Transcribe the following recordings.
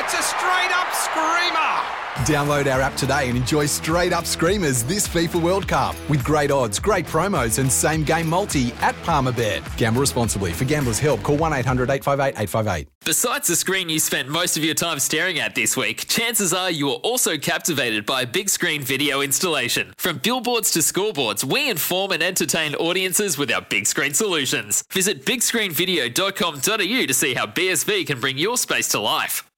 it's a straight up screamer! Download our app today and enjoy straight up screamers this FIFA World Cup with great odds, great promos, and same game multi at Palmerbet. Gamble responsibly. For gamblers' help, call 1 800 858 858. Besides the screen you spent most of your time staring at this week, chances are you were also captivated by a big screen video installation. From billboards to scoreboards, we inform and entertain audiences with our big screen solutions. Visit bigscreenvideo.com.au to see how BSV can bring your space to life.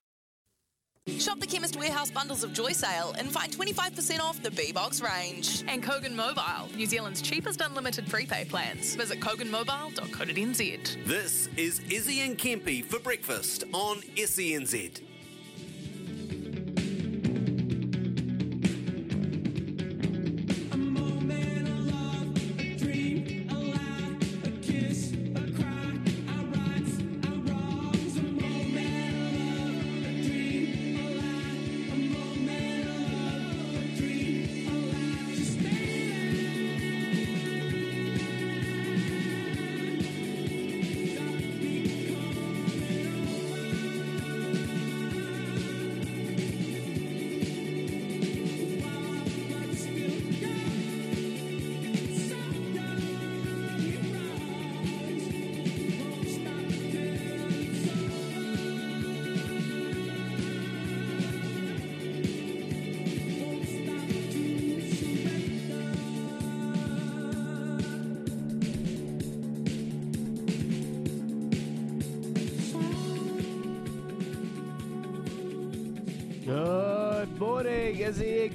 Shop the Chemist Warehouse bundles of Joy sale and find 25% off the B Box range. And Kogan Mobile, New Zealand's cheapest unlimited prepaid plans. Visit koganmobile.co.nz. This is Izzy and Kempy for breakfast on SENZ.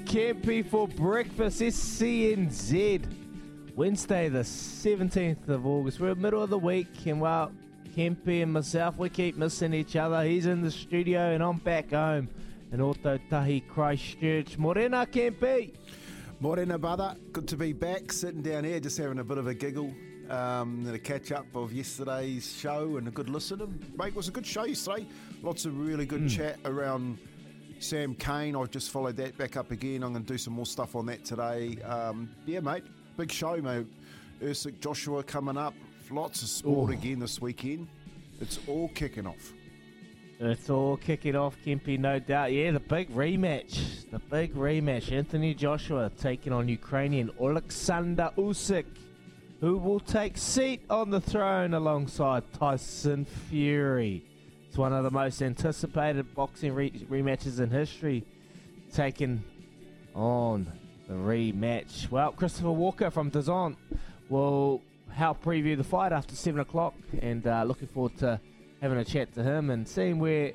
Kempy for breakfast. SENZ. Wednesday, the 17th of August. We're in the middle of the week, and well, Kempy and myself, we keep missing each other. He's in the studio, and I'm back home in Ōtautahi, Christchurch. Morena, Kempy. Morena, brother. Good to be back, sitting down here, just having a bit of a giggle. Um, and a catch up of yesterday's show and a good listen. Mate, it was a good show yesterday. Lots of really good chat around Sam Cane. I've just followed that back up again. I'm going to do some more stuff on that today. Um, yeah, mate, big show, mate. Usyk Joshua coming up. Lots of sport Ooh. again this weekend. It's all kicking off. It's all kicking off, Kempy, no doubt. Yeah, the big rematch. The big rematch. Anthony Joshua taking on Ukrainian Alexander Usyk, who will take seat on the throne alongside Tyson Fury. It's one of the most anticipated boxing re- rematches in history, taking on the rematch. Well, Christopher Walker from DAZN will help preview the fight after 7 o'clock, and uh, looking forward to having a chat to him and seeing where,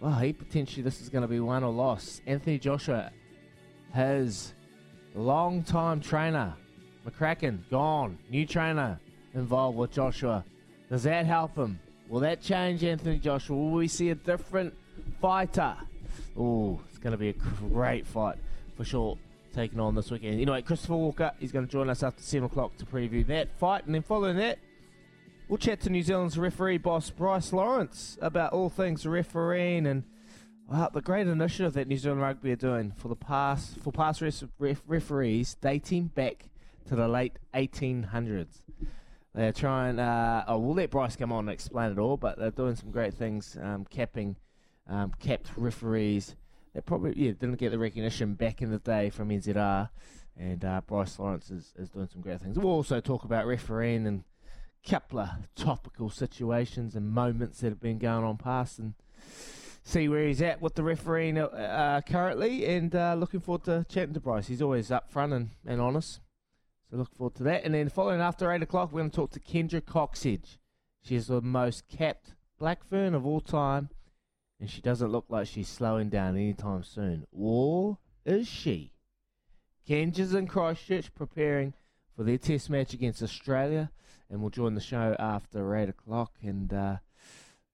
well, he potentially this is going to be won or lost. Anthony Joshua, his long-time trainer, McCracken, gone. New trainer involved with Joshua. Does that help him? Will that change Anthony Joshua? Will we see a different fighter? Oh, it's going to be a great fight for sure. Taking on this weekend. Anyway, Christopher Walker is going to join us after 7 o'clock to preview that fight. And then following that, We'll chat to New Zealand's referee boss Bryce Lawrence about all things refereeing and the great initiative that New Zealand Rugby are doing for the past for past ref, referees dating back to the late 1800s. They're trying. Uh, oh, we'll let Bryce come on and explain it all, but they're doing some great things, um, capping um, capped referees They probably yeah didn't get the recognition back in the day from NZR. And uh, Bryce Lawrence is, is doing some great things. We'll also talk about refereeing and couple of topical situations and moments that have been going on past and see where he's at with the refereeing uh, currently and uh, looking forward to chatting to Bryce. He's always upfront and, and honest. So look forward to that. And then following after 8 o'clock, we're going to talk to Kendra Cocksedge. She's the most capped black fern of all time and she doesn't look like she's slowing down anytime soon. Or is she? Kendra's in Christchurch preparing for their test match against Australia and we'll join the show after 8 o'clock. And uh,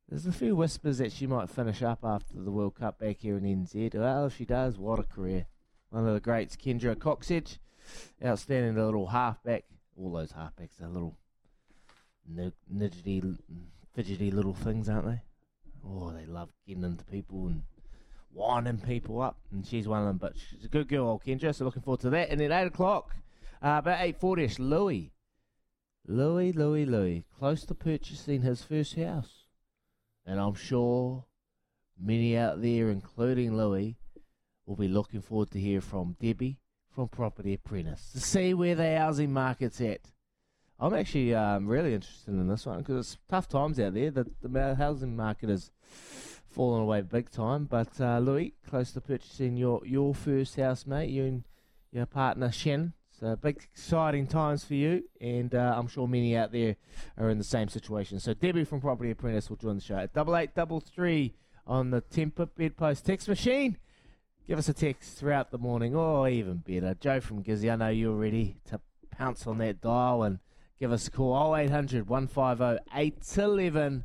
There's a few whispers that she might finish up after the World Cup back here in NZ. Well, if she does, what a career. One of the greats, Kendra Cocksedge. Outstanding little halfback. All those halfbacks are little nidgety, fidgety little things, aren't they? Oh, they love getting into people and winding people up. And she's one of them, but she's a good girl, Kendra. So looking forward to that. And at 8 o'clock, uh, about 8.40ish, Louis. Louis, Louis, Louis. Close to purchasing his first house. And I'm sure many out there, including Louis, will be looking forward to hear from Debbie from Property Apprentice to see where the housing market's at. I'm actually um, really interested in this one because it's tough times out there. The, the housing market has fallen away big time. But uh, Louis, close to purchasing your, your first house, mate. You and your partner Shannon. So big, exciting times for you, and uh, I'm sure many out there are in the same situation. So Debbie from Property Apprentice will join the show at double eight double three on the Temper Bedpost text machine. Give us a text throughout the morning, or even better, Joe from Gizzy. I know you're ready to pounce on that dial and give us a call 0800 150 811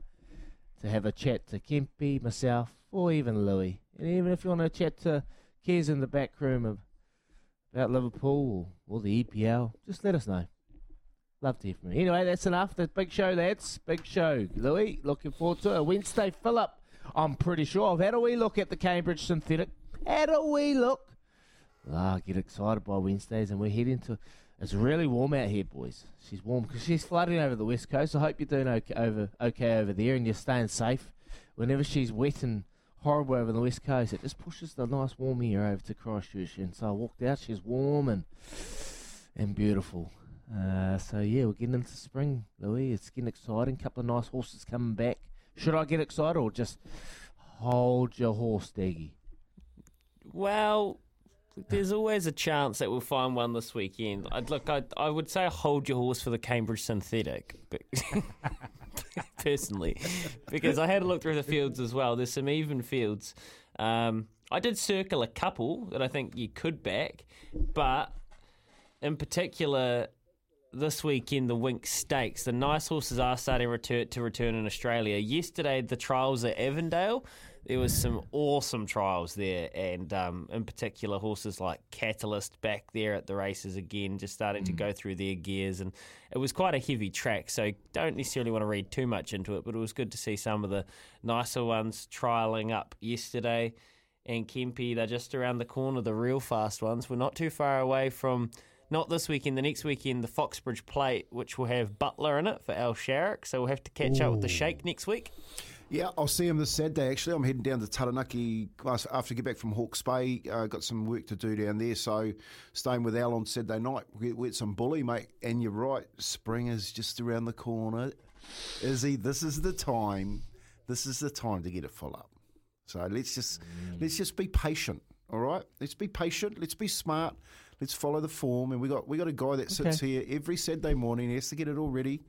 to have a chat to Kempy, myself, or even Louis. And even if you want to chat to Kez in the back room about Liverpool or, the EPL, just let us know. Love to hear from you. Anyway, that's enough. The big show, that's big show. Louis, looking forward to it. Wednesday, Philip, I'm pretty sure. I've had a wee look at the Cambridge Synthetic. Had a wee look. Ah, get excited by Wednesdays, and we're heading to. It's really warm out here, boys. She's warm because she's flooding over the west coast. I hope you're doing okay over, okay over there and you're staying safe. Whenever she's wet and horrible over the west coast. It just pushes the nice warm air over to Christchurch, and so I walked out. She's warm and and beautiful. Uh, so yeah, we're getting into spring, Louis. It's getting exciting. Couple of nice horses coming back. Should I get excited or just hold your horse, Daggy? Well, there's always a chance that we'll find one this weekend. I'd look. I I would say hold your horse for the Cambridge Synthetic, but personally, because I had a look through the fields as well. There's some even fields. Um, I did circle a couple that I think you could back, but in particular, this week in the Winx Stakes, the nice horses are starting return, to return in Australia. Yesterday, the trials at Avondale there was some awesome trials there, and um, in particular, horses like Catalyst back there at the races again, just starting mm. to go through their gears, and it was quite a heavy track. So don't necessarily want to read too much into it, but it was good to see some of the nicer ones trialing up yesterday. And Kempy, they're just around the corner. The real fast ones. We're not too far away from not this weekend, the next weekend, the Foxbridge Plate, which will have Butler in it for Al Sharrock. So we'll have to catch Ooh. up with the Shake next week. Yeah, I'll see him this Saturday. Actually, I'm heading down to Taranaki after I get back from Hawke's Bay. Uh, got some work to do down there, so staying with Al on Saturday night. We get some bully, mate. And you're right, spring is just around the corner. Izzy, this is the time. This is the time to get it full up. So let's just mm. let's just be patient. All right, let's be patient. Let's be smart. Let's follow the form. And we got we got a guy that sits okay. here every Saturday morning. He has to get it all ready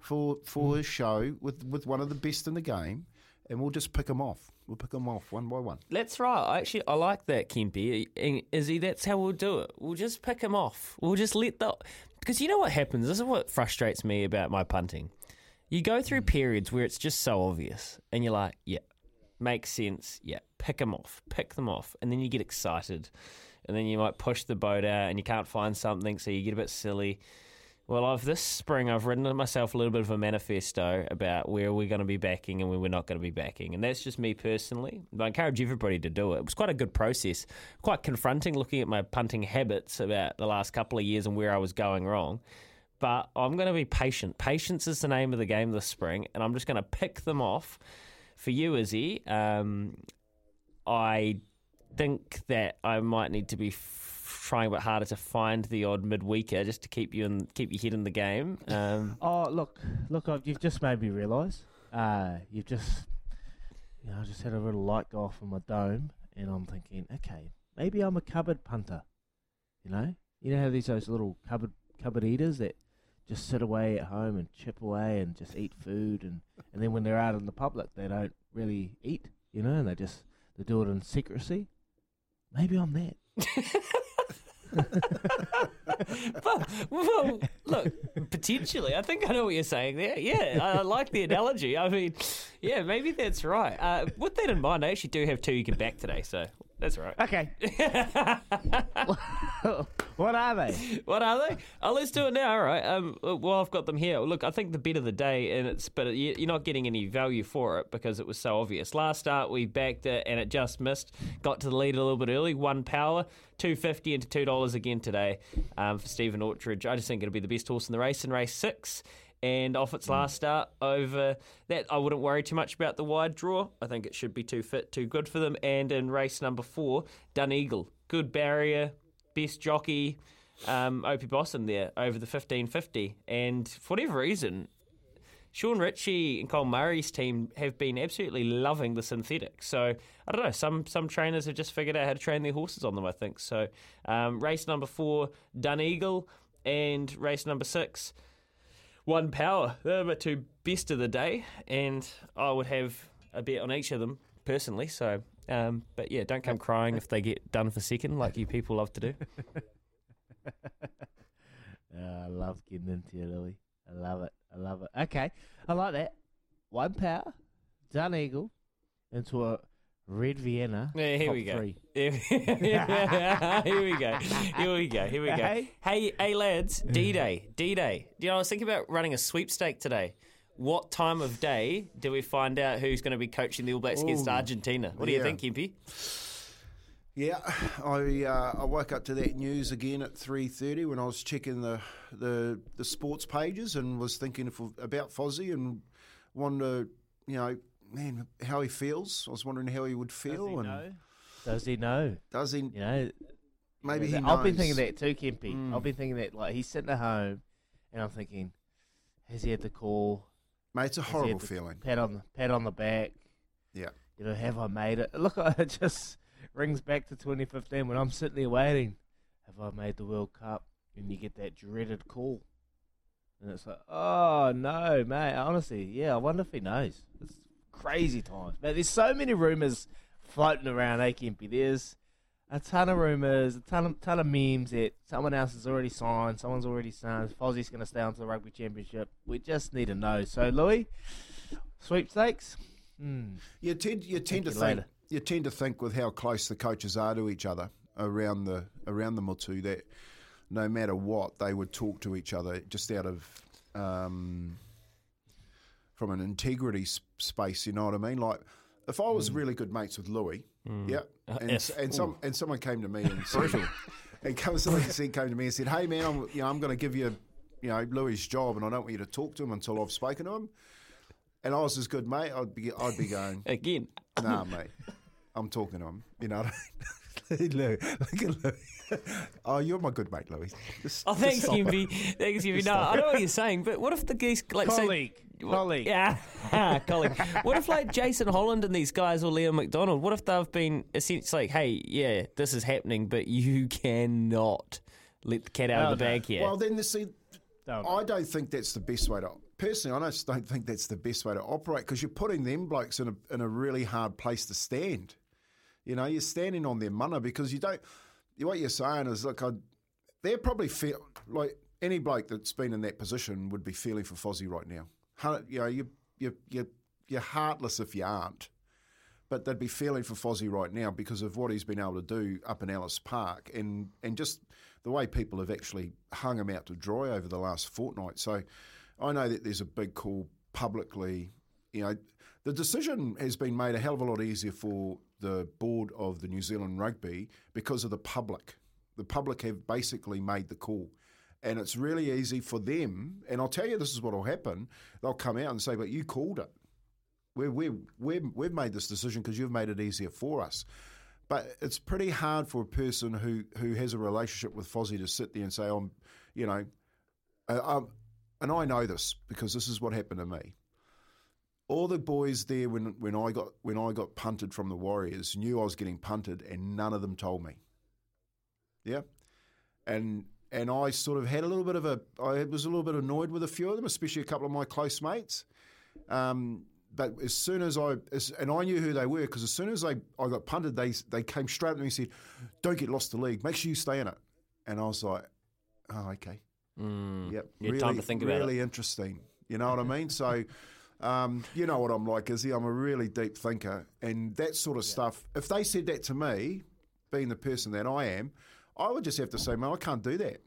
for for mm. his show with with one of the best in the game, and we'll just pick them off. We'll pick them off one by one. That's right. I actually, I like that, Kempy. Izzy, that's how we'll do it. We'll just pick them off. We'll just let the because you know what happens. This is what frustrates me about my punting. You go through mm. periods where it's just so obvious, and you're like, yeah, makes sense. Yeah, pick them off, pick them off, and then you get excited, and then you might push the boat out, and you can't find something, so you get a bit silly well, I've this spring I've written myself a little bit of a manifesto about where we're going to be backing and where we're not going to be backing, and that's just me personally. I encourage everybody to do it. It was quite a good process, quite confronting looking at my punting habits about the last couple of years and where I was going wrong. But I'm going to be patient. Patience is the name of the game this spring, and I'm just going to pick them off for you, Izzy. Um, I think that I might need to be trying a bit harder to find the odd midweeker just to keep you in, keep your head in the game. Um, oh, look, look, I've, you've just made me realise. Uh, you've just, you know, I just had a little light go off in my dome, and I'm thinking, okay, maybe I'm a cupboard punter. You know, you know how these those little cupboard cupboard eaters that just sit away at home and chip away and just eat food, and and then when they're out in the public, they don't really eat. You know, and they just they do it in secrecy. Maybe I'm that. but, well, look, potentially, I think I know what you're saying there. Yeah, I, I like the analogy. I mean, yeah, maybe that's right. Uh, with that in mind, I actually do have two you can back today, so that's right. Okay. what are they? What are they? Oh, let's do it now. All right. Um, well, I've got them here. Look, I think the bet of the day, and it's but you- you're not getting any value for it because it was so obvious. Last start we backed it and it just missed. Got to the lead a little bit early. One power, two fifty into two dollars again today um, for Stephen Orchard. I just think it'll be the best horse in the race in race six. And off its last start over that, I wouldn't worry too much about the wide draw. I think it should be too fit, too good for them. And in race number four, Dun Eagle, good barrier, best jockey, um, Opie Bosson there over the 1550. And for whatever reason, Shaun Ritchie and Cole Murray's team have been absolutely loving the synthetic. So I don't know. Some some trainers have just figured out how to train their horses on them. I think so. Um, race number four, Dun Eagle, and race number six, One Power. They're my two best of the day, and I would have a bet on each of them personally. So, um, but yeah, don't come crying if they get done for second, like you people love to do. Uh, I love getting into you, Louis. I love it. I love it. Okay, I like that. One power, Dun Eagle, into a Red Vienna. Yeah, here top we go. Three. here we go. Here we go. Here we go. Hey. Hey, hey, lads. D Day. D Day. You know, I was thinking about running a sweepstake today. What time of day do we find out who's going to be coaching the All Blacks against Argentina? What do you think, Impy? Yeah, I uh, I woke up to that news again at three thirty when I was checking the, the the sports pages and was thinking if, about Fozzie and wanted to, you know, man, how he feels. I was wondering how he would feel Does he and know? Does he know? does he? You know, Maybe he I've been thinking that too, Kempy. Mm. I've been thinking that like he's sitting at home, and I'm thinking, has he had the call? Mate, it's a Has horrible feeling. Pat on the pat on the back. Yeah. You know, have I made it? Look, it just rings back to 2015 when I'm sitting there waiting. Have I made the World Cup? And you get that dreaded call, and it's like, oh no, mate. Honestly, yeah. I wonder if he knows. It's crazy times, but there's so many rumors floating around. Eh, Kempy? There's a ton of rumors, a ton of ton of memes that someone else has already signed, someone's already signed. Fozzie's going to stay on to the rugby championship. We just need to know. So, Louis, sweepstakes. Hmm. You tend you tend to you think later. you tend to think with how close the coaches are to each other around the around the Mutu that no matter what they would talk to each other just out of um, from an integrity s- space. You know what I mean? Like if I was really good mates with Louis, yeah, Uh, and, if. and some and someone came to me and said, and come, someone said, came to me and said, "Hey man, I'm you know I'm going to give you you know Louis' job, and I don't want you to talk to him until I've spoken to him." And I was his good mate. I'd be I'd be going Again. Nah, mate. I'm talking to him. You know what I mean? Louis, look at Louis. Oh, you're my good mate, Louis. Just, Oh, just thanks, stop. Kimby. Thanks, Kimby. No, stop I it. know what you're saying, but what if the geese, like, say- Colleague. Colleague. Yeah, colleague. What if like Jason Holland and these guys or Leon MacDonald? What if they've been essentially like, hey, yeah, this is happening, but you cannot let the cat out of the bag here. Well, then, see, Don't I don't think that's the best way to. Personally, I just don't think that's the best way to operate because you're putting them blokes in a in a really hard place to stand. You know, you're standing on their mana because you don't. What you're saying is, look, I, they're probably feel like any bloke that's been in that position would be feeling for Fozzie right now. You know, you you you you're heartless if you aren't, but they'd be feeling for Fozzie right now because of what he's been able to do up in Ellis Park and and just the way people have actually hung him out to dry over the last fortnight. So I know that there's a big call publicly. You know, the decision has been made a hell of a lot easier for the board of the New Zealand Rugby because of the public. The public have basically made the call. And it's really easy for them. And I'll tell you, this is what will happen. They'll come out and say, "But you called it. We're, we're, we're, we've made this decision because you've made it easier for us." But it's pretty hard for a person who, who has a relationship with Fozzie to sit there and say, "I'm, you know," uh, and I know this because this is what happened to me. All the boys there when, when I got when I got punted from the Warriors knew I was getting punted, and none of them told me. Yeah, and and I sort of had a little bit of a I was a little bit annoyed with a few of them, especially a couple of my close mates. Um, but as soon as I as, and I knew who they were because as soon as I, I got punted, they they came straight up to me and said, "Don't get lost to the league. Make sure you stay in it." And I was like, oh, okay. Mm. Yep. Had really, time to think about it. really interesting. You know what I mean? So, um, you know what I'm like, Izzy. I'm a really deep thinker, and that sort of stuff. If they said that to me, being the person that I am, I would just have to say, man, I can't do that.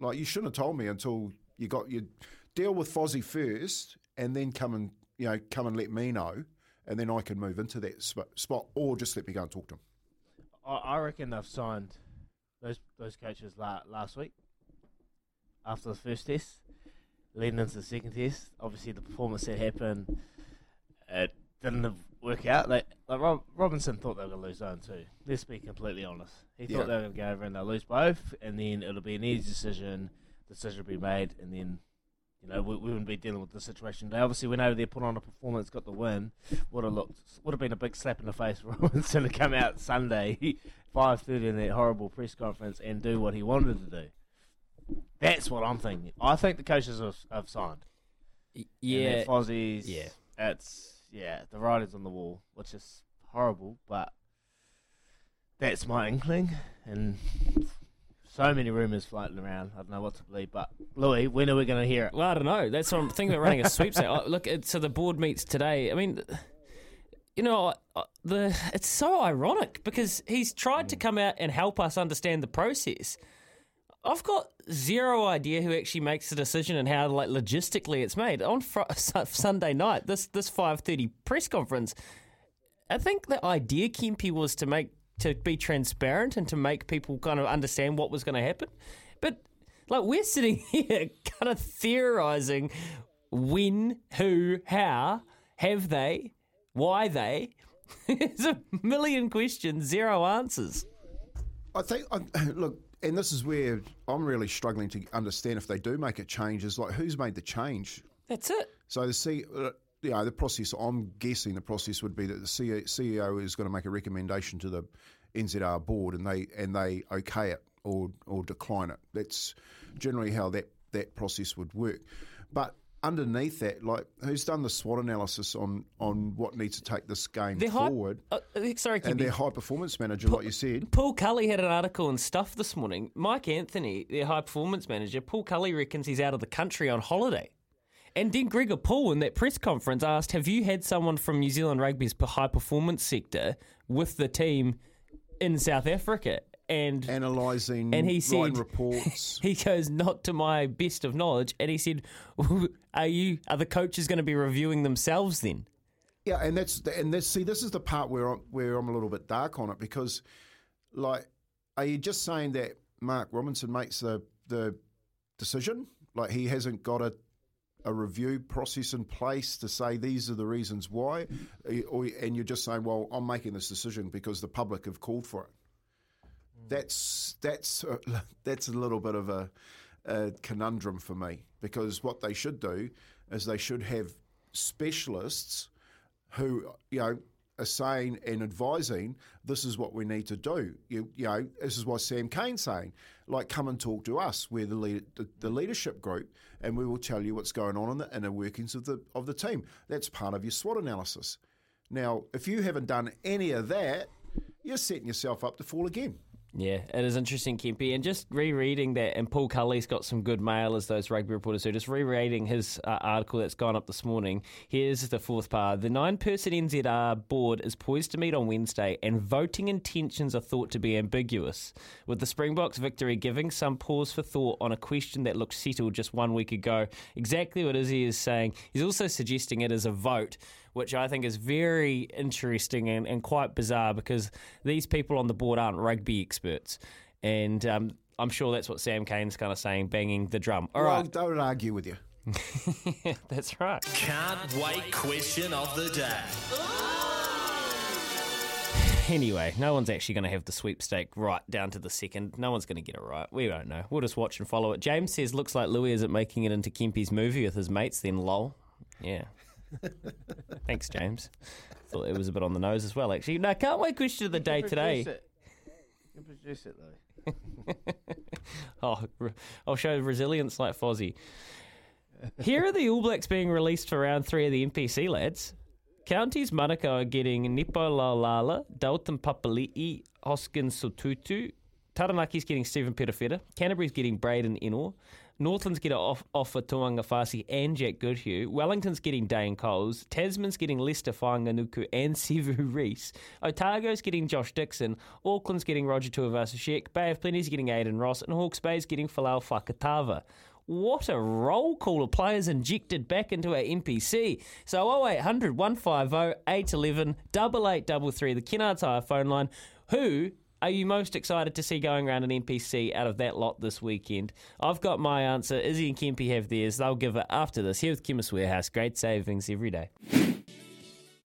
Like you shouldn't have told me until you got you deal with Fozzie first, and then come and you know come and let me know, and then I can move into that sp- spot, or just let me go and talk to him. I, I reckon they've signed those those coaches la- last week after the first test, leading into the second test. Obviously, the performance that happened, it didn't work out. They, like Rob, Robinson thought they were going to lose zone two. Let's be completely honest. He thought Yeah. they were going to go over and they'll lose both, and then it'll be an easy decision. Decision will be made, and then. You know, we, we wouldn't be dealing with the situation. They obviously went over there, put on a performance, got the win. Would have looked, would have been a big slap in the face for Robinson to come out Sunday, five thirty in that horrible press conference and do what he wanted to do. That's what I'm thinking. I think the coaches have, have signed. Yeah, Fozzie's, yeah. it's yeah, the writing's on the wall, which is horrible, but that's my inkling. And so many rumours floating around. I don't know what to believe. But Louis, when are we going to hear it? Well, I don't know. That's what I'm thinking about running a sweepstake. Oh, look, it, so the board meets today. I mean, you know, the it's so ironic because he's tried to mm. come out and help us understand the process. I've got zero idea who actually makes the decision and how, like, logistically it's made on fr- Sunday night. This this five thirty press conference. I think the idea, Kempy, was to make to be transparent and to make people kind of understand what was going to happen. But like we're sitting here kind of theorizing when, who, how, have they, why they. There's a million questions, zero answers. I think, I, look, and this is where I'm really struggling to understand if they do make a change. Is like who's made the change? That's it. So the C, uh, you know, the process. I'm guessing the process would be that the CEO, CEO is going to make a recommendation to the NZR board, and they and they okay it or or decline it. That's generally how that that process would work. But underneath that, like who's done the SWOT analysis on on what needs to take this game Their high- forward? uh, uh, sorry, and their high performance manager, like you said, Paul Cully had an article and stuff this morning. Mike Anthony, their high performance manager, Paul Cully reckons he's out of the country on holiday. And then Gregor Paul in that press conference asked, Have you had someone from New Zealand Rugby's high performance sector with the team in South Africa? And analysing and he writing reports. he goes not to my best of knowledge and he said are you are the coaches going to be reviewing themselves then Yeah, and that's and this. See, this is the part where I'm, where I'm a little bit dark on it because, like, are you just saying that Mark Robinson makes the the decision? Like, he hasn't got a a review process in place to say these are the reasons why, or, and you're just saying, well, I'm making this decision because the public have called for it. That's that's uh, a, that's a little bit of a, a conundrum for me because what they should do is they should have specialists who you know are saying and advising this is what we need to do. You, you know, this is what Sam Cane's saying. Like, come and talk to us. We're the, lead, the the leadership group, and we will tell you what's going on in the inner workings of the of the team. That's part of your SWOT analysis. Now, if you haven't done any of that, you're setting yourself up to fall again. Yeah, it is interesting, Kempy. And just rereading that, and Paul Cully's got some good mail as those rugby reporters do. Just rereading his uh, article that's gone up this morning. Here's the fourth part. The nine person NZR board is poised to meet on Wednesday, and voting intentions are thought to be ambiguous, with the Springboks victory giving some pause for thought on a question that looked settled just one week ago. Exactly what Izzy is saying. He's also suggesting it is a vote which I think is very interesting and, and quite bizarre because these people on the board aren't rugby experts. And um, I'm sure that's what Sam Cane's kind of saying, banging the drum. All well, right, don't argue with you. that's right. Can't wait question of the day. Anyway, no one's actually going to have the sweepstake right down to the second. No one's going to get it right. We don't know. We'll just watch and follow it. James says, looks like Louis isn't making it into Kempy's movie with his mates, then lol. Yeah. Thanks, James. Thought it was a bit on the nose as well, actually. No, can't wait question of the day today. Produce it. You can produce it though. Oh, I'll show resilience like Fozzie. Here are the All Blacks being released for round three of the NPC, lads. Counties Manukau are getting Nepo Laulala, Dalton Papali'i, Hoskins Sotutu, Taranaki's getting Stephen Perofeta. Canterbury's getting Braden Ennor. Northland's getting off, offer Tuanga Fasi and Jack Goodhue. Wellington's getting Dane Coles. Tasman's getting Leicester Fainga'anuku and Sevu Reese. Otago's getting Josh Dickson. Auckland's getting Roger Tuivasa-Sheck. Bay of Plenty's getting Aidan Ross. And Hawke's Bay's getting Folau Fakatava. What a roll call of players injected back into our NPC. So 0800 150 811 8833, the Kennards Hire phone line. Who are you most excited to see going around an NPC out of that lot this weekend? I've got my answer. Izzy and Kempy have theirs. They'll give it after this. Here with Chemist Warehouse. Great savings every day.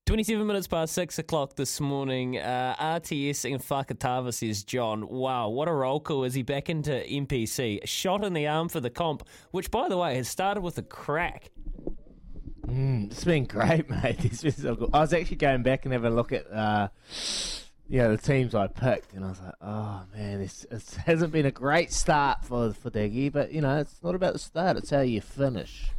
27 minutes past 6 o'clock this morning. Uh, RTS in Fakatava says, John, wow, what a roll call. Is he back into NPC? Shot in the arm for the comp, which, by the way, has started with a crack. Mm, it's been great, mate. It's been so good. I was actually going back and having a look at, uh, know, the teams I picked, and I was like, oh man, this it hasn't been a great start for for Diggy, but you know, it's not about the start; it's how you finish.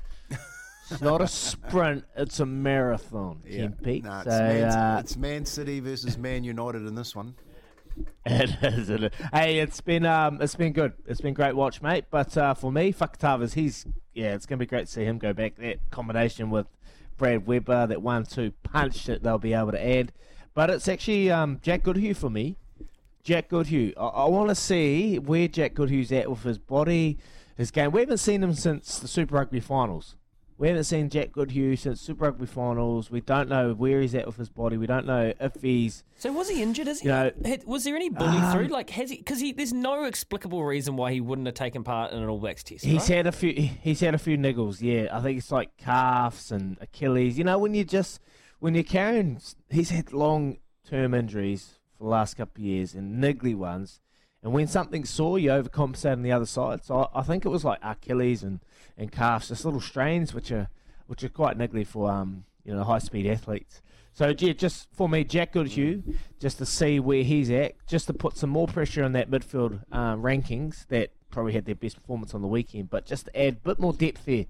It's not a sprint; it's a marathon, Yeah. No, it's, so, Man, uh, it's Man City versus Man United in this one. It is. It is. Hey, it's been um, it's been good. It's been great watch, mate. But uh, for me, Fakatavas, he's yeah, it's gonna be great to see him go back. That combination with Brad Weber, that one-two punch that they'll be able to add. But it's actually um, Jack Goodhue for me. Jack Goodhue. I, I want to see where Jack Goodhue's at with his body, his game. We haven't seen him since the Super Rugby finals. We haven't seen Jack Goodhue since Super Rugby finals. We don't know where he's at with his body. We don't know if he's So was he injured? Is he? You know, Had- was there any bully um, through? Like, has he? Because he, there's no explicable reason why he wouldn't have taken part in an All Blacks test. He's right? had a few. He's had a few niggles. Yeah, I think it's like calves and Achilles. You know, when you just when you're carrying, he's had long term injuries for the last couple of years and niggly ones. And when something's sore, you overcompensate on the other side. So I, I think it was like Achilles and, and calves, just little strains which are which are quite niggly for um you know high speed athletes. So yeah, just for me, Jack Goodhue, just to see where he's at, just to put some more pressure on that midfield um, rankings that probably had their best performance on the weekend, but just to add a bit more depth there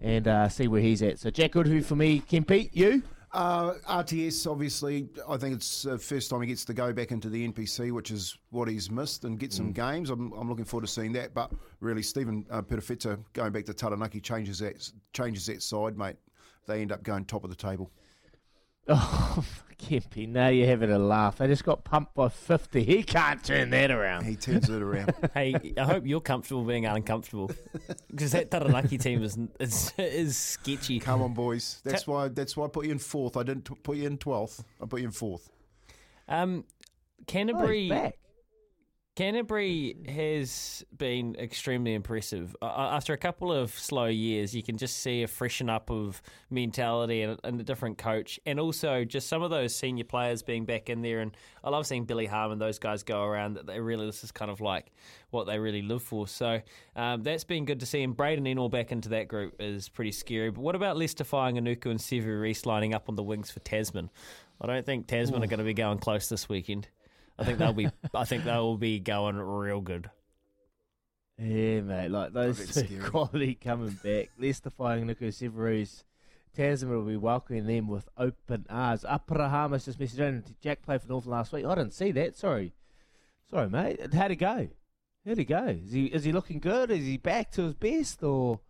and uh, see where he's at. So Jack Goodhue for me, Kempy, you? Uh, RTS, obviously, I think it's the first time he gets to go back into the NPC, which is what he's missed, and get some games. I'm, I'm looking forward to seeing that. But really, Stephen uh, going back to Taranaki changes that changes that side, mate. They end up going top of the table. Oh, Kempy, now you're having a laugh. They just got pumped by 50. He can't turn that around. He turns it around. hey, I hope you're comfortable being uncomfortable because that Taranaki team is is, is sketchy. Come on, boys. That's why. That's why I put you in fourth. I didn't t- put you in twelfth. I put you in fourth. Um, Oh, Canterbury. he's back. Canterbury has been extremely impressive. Uh, after a couple of slow years, you can just see a freshen up of mentality and, and a different coach, and also just some of those senior players being back in there. And I love seeing Billy Harmon, those guys go around. That they really, this is kind of like what they really live for. So um, that's been good to see. And Braden Ennor back into that group is pretty scary. But what about Leicester Anuku and Sevu Reese lining up on the wings for Tasman? I don't think Tasman are going to be going close this weekend. I think they'll be. I think they'll be going real good. Yeah, mate. Like those two quality coming back. Leicester Fainga'anuku Severus. Tasman will be welcoming them with open arms. Aparahamas just messaged in. Jack played for Northern last week. I didn't see that. Sorry. Sorry, mate. How'd he go? How'd he go? Is he is he looking good? Is he back to his best or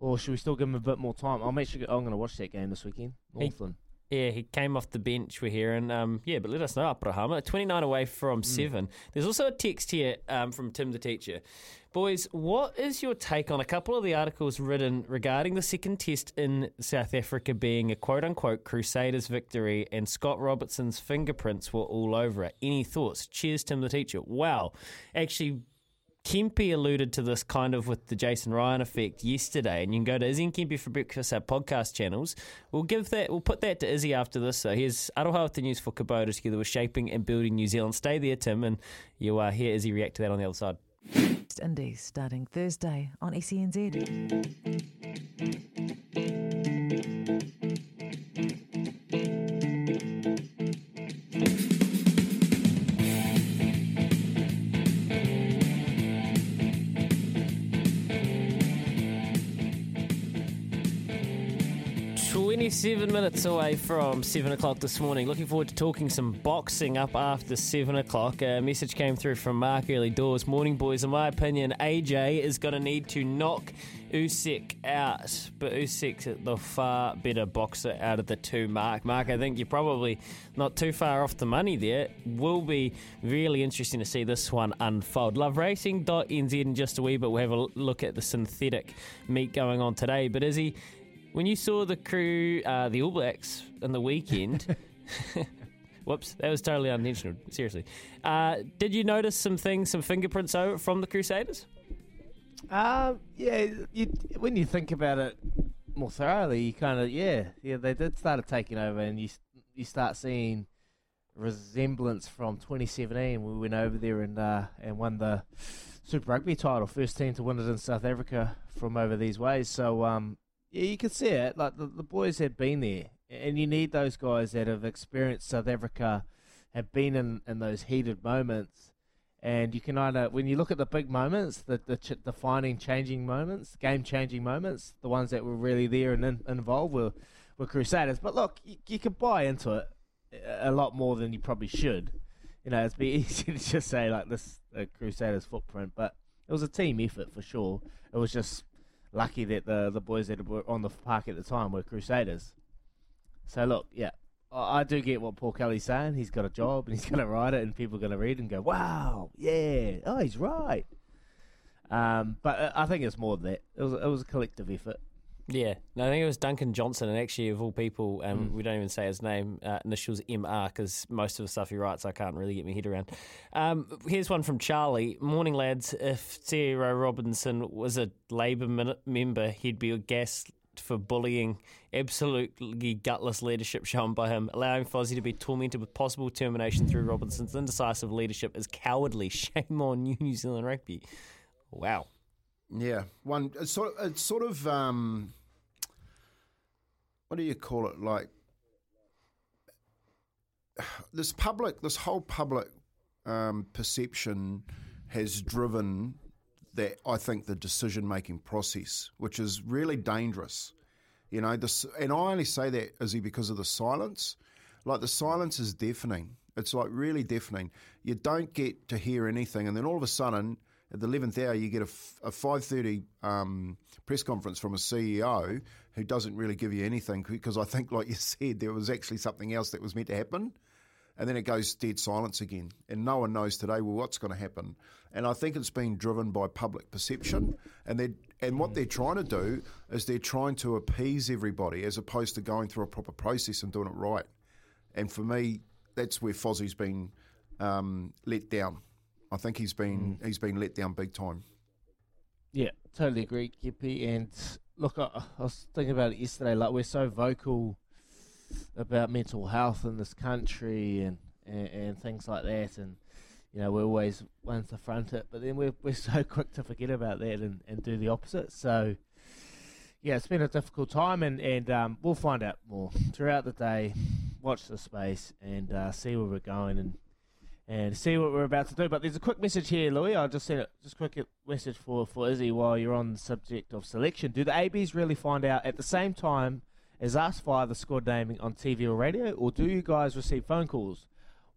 or should we still give him a bit more time? I'm actually I'm going to watch that game this weekend. He- Northland. Yeah, he came off the bench. We're here, and um, yeah, but let us know, Abrahama. Twenty nine away from seven. There's also a text here um, from Tim the teacher. Boys, what is your take on a couple of the articles written regarding the second test in South Africa being a quote unquote Crusaders victory and Scott Robertson's fingerprints were all over it? Any thoughts? Cheers, Tim the teacher. Wow. Actually, Kempy alluded to this kind of with the Jason Ryan effect yesterday, and you can go to Izzy and for breakfast our podcast channels. We'll give that, we'll put that to Izzy after this. So here's Aroha with the news for Kubota together with shaping and building New Zealand. Stay there, Tim, and you uh, hear Izzy react to that on the other side. Indies starting Thursday on SENZ. Seven minutes away from seven o'clock this morning. Looking forward to talking some boxing up after seven o'clock. A message came through from Mark early doors. Morning, boys. In my opinion, AJ is going to need to knock Usyk out, but Usyk's the far better boxer out of the two. Mark, Mark, I think you're probably not too far off the money there. Will be really interesting to see this one unfold. LoveRacing.nz in just a wee bit. We'll have a look at the synthetic meet going on today. But is he? When you saw the crew, uh, the All Blacks, in the weekend, whoops, that was totally unintentional. Seriously, uh, did you notice some things, some fingerprints over from the Crusaders? Um, yeah, you, when you think about it more thoroughly, you kind of yeah, yeah, they did start taking over, and you you start seeing resemblance from 2017. We went over there and uh, and won the Super Rugby title, first team to win it in South Africa from over these ways. So um, yeah, you can see it. Like the, the boys had been there, and you need those guys that have experienced South Africa, have been in, in those heated moments, and you can either when you look at the big moments, the the ch- defining, changing moments, game changing moments, the ones that were really there and in, involved were were Crusaders. But look, you, you can buy into it a lot more than you probably should. You know, it'd be easy to just say like this uh, Crusaders footprint, but it was a team effort for sure. It was just lucky that the the boys that were on the park at the time were Crusaders. So look, yeah, I, do get what Paul Cully's saying. He's got a job and he's going to write it, and people are going to read and go, "Wow, yeah, oh, he's right." Um, but uh, I think it's more than that. It was it was a collective effort. Yeah, no, I think it was Duncan Johnstone, and actually, of all people, um, Mm. we don't even say his name, uh, initials MR, because most of the stuff he writes I can't really get my head around. Um, here's one from Charlie. Morning, lads. If Zero Robinson was a Labour min- member, he'd be gassed for bullying. Absolutely gutless leadership shown by him. Allowing Fozzie to be tormented with possible termination through Robinson's indecisive leadership is cowardly. Shame on you, New Zealand Rugby. Wow. Yeah, one. It's sort of, it's sort of um, what do you call it? Like this public, this whole public um, perception has driven that. I think the decision making process, which is really dangerous. You know, this, and I only say that Izzy because of the silence. Like the silence is deafening. It's like really deafening. You don't get to hear anything, and then all of a sudden, at the eleventh hour, you get a, a five thirty um, press conference from a CEO who doesn't really give you anything because I think, like you said, there was actually something else that was meant to happen, and then it goes dead silence again, and no one knows today well what's going to happen. And I think it's been driven by public perception, and they and what they're trying to do is they're trying to appease everybody as opposed to going through a proper process and doing it right. And for me, that's where Fozzie's been um, let down. I think he's been he's been let down big time. Yeah, totally agree, Kippy. And look, I, I was thinking about it yesterday. Like we're so vocal about mental health in this country and, and, and things like that, and you know we're always ones to front it, but then we're we're so quick to forget about that and, and do the opposite. So yeah, it's been a difficult time, and and um, we'll find out more throughout the day. Watch the space and uh, see where we're going and and see what we're about to do. But there's a quick message here, Louis. I'll just send it. Just quick message for for Izzy while you're on the subject of selection. Do the ABs really find out at the same time as us via the squad naming on TV or radio, or do you guys receive phone calls?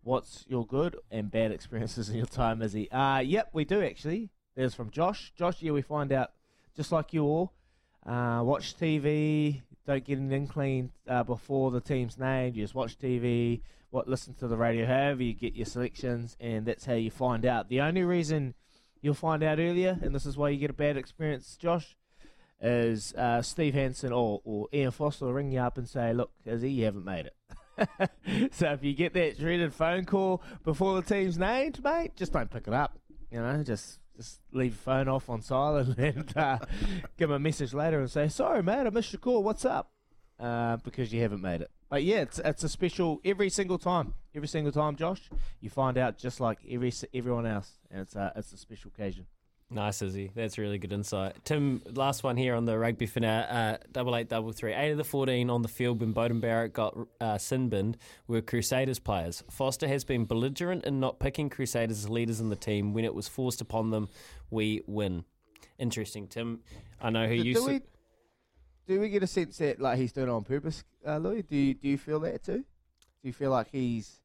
What's your good and bad experiences in your time, Izzy? Uh, yep, we do actually. There's from Josh. Josh, yeah, we find out just like you all. Uh, watch TV. Don't get an inkling uh, before the team's named. You just watch TV. What listen to the radio. However, you get your selections, and that's how you find out. The only reason you'll find out earlier, and this is why you get a bad experience, Josh, is uh, Steve Hansen or, or Ian Foster will ring you up and say, "Look, Izzy, you haven't made it." so if you get that dreaded phone call before the team's named, mate, just don't pick it up. You know, just just leave your phone off on silent and uh, give him a message later and say, "Sorry, mate, I missed your call. What's up?" Uh, because you haven't made it. But yeah, it's it's a special every single time. Every single time, Josh, you find out just like every everyone else, and it's a it's a special occasion. Nice, Izzy. That's really good insight. Tim, last one here on the rugby for now. Uh, double eight, double three. Eight of the 14 on the field when Beauden Barrett got uh, sin binned were Crusaders players. Foster has been belligerent in not picking Crusaders as leaders in the team. When it was forced upon them, we win. Interesting, Tim. I know who do, you do s- we do we get a sense that like he's doing it on purpose, uh, Louis? Do you do you feel that too? Do you feel like he's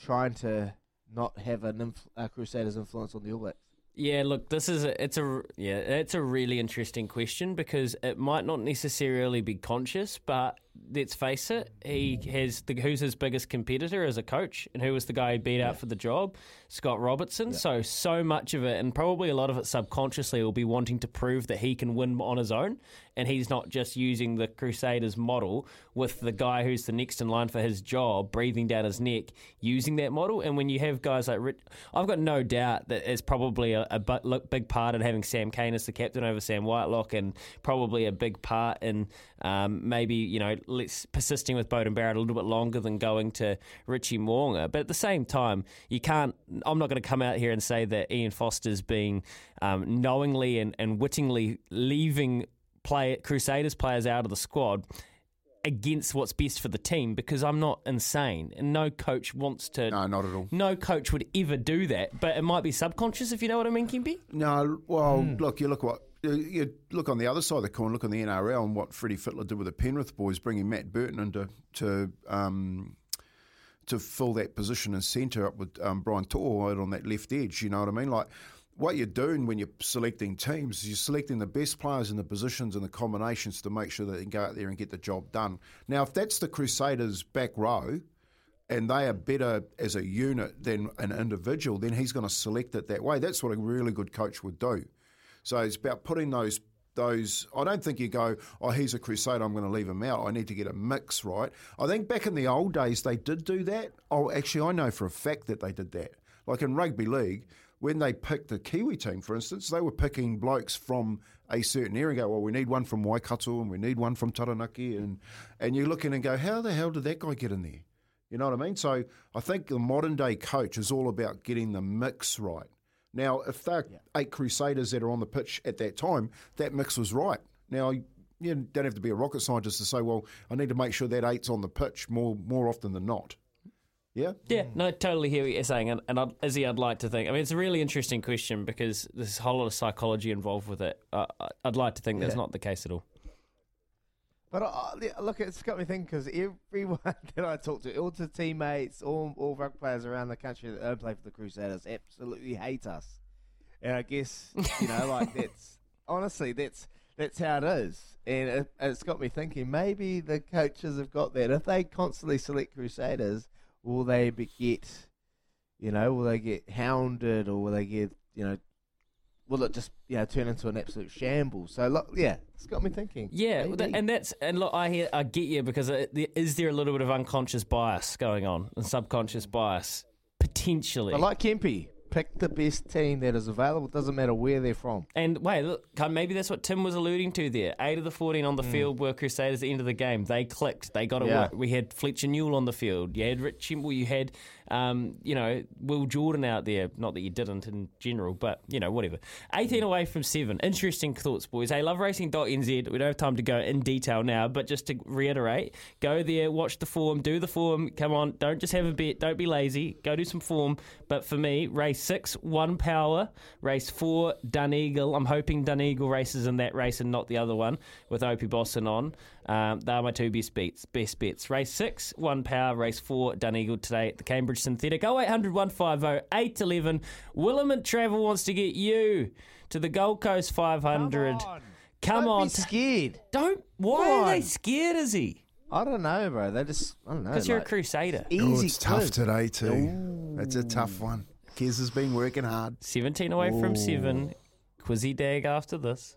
trying to not have an inf- Crusaders influence on the All Blacks? Yeah, look, this is a, it's a yeah, it's a really interesting question because it might not necessarily be conscious, but let's face it, he has the who's his biggest competitor as a coach, and who was the guy he beat out for the job, Scott Robertson. So so much of it, and probably a lot of it subconsciously, will be wanting to prove that he can win on his own, and he's not just using the Crusaders model with the guy who's the next in line for his job breathing down his neck using that model. And when you have guys like Rich, I've got no doubt that it's probably a, a big part in having Sam Cane as the captain over Sam Whitelock, and probably a big part in um, maybe you know let's persisting with Beauden Barrett a little bit longer than going to Richie Mo'unga. But at the same time, you can't. I'm not going to come out here and say that Ian Foster's being um, knowingly and, and wittingly leaving play Crusaders players out of the squad against what's best for the team because I'm not insane and no coach wants to. No, not at all. No coach would ever do that, but it might be subconscious if you know what I mean, Kempy. No, well, look, you look what you- you look on the other side of the coin. Look on the NRL and what Freddie Fittler did with the Penrith boys, bringing Matt Burton into to um, to fill that position as centre up with um, Brian out on that left edge. You know what I mean? Like what you're doing when you're selecting teams is you're selecting the best players in the positions and the combinations to make sure that they can go out there and get the job done. Now, if that's the Crusaders' back row and they are better as a unit than an individual, then he's going to select it that way. That's what a really good coach would do. So it's about putting those those. I don't think you go, oh, he's a Crusader, I'm going to leave him out. I need to get a mix right. I think back in the old days they did do that. Oh, actually, I know for a fact that they did that. Like in rugby league, when they picked the Kiwi team, for instance, they were picking blokes from a certain area go, well, we need one from Waikato and we need one from Taranaki. And, and you look in and go, how the hell did that guy get in there? You know what I mean? So I think the modern day coach is all about getting the mix right. Now, if they're eight Crusaders that are on the pitch at that time, that mix was right. Now, you don't have to be a rocket scientist to say, well, I need to make sure that eight's on the pitch more more often than not. Yeah? Yeah, no, totally hear what you're saying, and, and I'd, Izzy, I'd like to think. I mean, it's a really interesting question because there's a whole lot of psychology involved with it. Uh, I- I'd like to think that's Yeah. not the case at all. But yeah, look, it's got me thinking because everyone that I talk to, all the teammates, all all rugby players around the country that don't play for the Crusaders, absolutely hate us. And I guess you know, like that's honestly that's that's how it is. And it, it's got me thinking maybe the coaches have got that. If they constantly select Crusaders, will they be, get, you know, will they get hounded or will they get, you know, will it just you know turn into an absolute shambles? So look, yeah, it's got me thinking. Yeah, well, that- Maybe. and that's and look, I hear, I get you because it, there- is there a little bit of unconscious bias going on and subconscious bias potentially? But like Kempy, pick the best team that is available. Doesn't matter where they're from. And wait, look, maybe that's what Tim was alluding to there. Eight of the 14 on the mm. field were Crusaders at the end of the game. They clicked. They got it Yeah. We had Fletcher Newell on the field. You had Richie, well, you had, um, you know, Will Jordan out there. Not that you didn't in general, but, you know, whatever. 18 away from seven. Interesting thoughts, boys. Hey, loveracing.nz. We don't have time to go in detail now, but just to reiterate, go there, watch the form, do the form. Come on, don't just have a bet. Don't be lazy. Go do some form. But for me, race six, one power. Race four, Dun Eagle. I'm hoping Dun Eagle races in that race and not the other one with Opie Bosson on. Um, they are my two best bets. Best bets. Race six, one power. Race four, Dun Eagle today at the Cambridge Synthetic. 0800 150 811. Willamette Travel wants to get you to the Gold Coast 500. Come Don't on. be scared. Don't. Why Come are they scared, is he? I don't know, bro. They just I don't know. Because you're a like, crusader. Easy Oh, it's tough quiz. today too. It's a tough one. Kez has been working hard. 17 away from 7. Quizzy Dag after this.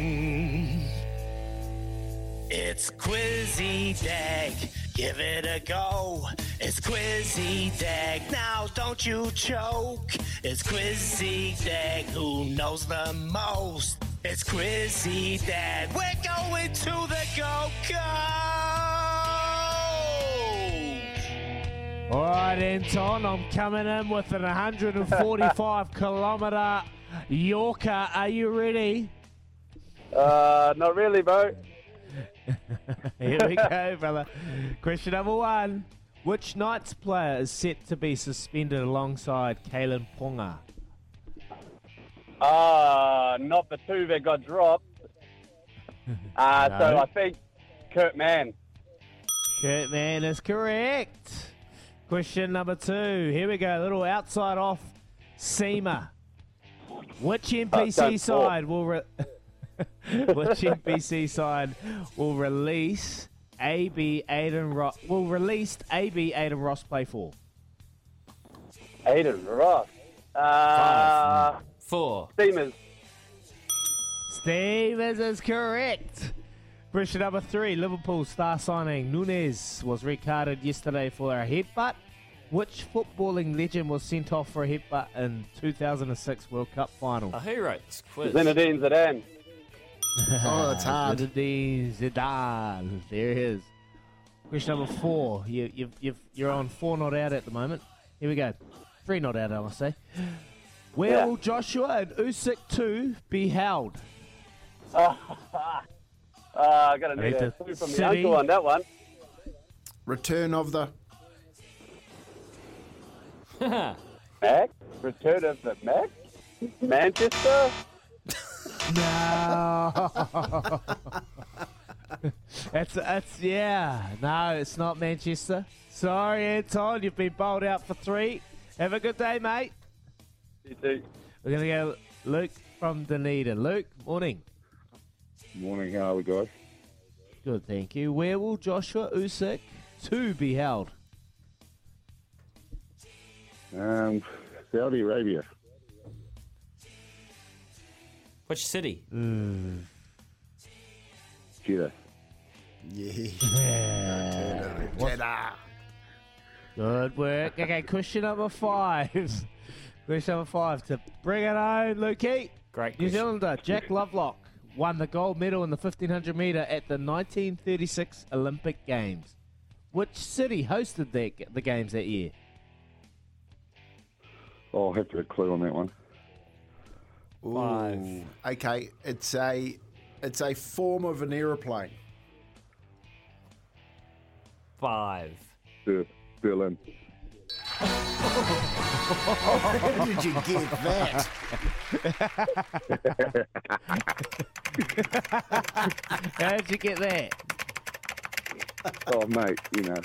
It's Quizzy Dag. Give it a go. It's Quizzy Dag. Now don't you choke. It's Quizzy Dag. Who knows the most? It's Quizzy Dag. We're going to the go go. All right, Anton, I'm coming in with an 145 kilometre Yorker. Are you ready? Uh, not really, bro. Here we go, brother. Question number one. Which Knights player is set to be suspended alongside Kalyn Ponga? Uh, not the two that got dropped. Uh, So I think Kurt Mann. Kurt Mann is correct. Question number two. Here we go. A little outside off seamer. Which NPC side will re- which NPC side will release AB Aidan Ross will release AB Aidan Ross play for? Aidan Ross. Uh, Four. Stevens. Stevens is correct. Question number three. Liverpool star signing Núñez was recarded yesterday for a headbutt. Which footballing legend was sent off for a headbutt in 2006 World Cup final? Oh, who wrote this quiz? Zinedine Zidane. Oh, that's hard. Zinedine Zidane. There it is. Question number four. You, you've, you've, you're on four not out at the moment. Here we go. Three not out, I must say. Where Yeah. will Joshua and Usyk 2 be held? Uh, I got to Ready need a to clue from the city? uncle on that one. Return of the. Mac? Return of the Mac? Manchester? No. that's that's yeah. No, it's not Manchester. Sorry, Anton. You've been bowled out for three. Have a good day, mate. You too. We're gonna go Luke from Dunedin. Luke, morning. Morning, how are we, guys? Good, thank you. Where will Joshua Usyk two be held? Um, Saudi Arabia. Which city? Jeddah. Yeah. Jeddah. Good work. Okay, question number five. question number five to bring it home, Lukey. Great. New question. Zealander Jack Lovelock won the gold medal in the 1500 metre at the 1936 Olympic Games. Which city hosted the, the games that year? Oh, I'll have to have a clue on that one. Five. Okay, it's a it's a form of an aeroplane. Five. Ber- Berlin. How did you get that? How did you get that? Oh, mate, you know,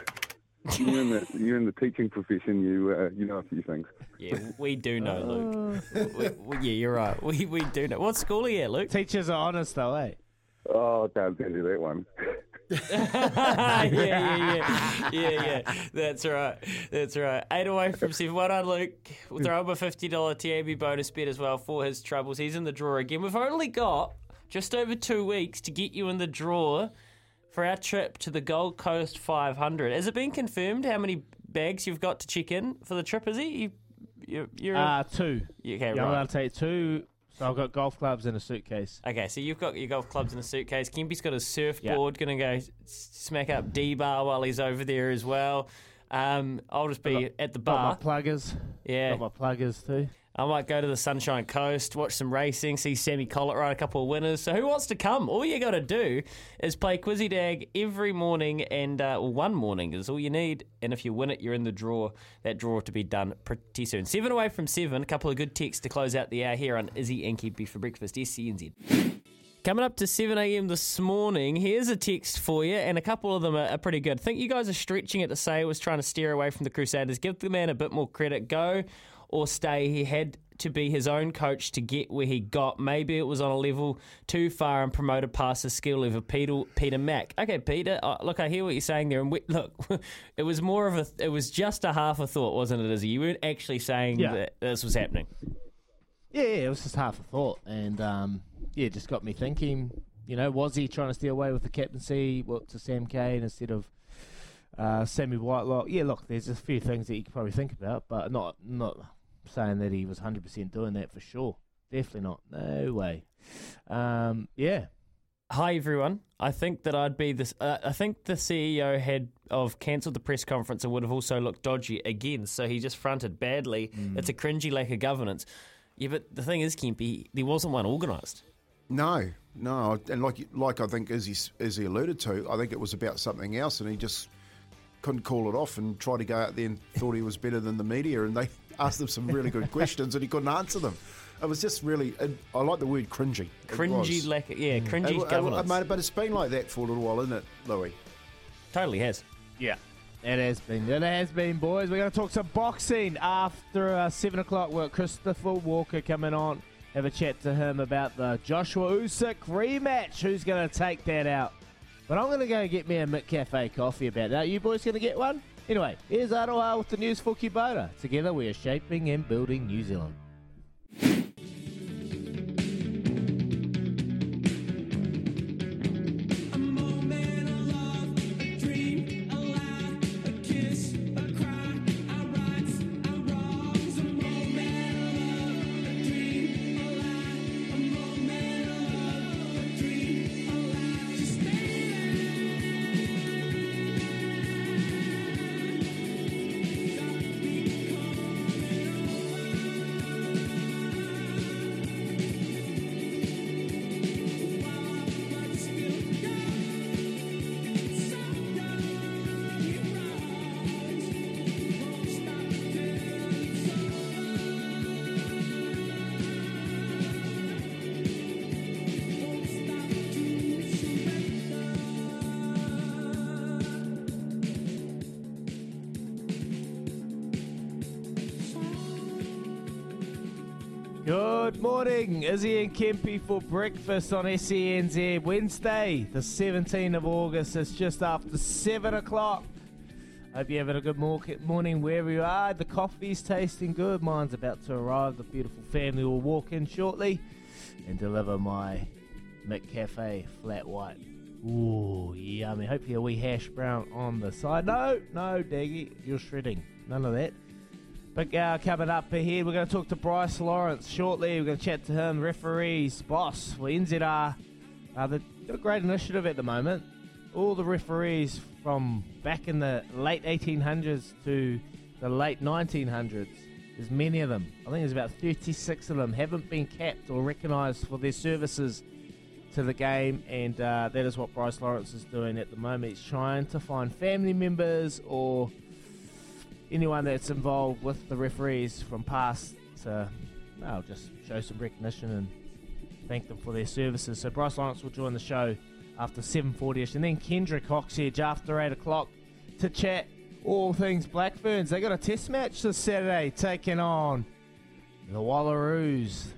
you're in the you're in the teaching profession. You uh, you know a few things. Yeah, we do know, Luke. we, we, yeah, you're right. We we do know. What school are you at, Luke? Teachers are honest though, eh? Oh, I can't tell you that one. yeah, yeah, yeah, yeah, yeah. That's right. That's right. Eight away from seven. Well done, Luke. We'll throw him a fifty dollar TAB bonus bet as well for his troubles. He's in the draw again. We've only got just over two weeks to get you in the draw for our trip to the Gold Coast 500. Has it been confirmed how many bags you've got to check in for the trip? Is it you? you you're uh, two. Okay, yeah, right. I'm allowed to take two. So I've got golf clubs in a suitcase. Okay, so you've got your golf clubs in a suitcase. Kempy's got his surfboard, going to go smack up D bar while he's over there as well. Um, I'll just be at the bar. Got my pluggers. Yeah. Got my pluggers too. I might go to the Sunshine Coast, watch some racing, see Sammy Collett ride a couple of winners. So who wants to come? All you got to do is play Quizzy Dag every morning, and uh, one morning is all you need. And if you win it, you're in the draw. That draw to be done pretty soon. Seven away from seven. A couple of good texts to close out the hour here on Izzy and Kempy for breakfast. SENZ. Coming up to 7 a.m. this morning, here's a text for you, and a couple of them are, are pretty good. I think you guys are stretching it to say it was trying to steer away from the Crusaders. Give the man a bit more credit. Go or stay. He had to be his own coach to get where he got. Maybe it was on a level too far and promoted past the skill level of Peter, Peter Mack. Okay, Peter, uh, look, I hear what you're saying there. And we, look, it was more of a, it was just a half a thought, wasn't it, Izzy? You weren't actually saying Yeah. that this was happening. Yeah, yeah, it was just half a thought, and um, yeah, it just got me thinking. You know, was he trying to steer away with the captaincy what, to Sam Cane instead of uh, Sammy Whitelock? Yeah, look, there's a few things that you could probably think about, but not not saying that he was 100% doing that for sure. Definitely not. No way. Um, yeah. Hi everyone. I think that I'd be this. Uh, I think the CEO had of cancelled the press conference and would have also looked dodgy again. So he just fronted badly. It's a cringy lack of governance. Yeah, but the thing is, Kempy, there wasn't one organised. No, no, and like like I think as he as he alluded to, I think it was about something else, and he just couldn't call it off and tried to go out there and thought he was better than the media, and they asked them some really good questions, and he couldn't answer them. It was just really, it, I like the word cringy. Cringy was. lack, of, yeah, cringy It- it- governance. mate, but it's been like that for a little while, isn't it, Louis? Totally has. Yeah. It has been. It has been, boys. We're going to talk some boxing after uh, 7 o'clock. We've got Christopher Walker coming on. Have a chat to him about the Joshua Usyk rematch. Who's going to take that out? But I'm going to go get me a McCafe coffee about that. You boys going to get one? Anyway, here's Aroha with the news for Kubota. Together we are shaping and building New Zealand. Izzy and Kempy for breakfast on SENZ. Wednesday, the 17th of August. It's just after 7 o'clock. Hope you're having a good morning wherever you are. The coffee's tasting good. Mine's about to arrive. The beautiful family will walk in shortly and deliver my McCafe flat white. Ooh, yummy. Hopefully a wee hash brown on the side. No, no, Daggy, you're shredding. None of that. Big hour coming up ahead. We're going to talk to Bryce Lawrence shortly. We're going to chat to him, referees, boss for NZR. Uh, they've got a great initiative at the moment. All the referees from back in the late 1800s to the late 1900s, there's many of them. I think there's about 36 of them haven't been capped or recognised for their services to the game, and uh, that is what Bryce Lawrence is doing at the moment. He's trying to find family members or anyone that's involved with the referees from past to well, just show some recognition and thank them for their services. So Bryce Lawrence will join the show after 7.40ish and then Kendra Cocksedge after 8 o'clock to chat all things Black Ferns. They got a test match this Saturday taking on the Wallaroos,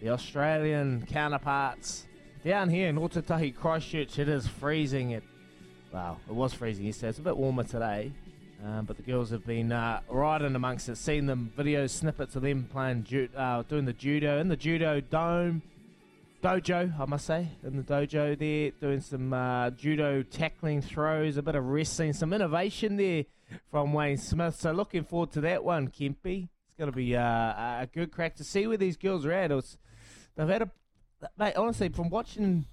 the Australian counterparts. Down here in Ōtautahi Christchurch, it is freezing. It, wow, it was freezing yesterday. It's a bit warmer today. Um, but the girls have been uh, amongst it. Seen them video snippets of them playing, ju- uh, doing the judo in the judo dome dojo. I must say, in the dojo there, doing some uh, judo tackling throws, a bit of wrestling, some innovation there from Wayne Smith. So looking forward to that one, Kempy. It's going to be uh, a good crack to see where these girls are at. It's, they've had a, mate. Honestly, from watching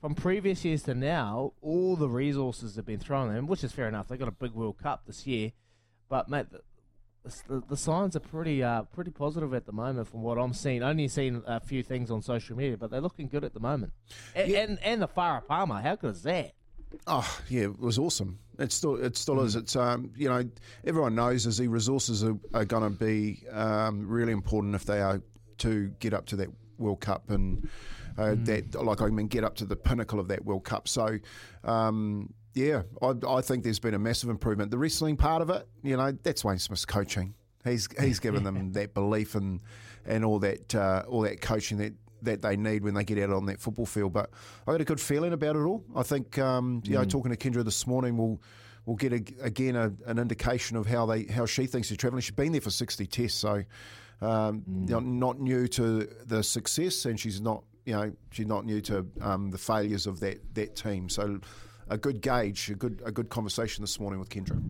from previous years to now, all the resources have been thrown at them, which is fair enough. They got a big World Cup this year, but mate, the, the, signs are pretty uh, pretty positive at the moment from what I'm seeing. Only seen a few things on social media, but they're looking good at the moment. And and, and the Farah Palmer, how good is that? Oh yeah, it was awesome. It still it still is. It's um you know everyone knows as the resources are, are going to be um, really important if they are to get up to that World Cup and uh, that like I mean get up to the pinnacle of that World Cup. So um, yeah, I, I think there's been a massive improvement. The wrestling part of it, you know, that's Wayne Smith's coaching. He's he's given them that belief and and all that uh, all that coaching that. That they need when they get out on that football field, but I got a good feeling about it all. I think, um, you know, Mm. talking to Kendra this morning, we'll we'll get a, again a, an indication of how they how she thinks they're travelling. She's been there for sixty tests, so um, you know, not new to the success, and she's not you know she's not new to um, the failures of that that team. So a good gauge, a good a good conversation this morning with Kendra.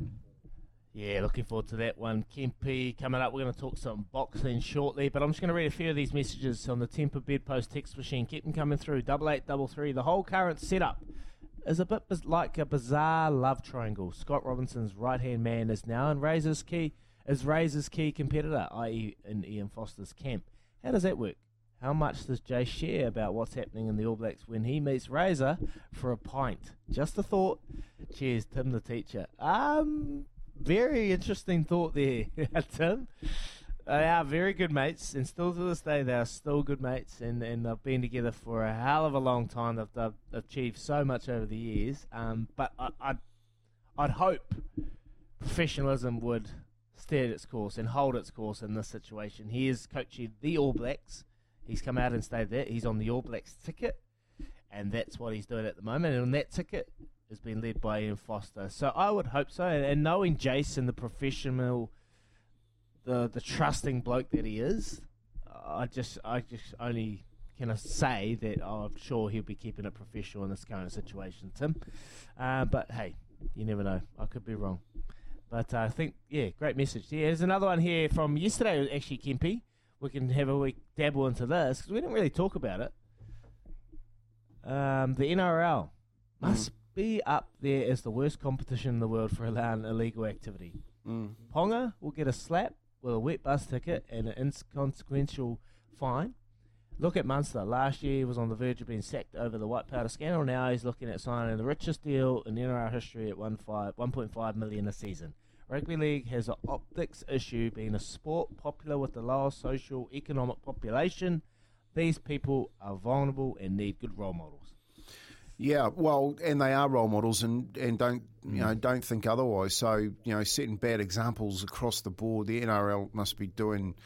Yeah, looking forward to that one. Kempy coming up. We're going to talk some boxing shortly, but I'm just going to read a few of these messages on the Temper Bedpost text machine. Keep them coming through. Double eight, double three. The whole current setup is a bit like a bizarre love triangle. Scott Robertson's right hand man is now in Razor's key is Razor's key competitor, i.e., in Ian Foster's camp. How does that work? How much does Jay share about what's happening in the All Blacks when he meets Razor for a pint? Just a thought. Cheers, Tim the teacher. Um, very interesting thought there, Tim. They are very good mates, and still to this day, they are still good mates, and, and they've been together for a hell of a long time. They've, they've achieved so much over the years. Um, but I, I'd, I'd hope professionalism would steer its course and hold its course in this situation. He is coaching the All Blacks. He's come out and stayed there. He's on the All Blacks ticket, and that's what he's doing at the moment. And on that ticket has been led by Ian Foster. So I would hope so. And, and knowing Jason, the professional, the the trusting bloke that he is, I just I just only can say that I'm sure he'll be keeping it professional in this current situation, Tim. Uh, but hey, you never know. I could be wrong. But uh, I think, yeah, great message. Yeah, there's another one here from yesterday, actually, Kempy. We can have a week dabble into this because we didn't really talk about it. Um, the NRL must be up there as the worst competition in the world for allowing illegal activity. Mm. Ponga will get a slap with a wet bus ticket and an inconsequential fine. Look at Munster. Last year he was on the verge of being sacked over the white powder scandal. Now he's looking at signing the richest deal in NRL history at one five, 1.5 million a season. Rugby league has an optics issue, being a sport popular with the lower social economic population. These people are vulnerable and need good role models. Yeah, well, and they are role models, and, and don't you know don't think otherwise. So you know, setting bad examples across the board. The NRL must be doing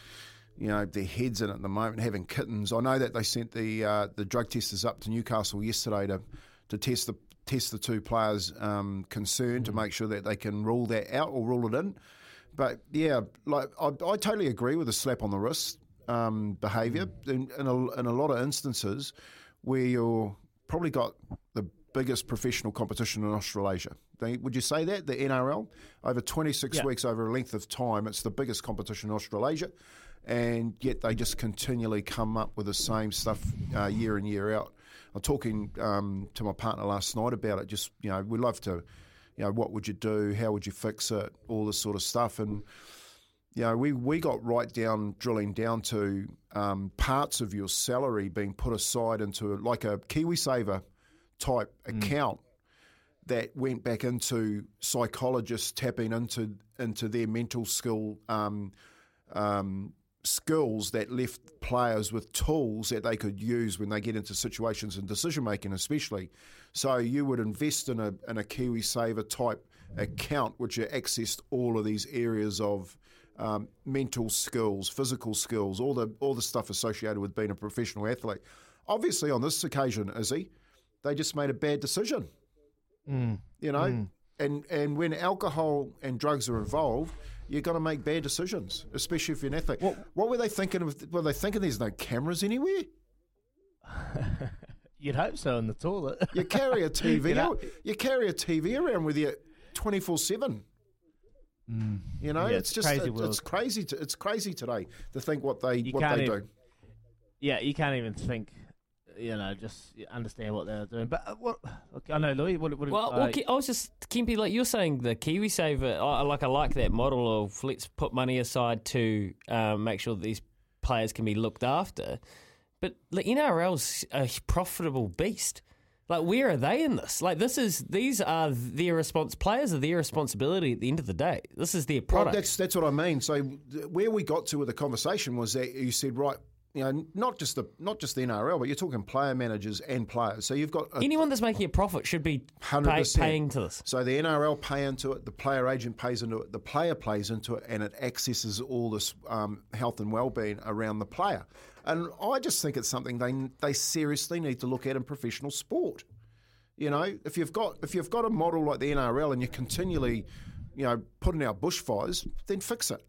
you know their heads in at the moment, having kittens. I know that they sent the uh, the drug testers up to Newcastle yesterday to to test the test the two players um, concerned to make sure that they can rule that out or rule it in. But yeah, like I, I totally agree with the slap on the wrist um, behaviour in, in, a, in a lot of instances where you're probably got the biggest professional competition in Australasia. They- Would you say that the NRL over 26 Yeah. weeks over a length of time, it's the biggest competition in Australasia, and yet they just continually come up with the same stuff uh, year in year out. I'm talking um, to my partner last night about it. Just you know, we love to, you know, what would you do? How would you fix it? All this sort of stuff, and you know, we, we got right down, drilling down to um, parts of your salary being put aside into like a KiwiSaver type account that went back into psychologists tapping into into their mental skill um, um, skills that left players with tools that they could use when they get into situations and decision making, especially. So you would invest in a in a KiwiSaver type account, which accessed all of these areas of um, mental skills, physical skills, all the all the stuff associated with being a professional athlete. Obviously, on this occasion, Izzy, they just made a bad decision. Mm. You know, Mm. And and when alcohol and drugs are involved, you're going to make bad decisions, especially if you're an athlete. What, were they thinking of? Were they thinking there's no cameras anywhere? You'd hope so in the toilet. You carry a TV. You know- you carry a TV around with you, twenty four seven. Mm. You know, Yeah, it's, it's just crazy it- it's crazy. To, it's crazy today to think what they You what they even- do. Yeah, you can't even think, you know, just understand what they're doing. But uh, what? Look, I know, Louis. What? what Well, uh, well, I was just Kempy, like you're saying, the KiwiSaver. I, I like I like that model of let's put money aside to um, make sure that these players can be looked after. But the NRL's a profitable beast. Like, where are they in this? Like, this is these are their response. Players are their responsibility at the end of the day. This is their Well, product. that's that's what I mean. So where we got to with the conversation was that you said, right, you know, not just the not just the NRL, but you're talking player managers and players. So you've got a, Anyone that's making a profit should be pay, paying to this. So the NRL pay into it, the player agent pays into it, the player plays into it, and it accesses all this um, health and well-being around the player. And I just think it's something they they seriously need to look at in professional sport. You know, if you've got if you've got a model like the NRL and you're continually, you know, putting out bushfires, then fix it.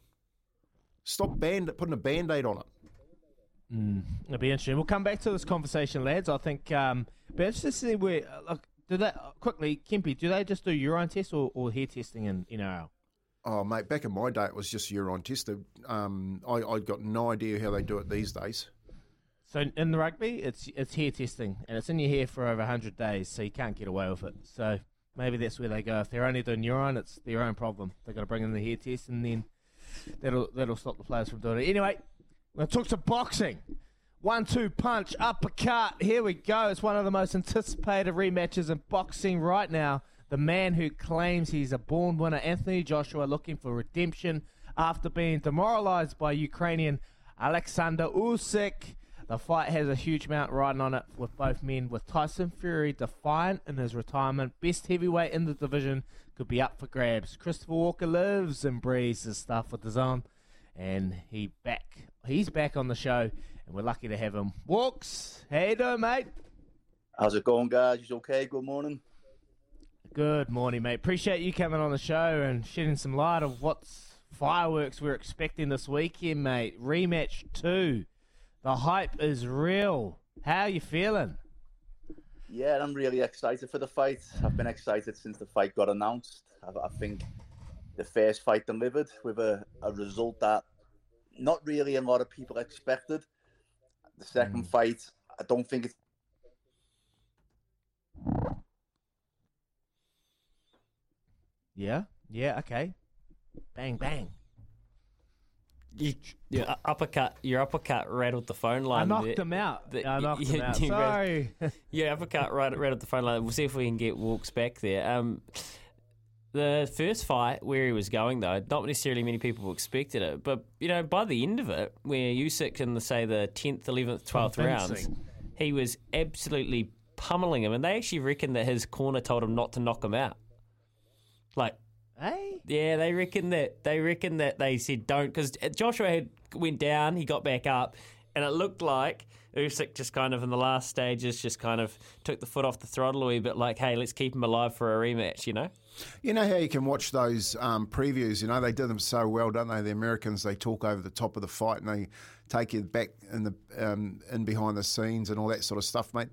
Stop band putting a band-aid on it. Mm, it'll be interesting. We'll come back to this conversation, lads. I think, um, but it's just to see where. uh, Look, do they uh, quickly, Kempy? Do they just do urine tests or, or hair testing in NRL? Oh, mate, back in my day, it was just urine tested. Um, I, I got no idea how they do it these days. So in the rugby, it's it's hair testing, and it's in your hair for over hundred days, so you can't get away with it. So maybe that's where they go. If they're only doing urine, it's their own problem. They've got to bring in the hair test, and then that'll that'll stop the players from doing it. Anyway, we're going to talk to boxing. One two punch, uppercut. Here we go. It's one of the most anticipated rematches in boxing right now. The man who claims he's a born winner, Anthony Joshua, looking for redemption after being demoralized by Ukrainian Alexander Usyk. The fight has a huge amount riding on it with both men, with Tyson Fury defiant in his retirement. Best heavyweight in the division could be up for grabs. Christopher Walker lives and breathes his stuff with his own, and he back. He's back on the show, and we're lucky to have him. Walks, how you doing, mate? How's it going, guys? You okay? Good morning. Good morning, mate. Appreciate you coming on the show and shedding some light of what's fireworks we're expecting this weekend, mate. Rematch two. The hype is real. How are you feeling? Yeah, I'm really excited for the fight. I've been excited since the fight got announced. I, I think the first fight delivered with a, a result that not really a lot of people expected. The second fight, I don't think it's Yeah, yeah, okay. Bang, bang. You, your u- uppercut, your uppercut rattled the phone line. I knocked there. him out. The- I knocked him out. you- Sorry. yeah, uppercut right rattled the phone line. We'll see if we can get walks back there. Um, the first fight where he was going though, not necessarily many people expected it, but you know by the end of it, where Usyk in the say the tenth, eleventh, twelfth rounds, he was absolutely pummeling him, and they actually reckon that his corner told him not to knock him out. Like, hey, yeah, they reckon that they reckon that they said don't because Joshua had went down, he got back up, and it looked like Usyk just kind of in the last stages just kind of took the foot off the throttle a wee bit, like, hey, let's keep him alive for a rematch, you know? You know how you can watch those um, previews? You know they do them so well, don't they? The Americans they talk over the top of the fight and they take you back in the um, in behind the scenes and all that sort of stuff, mate.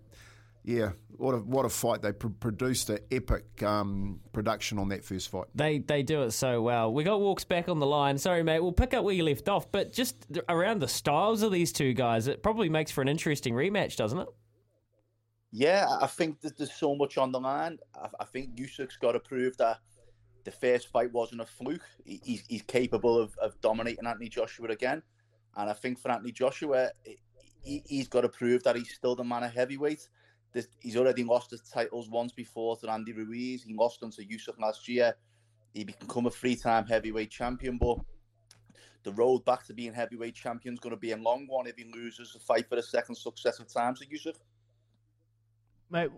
Yeah, what a what a fight! They pr- produced an epic um, production on that first fight. They they do it so well. We got walks back on the line. Sorry, mate. We'll pick up where you left off, but just around the styles of these two guys, it probably makes for an interesting rematch, doesn't it? Yeah, I- I think that there's so much on the line. I, I think Usyk's got to prove that the first fight wasn't a fluke. He, he's, he's capable of, of dominating Anthony Joshua again. And I think for Anthony Joshua, he, he's got to prove that he's still the man of heavyweight. This, he's already lost his titles once before to Andy Ruiz. He lost them to Usyk last year. He become a three-time heavyweight champion, but the road back to being heavyweight champion is going to be a long one if he loses the fight for the second successive time to Usyk. Mate,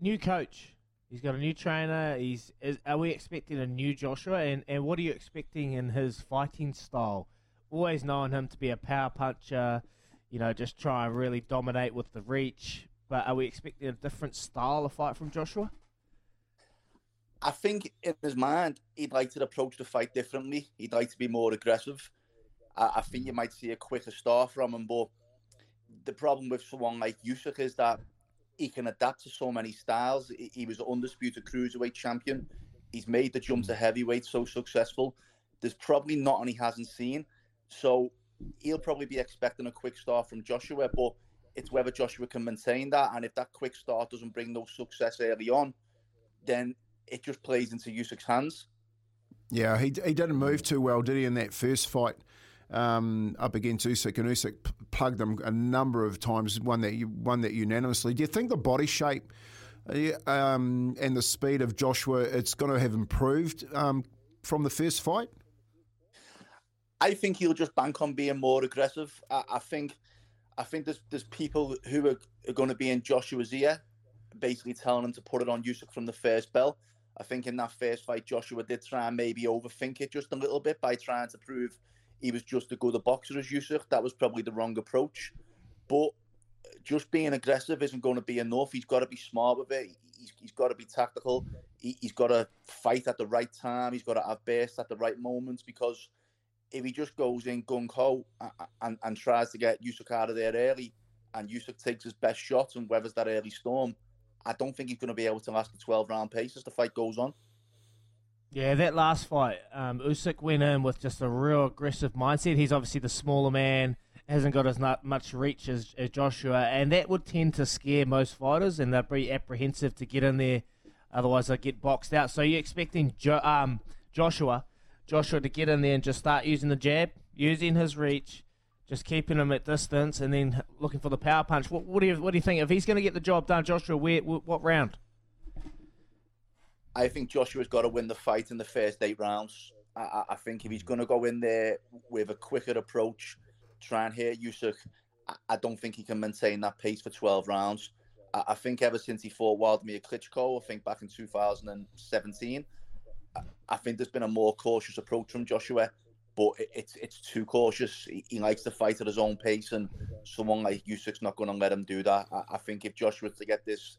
new coach. He's got a new trainer. He's is, are we expecting a new Joshua? And, and what are you expecting in his fighting style? Always known him to be a power puncher, you know, just try and really dominate with the reach. But are we expecting a different style of fight from Joshua? I think in his mind, he'd like to approach the fight differently. He'd like to be more aggressive. I, I think you might see a quicker start from him, but the problem with someone like Usyk is that he can adapt to so many styles. He, he was an undisputed cruiserweight champion. He's made the jump to heavyweight so successful. There's probably not any he hasn't seen. So he'll probably be expecting a quick start from Joshua, but it's whether Joshua can maintain that. And if that quick start doesn't bring no success early on, then it just plays into Usyk's hands. Yeah, he he didn't move too well, did he, in that first fight um, up against Usyk, and Usyk p- plugged him a number of times, won that won that unanimously. Do you think the body shape uh, um, and the speed of Joshua it's going to have improved um, from the first fight? I think he'll just bank on being more aggressive. I, I think I think there's there's people who are, are going to be in Joshua's ear, basically telling him to put it on Usyk from the first bell. I think in that first fight, Joshua did try and maybe overthink it just a little bit by trying to prove he was just as good a boxer as Usyk. That was probably the wrong approach. But just being aggressive isn't going to be enough. He's got to be smart with it. He's, he's got to be tactical. He, he's got to fight at the right time. He's got to have bursts at the right moments because if he just goes in gung ho and, and, and tries to get Usyk out of there early, and Usyk takes his best shot and weathers that early storm, I don't think he's going to be able to last the 12 round pace as the fight goes on. Yeah, that last fight, um, Usyk went in with just a real aggressive mindset. He's obviously the smaller man, hasn't got as much reach as, as Joshua, and that would tend to scare most fighters, and they'd be apprehensive to get in there, otherwise they'd get boxed out. So you're expecting jo- um, Joshua, Joshua to get in there and just start using the jab, using his reach, just keeping him at distance, and then looking for the power punch. What, what do you what do you think if he's going to get the job done, Joshua? Where what round? I think Joshua's got to win the fight in the first eight rounds. I, I think if he's going to go in there with a quicker approach, try and hit Usyk, I, I don't think he can maintain that pace for 12 rounds. I, I think ever since he fought Wladimir Klitschko, I think back in 2017, I, think there's been a more cautious approach from Joshua but it's it's too cautious. He, he, likes to fight at his own pace, and someone like Usyk's not going to let him do that. I, I think if Joshua's to get this,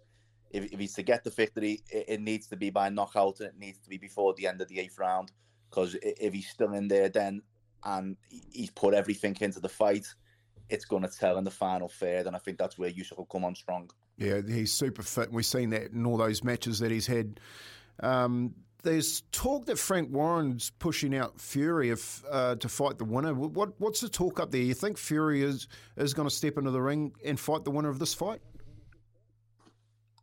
if, if, he's to get the victory, it, it, needs to be by knockout, and it needs to be before the end of the eighth round. Because if he's still in there, then and he's put everything into the fight, it's going to tell in the final third, and I think that's where Usyk will come on strong. Yeah, he's super fit. We've seen that in all those matches that he's had. Um, there's talk that Frank Warren's pushing out Fury if, uh, to fight the winner. What what's the talk up there? You think Fury is is going to step into the ring and fight the winner of this fight?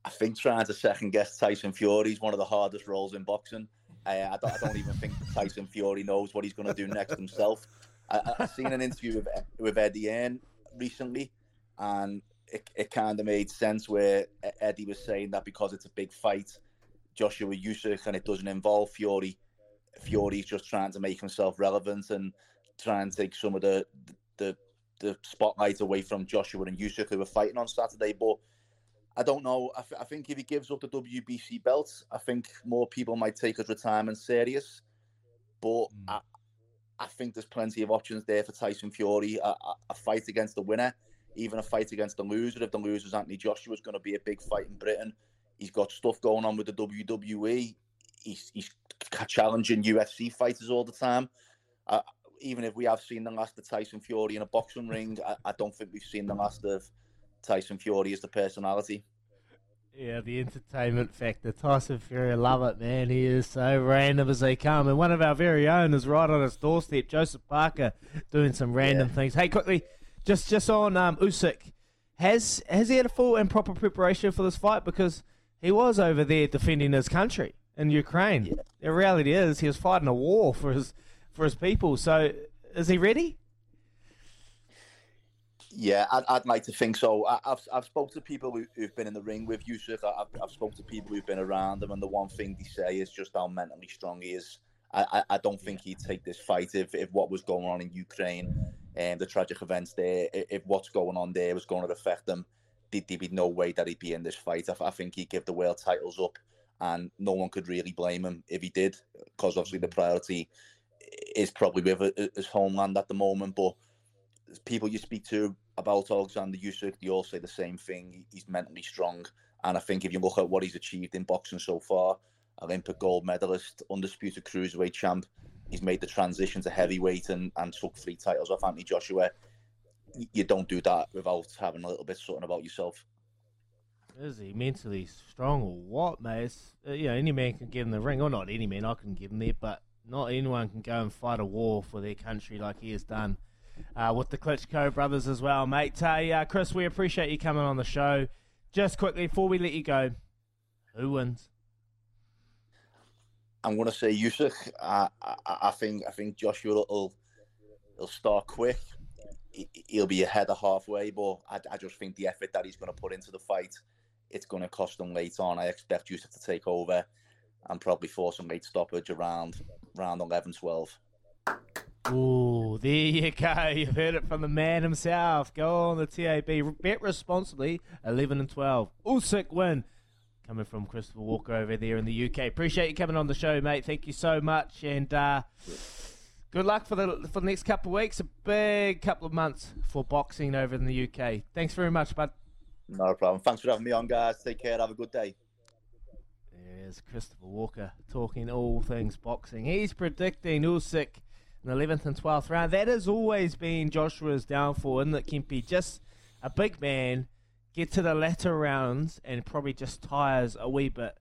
I think trying to second guess Tyson Fury is one of the hardest roles in boxing. Uh, I, don't, I don't even think Tyson Fury knows what he's going to do next himself. I, have seen an interview with with Eddie Hearn recently, and it, it kind of made sense where Eddie was saying that because it's a big fight Joshua Usyk and it doesn't involve Fury. Fury's just trying to make himself relevant and try and take some of the the the spotlight away from Joshua and Usyk who were fighting on Saturday. But I don't know. I, th- I think if he gives up the WBC belt, I think more people might take his retirement serious. But mm. I, I think there's plenty of options there for Tyson Fury. A, a, a, fight against the winner, even a fight against the loser. If the loser is Anthony Joshua, is going to be a big fight in Britain. He's got stuff going on with the WWE. He's, he's challenging UFC fighters all the time. Uh, even if we have seen the last of Tyson Fury in a boxing ring, I, I don't think we've seen the last of Tyson Fury as the personality. Yeah, the entertainment factor. Tyson Fury, I love it, man. He is so random as they come. And one of our very own is right on his doorstep, Joseph Parker, doing some random yeah. things. Hey, quickly, just just on um, Usyk, has has he had a full and proper preparation for this fight? Because he was over there defending his country in Ukraine. Yeah. The reality is he was fighting a war for his for his people. So is he ready? Yeah, I'd, I'd like to think so. I, have I've spoken to people who, have been in the ring with Usyk. I've, I've spoken to people who've been around him, and the one thing they say is just how mentally strong he is. I, I, I don't think he'd take this fight if, if what was going on in Ukraine and the tragic events there, if, if what's going on there was going to affect him there'd be no way that he'd be in this fight. I, I think he'd give the world titles up, and no one could really blame him if he did, because obviously the priority is probably with his homeland at the moment. But people you speak to about Alexander Usyk, they all say the same thing. He's mentally strong, and I think if you look at what he's achieved in boxing so far, Olympic gold medalist, undisputed cruiserweight champ. He's made the transition to heavyweight and, and took three titles off Anthony Joshua you don't do that without having a little bit something about yourself. Is he mentally strong or what, mate? Uh, you know, any man can get in the ring, or not any man, I can get in there, but not anyone can go and fight a war for their country like he has done uh, with the Klitschko brothers as well, mate. Uh, yeah, Chris, we appreciate you coming on the show. Just quickly, before we let you go, who wins? I'm going to say Usyk. I, I, I think I think Joshua will will start quick he'll be ahead of halfway, but I, I just think the effort that he's going to put into the fight, it's going to cost him late on. I expect Usyk to take over and probably force a late stoppage around round 11, 12. Ooh, there you go. You've heard it from the man himself. Go on the TAB. Bet responsibly. 11 and 12. Usyk win. Coming from Christopher Walker over there in the UK. Appreciate you coming on the show, mate. Thank you so much. And uh, good luck for the for the next couple of weeks. A big couple of months for boxing over in the UK. Thanks very much, bud. Not a problem. Thanks for having me on, guys. Take care. Have a good day. There's Christopher Walker talking all things boxing. He's predicting Usyk in the 11th and 12th round. That has always been Joshua's downfall, isn't it, Kempy? Just a big man, get to the latter rounds and probably just tires a wee bit.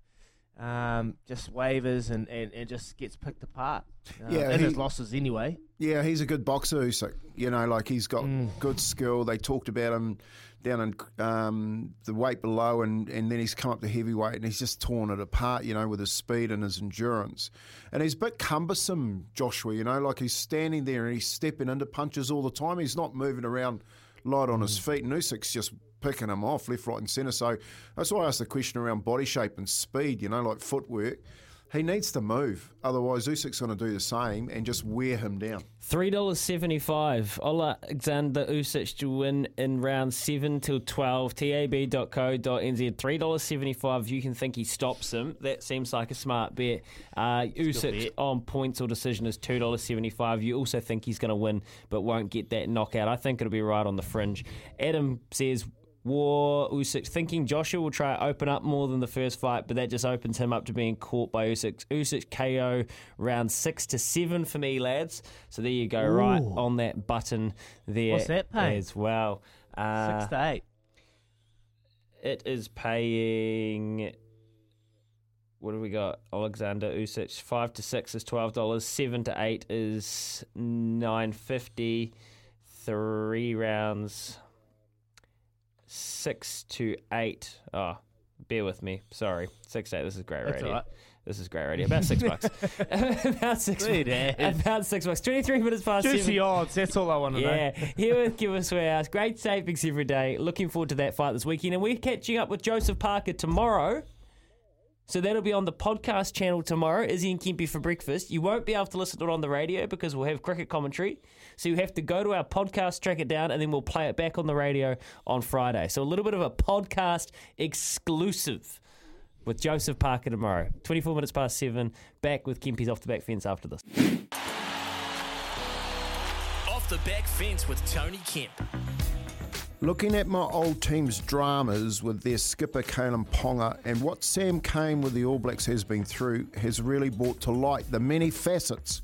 Um, just wavers and, and, and just gets picked apart. Uh, Yeah, in he- his losses anyway. Yeah, he's a good boxer, Usyk. You know, like he's got good skill. They talked about him down in um, the weight below, and, and then he's come up to heavyweight, and he's just torn it apart. You know, with his speed and his endurance, and he's a bit cumbersome, Joshua. You know, like he's standing there and he's stepping into punches all the time. He's not moving around light on his mm. feet, and Usyk's just picking him off left, right, and centre. So that's why I asked the question around body shape and speed. You know, like footwork. He needs to move, otherwise Usyk's going to do the same and just wear him down. Three dollars seventy-five. Alexander Usyk to win in round seven till twelve. Tab.co.nz. Three dollars seventy-five. You can think he stops him. That seems like a smart bet. Uh, Usyk on points or decision is two dollars seventy-five. You also think he's going to win, but won't get that knockout. I think it'll be right on the fringe. Adam says. War Usyk thinking Joshua will try to open up more than the first fight, but that just opens him up to being caught by Usyk. Usyk KO round six to seven for me, lads. So there you go, right on that button there What's that paying? as well. Uh, Six to eight. It is paying. What do we got? Alexander Usyk five to six is twelve dollars. Seven to eight is nine fifty. Three rounds. Six to eight. Oh, bear with me. Sorry, six to eight. This is great radio. right. This is great radio. About six bucks. about six. As. About six bucks. Twenty-three minutes past Juicy seven. odds. That's all I want to Yeah, know. here with Give Us Warehouse. Great savings every day. Looking forward to that fight this weekend. And we're catching up with Joseph Parker tomorrow. So that'll be on the podcast channel tomorrow, Izzy and Kempy for breakfast. You won't be able to listen to it on the radio because we'll have cricket commentary. So you have to go to our podcast, track it down, and then we'll play it back on the radio on Friday. So a little bit of a podcast exclusive with Joseph Parker tomorrow. 24 minutes past seven. Back with Kempy's off the back fence after this. Off the back fence with Tony Kemp. Looking at my old team's dramas with their skipper Kalyn Ponga and what Sam Cane with the All Blacks has been through has really brought to light the many facets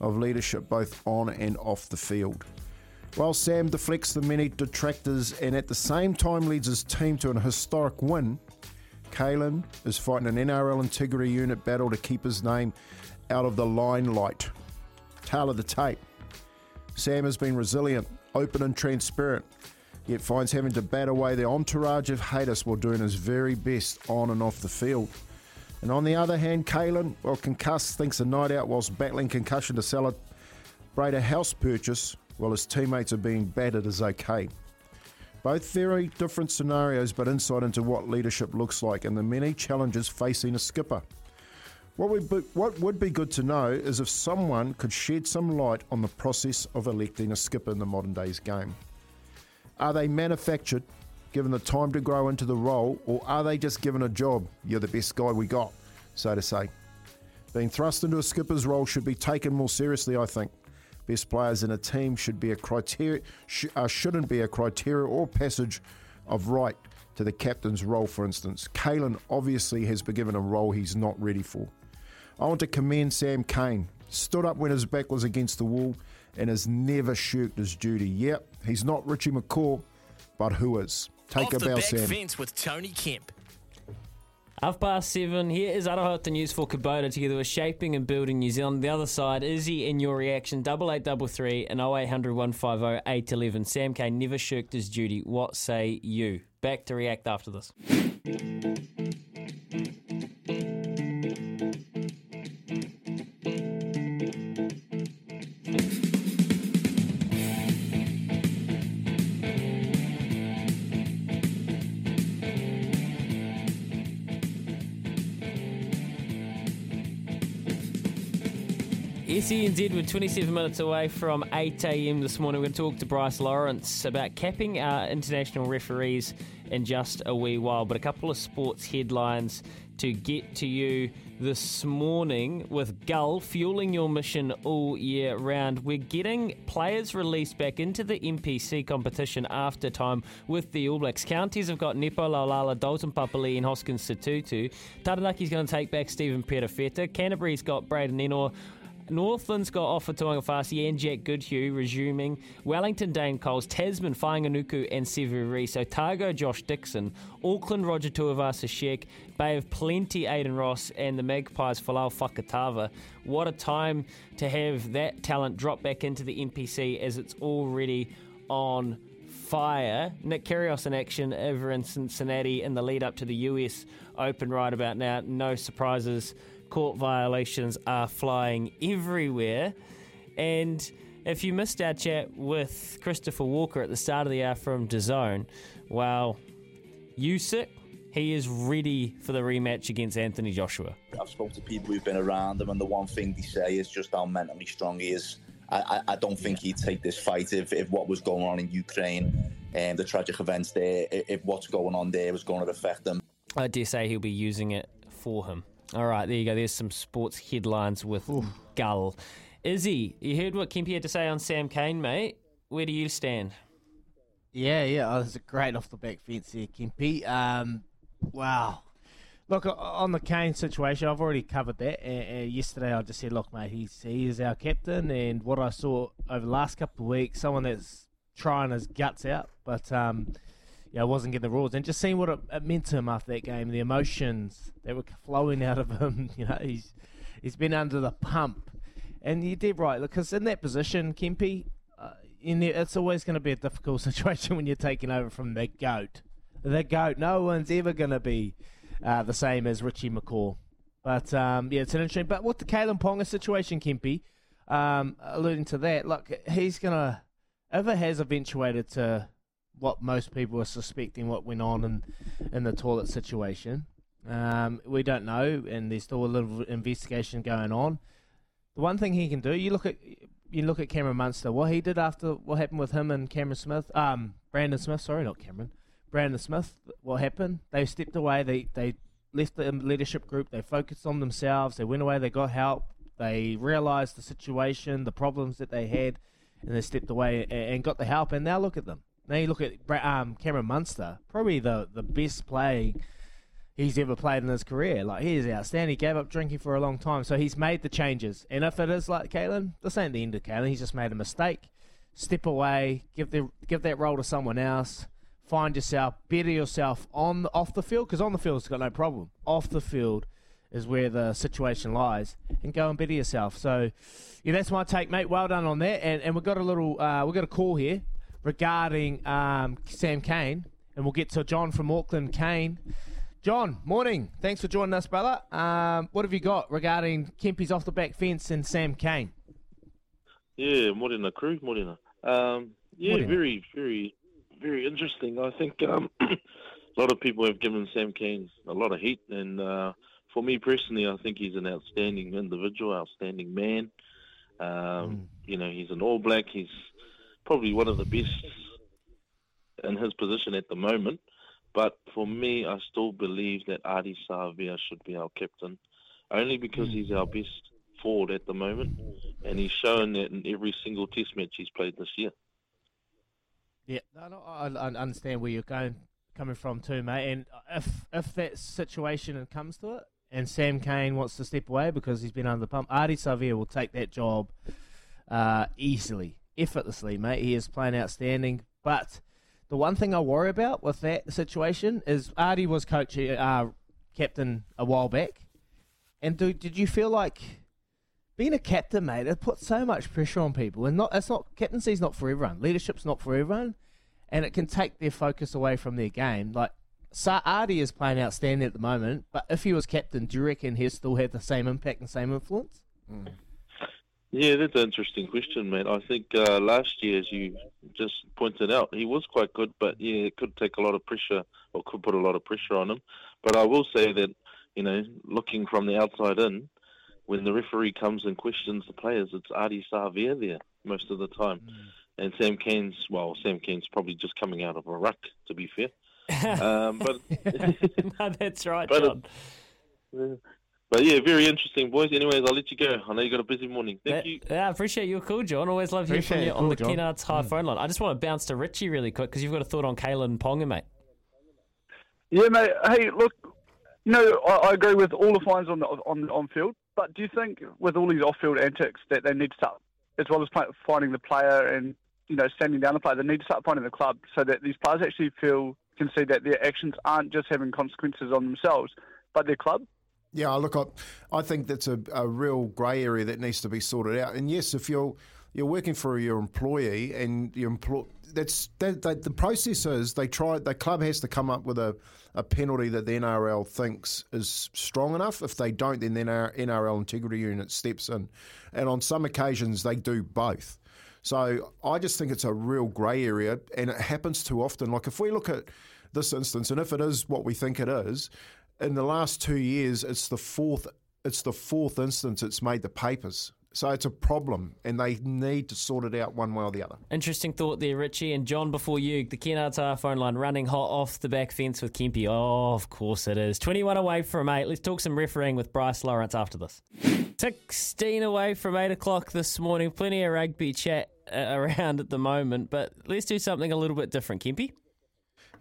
of leadership both on and off the field. While Sam deflects the many detractors and at the same time leads his team to an historic win, Kalyn is fighting an NRL integrity unit battle to keep his name out of the limelight. Tale of the tape. Sam has been resilient, open, and transparent, yet finds having to bat away the entourage of haters while doing his very best on and off the field. And on the other hand, Kalyn, well, concussed, thinks a night out whilst battling concussion to celebrate a house purchase while his teammates are being battered is okay. Both very different scenarios, but insight into what leadership looks like and the many challenges facing a skipper. What would, be, what would be good to know is if someone could shed some light on the process of electing a skipper in the modern day's game. Are they manufactured, given the time to grow into the role, or are they just given a job? You're the best guy we got, so to say. Being thrust into a skipper's role should be taken more seriously, I think. Best players in a team should be a criteria, sh- uh, shouldn't be a criteria or passage of right to the captain's role, for instance. Kalyn obviously has been given a role he's not ready for. I want to commend Sam Cane. Stood up when his back was against the wall and has never shirked his duty. Yep, he's not Richie McCaw, but who is? Take Off a the bow, back Sam. fence with Tony Kemp. Half past seven. Here is Aroha News for Kubota together with Shaping and Building New Zealand. The other side, Izzy in your reaction, double eight double three and 0800 150 811. Sam K never shirked his duty. What say you? Back to react after this. SENZ, we're 27 minutes away from 8 a.m. this morning. We're going to talk to Bryce Lawrence about capping our international referees in just a wee while. But a couple of sports headlines to get to you this morning with Gull fueling your mission all year round. We're getting players released back into the NPC competition after time with the All Blacks. Counties have got Nepo Laulala, Dalton Papali'i, and Hoskins Sotutu. Taranaki's going to take back Stephen Perofeta. Canterbury's got Braden Ennor. Northland's got Ofa Tu'ungafasi and Jack Goodhue resuming. Wellington Dane Coles, Tasman Fainga'anuku and Sevu Reese. Otago Josh Dickson. Auckland Roger Tuivasa Sheck. Bay of Plenty Aidan Ross and the Magpies Folau Fakatava. What a time to have that talent drop back into the NPC as it's already on fire. Nick Kyrgios in action over in Cincinnati in the lead up to the US Open right about now. No surprises court violations are flying everywhere. And if you missed our chat with Christopher Walker at the start of the hour from DAZN, well, Usyk, he is ready for the rematch against Anthony Joshua. I've spoken to people who've been around him, and the one thing they say is just how mentally strong he is. I, I, I don't think he'd take this fight if, if what was going on in Ukraine and the tragic events there, if, if what's going on there was going to affect him. I dare say he'll be using it for him. All right, there you go. There's some sports headlines with Oof. Gull. Izzy, you heard what Kempy had to say on Sam Cane, mate. Where do you stand? Yeah, yeah, oh, that's a great off the back fence here, Kempy. Um, wow. Look, on the Cane situation, I've already covered that. Uh, yesterday, I just said, look, mate, he's, he is our captain. And what I saw over the last couple of weeks, someone that's trying his guts out, but um, yeah, wasn't getting the rules, and just seeing what it, it, meant to him after that game, the emotions that were flowing out of him. You know, he's he's been under the pump, and you did right because in that position, Kempy, uh, it's always going to be a difficult situation when you're taking over from the goat. The goat. No one's ever going to be uh, the same as Richie McCaw. But um, yeah, it's an interesting. But with the Kalyn Ponga situation, Kempy, um, alluding to that, look, he's gonna if it has eventuated to what most people are suspecting what went on in in the toilet situation. Um, we don't know, and there's still a little investigation going on. The one thing he can do, you look at you look at Cameron Munster, what he did after what happened with him and Cameron Smith, um, Brandon Smith, sorry, not Cameron, Brandon Smith. What happened? They stepped away. They they left the leadership group. They focused on themselves. They went away. They got help. They realised the situation, the problems that they had, and they stepped away and, and got the help. And now look at them. Now you look at um, Cameron Munster, probably the, the best play he's ever played in his career. Like he is outstanding. He gave up drinking for a long time, so he's made the changes. And if it is like Kalyn, this ain't the end of Kalyn. He's just made a mistake. Step away, give the give that role to someone else. Find yourself, better yourself on off the field because on the field it's got no problem. Off the field is where the situation lies, and go and better yourself. So, yeah, that's my take, mate. Well done on that. And and we've got a little, uh, we've got a call here regarding um, Sam Cane, and we'll get to John from Auckland. Kane, John, morning. Thanks for joining us, brother. Um, what have you got regarding Kempy's off the back fence and Sam Cane? Yeah, morning, crew. Morning. Um, yeah, morning. very, very, very interesting. I think um, a lot of people have given Sam Cane a lot of heat, and uh, for me personally, I think he's an outstanding individual, outstanding man. Um, mm. You know, he's an All Black. He's probably one of the best in his position at the moment. But for me, I still believe that Ardie Savea should be our captain, only because he's our best forward at the moment, and he's shown that in every single Test match he's played this year. Yeah, no, no, I, I understand where you're going, coming from too, mate. And if if that situation comes to it, and Sam Cane wants to step away because he's been under the pump, Ardie Savea will take that job uh, easily effortlessly, mate. He is playing outstanding. But the one thing I worry about with that situation is Ardie was coach, uh, captain a while back. And do, did you feel like being a captain, mate, it puts so much pressure on people. And not it's not captaincy's not for everyone. Leadership's not for everyone. And it can take their focus away from their game. Like Sa Ardie is playing outstanding at the moment, but if he was captain, do you reckon he'd still have the same impact and same influence? Mm. Yeah, that's an interesting question, mate. I think uh, last year, as you just pointed out, he was quite good, but yeah, it could take a lot of pressure or could put a lot of pressure on him. But I will say that, you know, looking from the outside in, when the referee comes and questions the players, it's Ardie Savea there most of the time. And Sam Cane's, well, Sam Cane's probably just coming out of a ruck, to be fair. um, but no, that's right, but, John. uh, but yeah, very interesting, boys. Anyways, I'll let you go. I know you got a busy morning. Thank That- you. Yeah, I appreciate your call, John. Always love hearing from you your on the call, John. Kennards Hire mm. phone line. I just want to bounce to Richie really quick because you've got a thought on Kalyn Ponga, mate. Yeah, mate. Hey, look, you know, I, I agree with all the fines on the on on field, but do you think with all these off-field antics that they need to start, as well as play, finding the player and you know standing down the player, they need to start finding the club so that these players actually feel can see that their actions aren't just having consequences on themselves, but their club. Yeah, look, I, I think that's a, a real grey area that needs to be sorted out. And yes, if you're you're working for your employee and your employ that's that, that the process is they try the club has to come up with a, a penalty that the NRL thinks is strong enough. If they don't, then the NRL integrity unit steps in, and on some occasions they do both. So I just think it's a real grey area, and it happens too often. Like if we look at this instance, and if it is what we think it is, in the last two years, it's the fourth. It's the fourth instance it's made the papers. So it's a problem, and they need to sort it out one way or the other. Interesting thought there, Richie. And John, before you, the Hire phone line running hot off the back fence with Kempy. Oh, of course it is. 21 away from 8. Let's talk some refereeing with Bryce Lawrence after this. 16 away from 8 o'clock this morning. Plenty of rugby chat uh, around at the moment, but let's do something a little bit different, Kempy.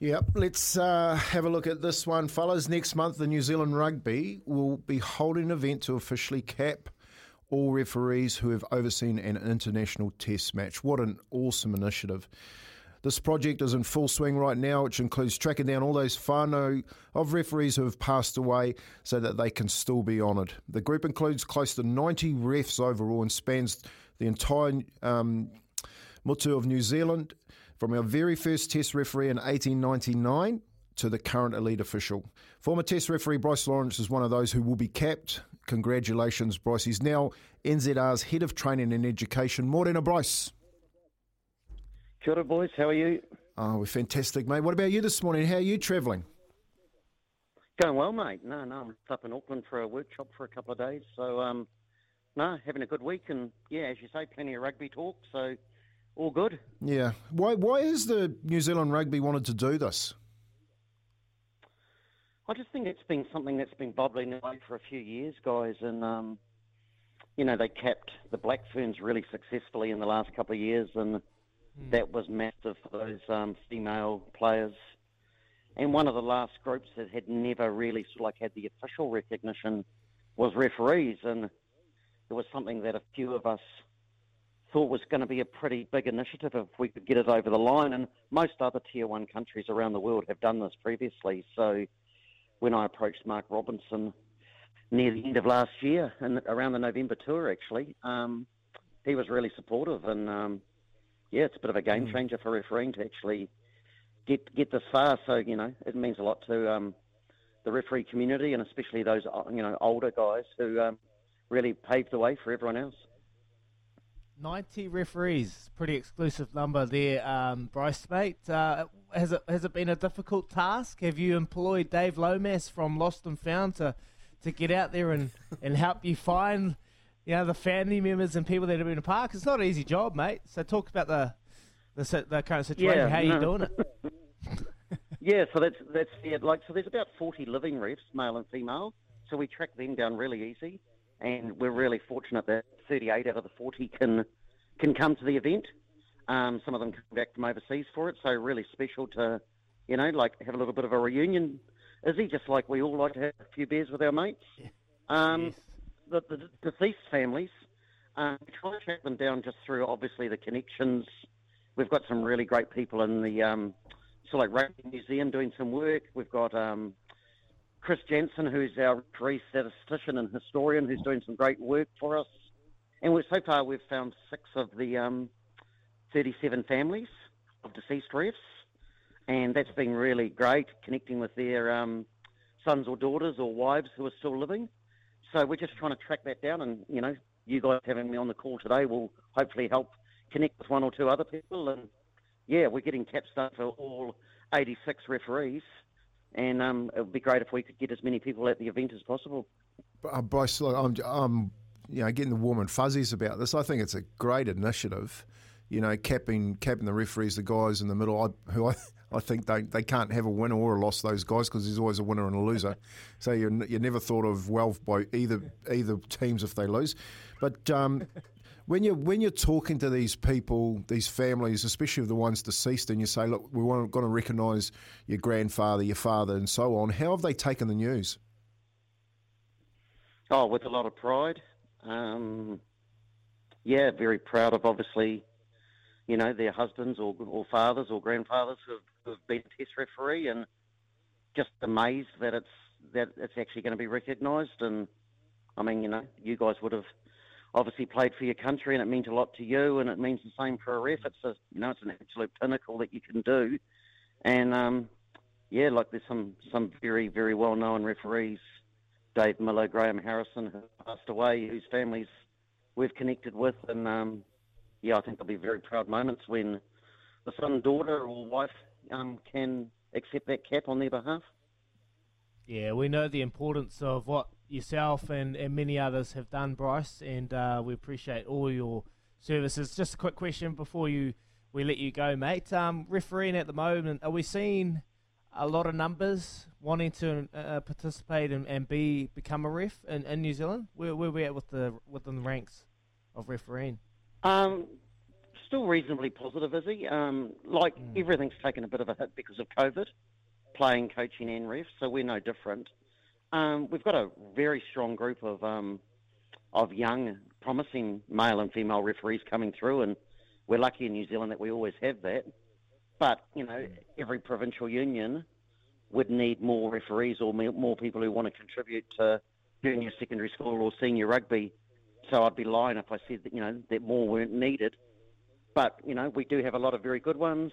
Yep, let's uh, have a look at this one, fellas. Next month, the New Zealand Rugby will be holding an event to officially cap all referees who have overseen an international test match. What an awesome initiative. This project is in full swing right now, which includes tracking down all those whānau of referees who have passed away so that they can still be honoured. The group includes close to 90 refs overall and spans the entire um, motu of New Zealand, from our very first test referee in 1899 to the current elite official. Former test referee Bryce Lawrence is one of those who will be capped. Congratulations, Bryce. He's now NZR's head of training and education. Morena Bryce. Kia ora, boys. How are you? Oh, we're fantastic, mate. What about you this morning? How are you travelling? Going well, mate. No, no, I'm up in Auckland for a workshop for a couple of days. So, um, no, having a good week. And, yeah, as you say, plenty of rugby talk. So, all good. Yeah. Why, why has the New Zealand rugby wanted to do this? I just think it's been something that's been bubbling away for a few years, guys. And, um, you know, they kept the Black Ferns really successfully in the last couple of years. And that was massive for those um, female players. And one of the last groups that had never really sort of like had the official recognition was referees. And it was something that a few of us thought was going to be a pretty big initiative if we could get it over the line. And most other tier one countries around the world have done this previously. So when I approached Mark Robinson near the end of last year and around the November tour, actually, um, he was really supportive. And um, yeah, it's a bit of a game changer for refereeing to actually get get this far. So you know, it means a lot to um, the referee community and especially those you know older guys who um, really paved the way for everyone else. 90 referees, pretty exclusive number there, um, Bryce, mate. Uh, has it has it been a difficult task? Have you employed Dave Lomas from Lost and Found to, to get out there and, and help you find, you know, the family members and people that have been in the park? It's not an easy job, mate. So talk about the the, the current situation. Yeah, How are you doing it? yeah, so that's that's yeah, like so. There's about 40 living refs, male and female. So we track them down really easy, and we're really fortunate that 38 out of the 40 can can come to the event. Um, some of them come back from overseas for it, so really special to, you know, like have a little bit of a reunion. Is he just like we all like to have a few beers with our mates? Um, the, the deceased families, um, we try to track them down just through obviously the connections. We've got some really great people in the um, so like Rugby Museum doing some work. We've got um, Chris Jensen, who's our referee statistician and historian, who's doing some great work for us. And so far, we've found six of the um, 37 families of deceased refs, and that's been really great, connecting with their um, sons or daughters or wives who are still living. So we're just trying to track that down, and you know, you guys having me on the call today will hopefully help connect with one or two other people. And yeah, we're getting caps done for all 86 referees, and um, it would be great if we could get as many people at the event as possible. uh, Bryce, look, I'm, I'm, you know, getting the warm and fuzzies about this. I think it's a great initiative. You know, capping capping the referees, the guys in the middle, I, who I, I think they, they can't have a winner or a loss. Those guys because there's always a winner and a loser. So you're, you're never thought of well by either either teams if they lose. But um, when you when you're talking to these people, these families, especially the ones deceased, and you say, "Look, we want going to recognise your grandfather, your father, and so on," how have they taken the news? Oh, with a lot of pride. Um, yeah, very proud of obviously, you know, their husbands or, or fathers or grandfathers who've, who've been test referee, and just amazed that it's that it's actually going to be recognised. And I mean, you know, you guys would have obviously played for your country, and it meant a lot to you, and it means the same for a ref. It's a you know, it's an absolute pinnacle that you can do, and um, yeah, like there's some some very very well known referees Dave Miller, Graham Harrison, who passed away, whose families we've connected with, and um, yeah, I think there'll be very proud moments when the son, daughter, or wife um, can accept that cap on their behalf. Yeah, we know the importance of what yourself and, and many others have done, Bryce, and uh, we appreciate all your services. Just a quick question before you we let you go, mate. Um, refereeing at the moment, are we seeing a lot of numbers wanting to uh, participate and, and be become a ref in, in New Zealand? Where where we at with the within the ranks of refereeing? Um, still reasonably positive, is he? Um, like Hmm. everything's taken a bit of a hit because of COVID, playing, coaching, and ref. So we're no different. Um, we've got a very strong group of um, of young, promising male and female referees coming through, and we're lucky in New Zealand that we always have that. But you know, every provincial union would need more referees or more people who want to contribute to junior secondary school or senior rugby. So I'd be lying if I said that you know that more weren't needed. But you know, we do have a lot of very good ones.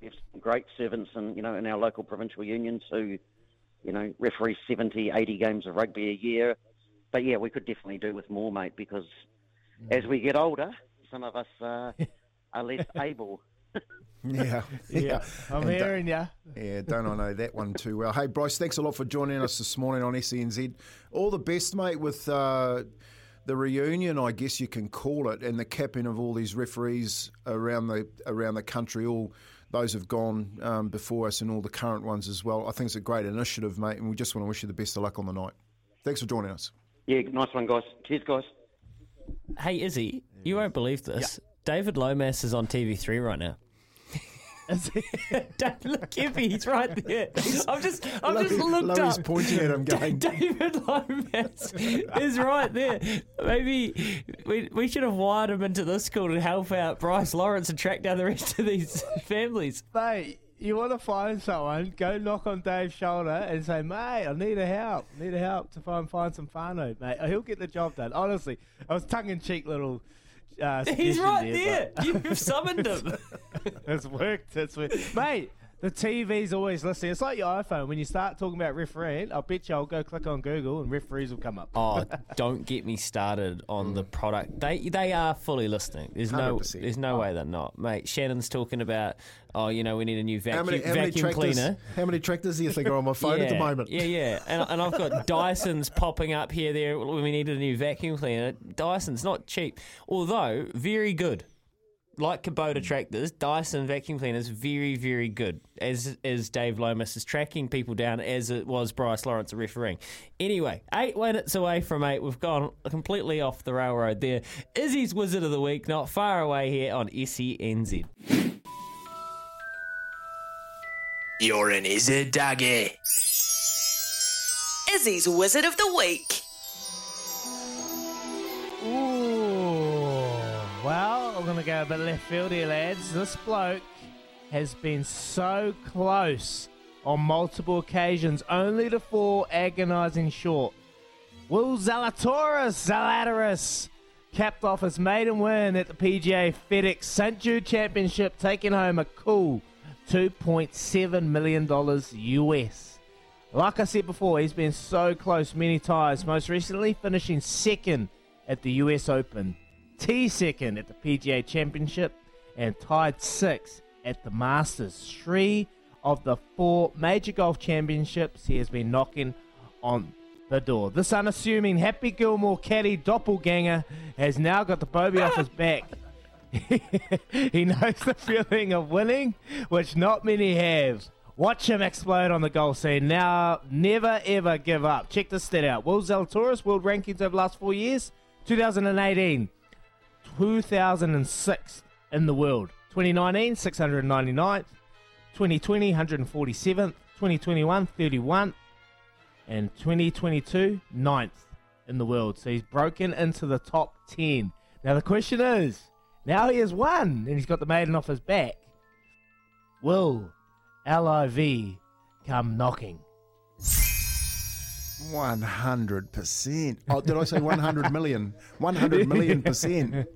We have some great servants and you know in our local provincial unions who you know referee 70, 80 games of rugby a year. But yeah, we could definitely do with more, mate, because as we get older, some of us uh, are less able. Yeah, Yeah, I'm And, uh, hearing ya. Yeah, don't I know that one too well. Hey, Bryce, thanks a lot for joining us this morning on SENZ. All the best, mate, with uh, the reunion, I guess you can call it, and the capping of all these referees around the around the country. All those have gone um, before us, and all the current ones as well. I think it's a great initiative, mate, and we just want to wish you the best of luck on the night. Thanks for joining us. Yeah, nice one, guys. Cheers, guys. Hey, Izzy, you won't believe this. David Lomas is on TV3 right now. David, look, Kippy, he's right there. I've just, I've Love- just looked love up. he's pointing at him going- David Lomas is right there. Maybe we, we should have wired him into this school to help out Bryce Lawrence and track down the rest of these families. Mate, you want to find someone, go knock on Dave's shoulder and say, mate, I need a help. need a help to find find some whānau, mate. He'll get the job done. Honestly, I was tongue-in-cheek little uh, He's right there. You've summoned him. it's worked. It's worked. Mate, the TV's always listening. It's like your iPhone. When you start talking about refereeing, I'll bet you I'll go click on Google and referees will come up. Oh, don't get me started on the product. They they are fully listening. There's no 100%. there's no way they're not, mate. Shannon's talking about oh, you know, we need a new How vacuum many, how many vacuum tractors? cleaner. How many tractors do you think are on my phone at the moment? Yeah, yeah. And, and I've got Dyson's popping up here, there. When we needed a new vacuum cleaner. Dyson's not cheap, although very good. Like Kubota tractors, Dyson vacuum cleaners very, very good. As as Dave Lomas is tracking people down, as it was Bryce Lawrence refereeing. Anyway, eight minutes away from eight, we've gone completely off the railroad there. Izzy's Wizard of the Week, not far away here on E SENZ. You're an izzard doggy. Izzy's Wizard of the Week. Going to go a bit left field here, lads. This bloke has been so close on multiple occasions, only to fall agonising short. Will Zalatoris Zalatoris capped off his maiden win at the PGA FedEx St. Jude Championship, taking home a cool $2.7 million US. Like I said before, he's been so close many times, most recently finishing second at the US Open, T second at the PGA Championship, and tied sixth at the Masters. Three of the four major golf championships he has been knocking on the door. This unassuming Happy Gilmore caddy doppelganger has now got the bobby off his back. he knows the feeling of winning, which not many have. Watch him explode on the goal scene. Now, never ever give up. Check this stat out. Will Zalatoris world rankings over the last four years? 2018, 2006 in the world. 2019, 699th. 2020, 147th. 2021, 31. And 2022, 9th in the world. So he's broken into the top 10. Now the question is, now he has won and he's got the maiden off his back. Will LIV come knocking? 100%. Oh, did I say 100 million? 100 million percent.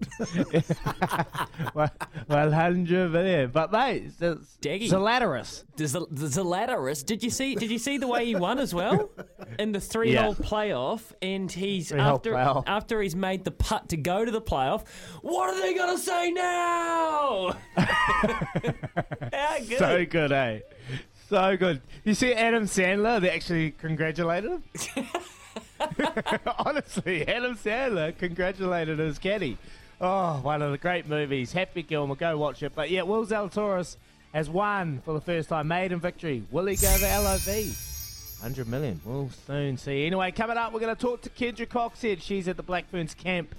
well, 100 million. But mate, it's Daggy. Zalatoris. The, Zal- the Zalatoris. Did you see? Did you see the way he won as well in the three-hole Yeah. playoff? And he's Three-hole after playoff. after he's made the putt to go to the playoff. What are they gonna say now? How good? So good, eh? So good. You see Adam Sandler, they actually congratulated him? Honestly, Adam Sandler congratulated his caddy. Oh, one of the great movies. Happy Gilmore, go watch it. But yeah, Will Zalatoris has won for the first time, maiden victory. Will he go the LOV? 100 million. We'll soon see. Anyway, coming up, we're going to talk to Kendra Cocksedge. She's at the Black Ferns camp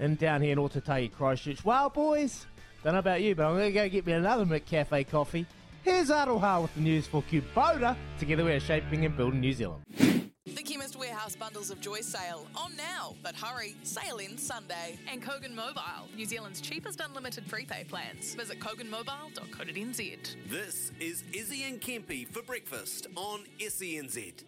and down here in Ōtautahi, Christchurch. Well, boys, don't know about you, but I'm going to go get me another McCafe coffee. Here's Aroha with the news for Kubota. Together we are shaping and building New Zealand. The Chemist Warehouse bundles of joy sale on now, but hurry, sale ends Sunday. And Kogan Mobile, New Zealand's cheapest unlimited prepaid plans. Visit koganmobile.co.nz. This is Izzy and Kempy for breakfast on SENZ.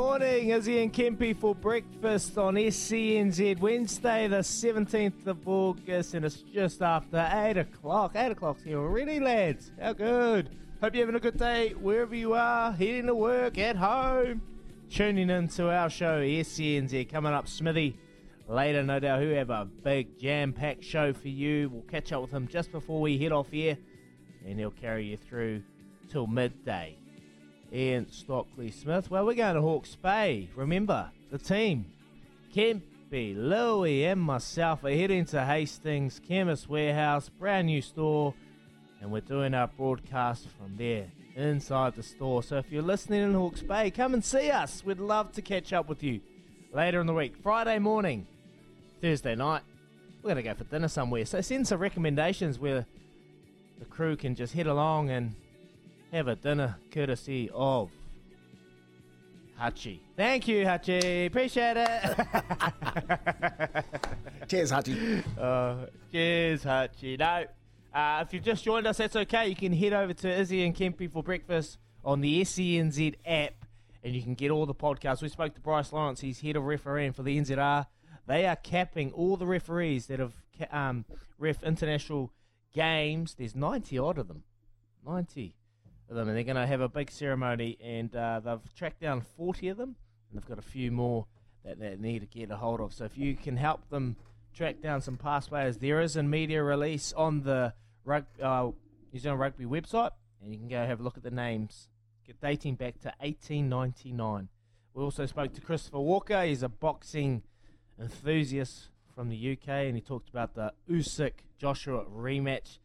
Morning, Izzy and Kempy for breakfast on SENZ Wednesday, the 17th of August, and it's just after 8 o'clock. 8 o'clock's here already, lads. How good. Hope you're having a good day wherever you are, heading to work, at home. Tuning in to our show, SENZ, coming up, Smithy. Later, no doubt, who have a big jam packed show for you. We'll catch up with him just before we head off here, and he'll carry you through till midday. Ian Stockley Smith. Well, we're going to Hawke's Bay. Remember, the team. Kempy, Louie, and myself are heading to Hastings Chemist Warehouse, brand new store, and we're doing our broadcast from there, inside the store. So if you're listening in Hawke's Bay, come and see us. We'd love to catch up with you later in the week. Friday morning, Thursday night, we're going to go for dinner somewhere. So send some recommendations where the crew can just head along and have a dinner courtesy of Hachi. Thank you, Hachi. Appreciate it. Cheers, Hachi. Uh, cheers, Hachi. No, uh, if you've just joined us, that's okay. You can head over to Izzy and Kempy for breakfast on the SENZ app, and you can get all the podcasts. We spoke to Bryce Lawrence. He's head of refereeing for the NZR. They are capping all the referees that have um, ref international games. There's 90 odd of them. 90 of them, and they're going to have a big ceremony, and uh, they've tracked down 40 of them, and they've got a few more that they need to get a hold of. So if you can help them track down some past players, there is a media release on the rug, uh, New Zealand Rugby website, and you can go have a look at the names, dating back to 1899. We also spoke to Christopher Walker. He's a boxing enthusiast from the UK, and he talked about the Usyk Joshua rematch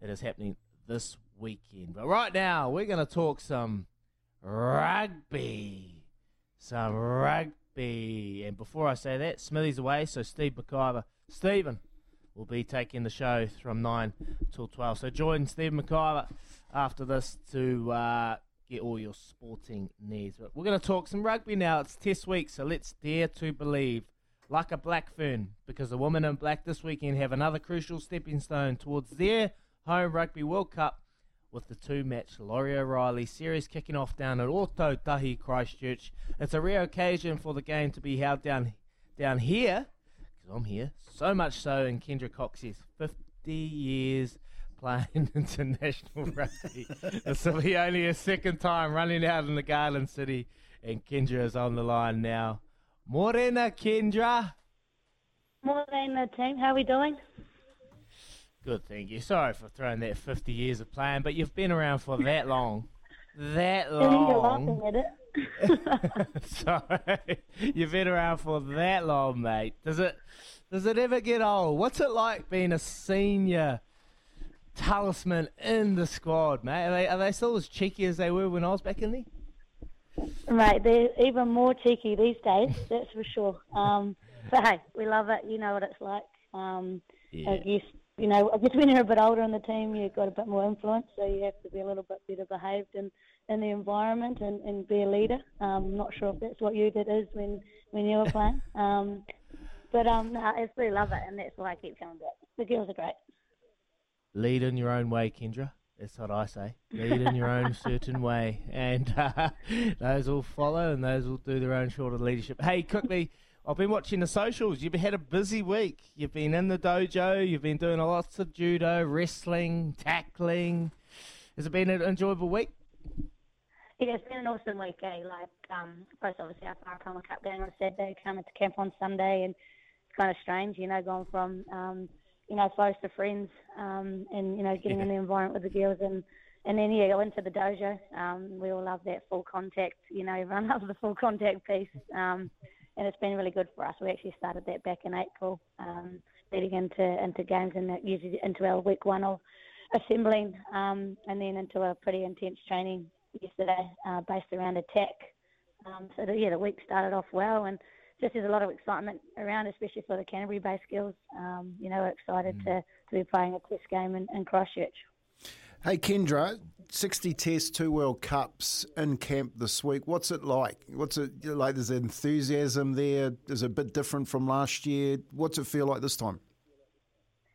that is happening this weekend. But right now, we're going to talk some rugby. some rugby. And before I say that, Smithy's away, so Steve McIver, Stephen, will be taking the show from 9 till 12. So join Steve McIver after this to uh, get all your sporting needs. But we're going to talk some rugby now. It's test week, so let's dare to believe. Like a black fern, because the women in black this weekend have another crucial stepping stone towards their home Rugby World Cup with the two match Laurie O'Reilly series kicking off down at Auto Ōtautahi Christchurch. It's a rare occasion for the game to be held down down here, because I'm here, so much so, and Kendra Cocksedge's 50 years playing international rugby. this will be only a second time running out in the Garden City, and Kendra is on the line now. Morena, Kendra. Morena, team. How are we doing? Good, thank you. Sorry for throwing that 50 years of playing, but you've been around for that long. That long. You're laughing at it. Sorry, you've been around for that long, mate. Does it? Does it ever get old? What's it like being a senior talisman in the squad, mate? Are they, are they still as cheeky as they were when I was back in there? Right, they're even more cheeky these days, that's for sure. Um, but hey, we love it. You know what it's like. Um, I guess you know, I guess when you're a bit older in the team, you've got a bit more influence, so you have to be a little bit better behaved in, in the environment and, and be a leader. Um, I'm not sure if that's what you did is when when you were playing. Um, but um, no, I absolutely love it, and that's why I keep coming back. The girls are great. Lead in your own way, Kendra. That's what I say. Lead in your own certain way, and uh, those will follow, and those will do their own sort of leadership. Hey, quickly, I've been watching the socials. You've had a busy week. You've been in the dojo. You've been doing lots of judo, wrestling, tackling. Has it been an enjoyable week? Yeah, it's been an awesome week, eh? Like, um, first obviously our Whakama Cup game on Saturday, coming to camp on Sunday, and it's kind of strange, you know, going from um, you know, close to friends, um, and you know, getting in the environment with the girls, and and then yeah, go into the dojo. Um, we all love that full contact. You know, everyone loves the full contact piece, um, and it's been really good for us. We actually started that back in April, um, leading into into games, and that usually into our week one of assembling, um, and then into a pretty intense training yesterday uh, based around attack. Um, so the, yeah, the week started off well, and just there's a lot of excitement around, especially for the Canterbury-based girls. Um, you know, we're excited to, to be playing a test game in, in Christchurch. Hey Kendra, 60 tests, two World Cups in camp this week. What's it like? What's it like? There's enthusiasm there. Is it a bit different from last year? What's it feel like this time?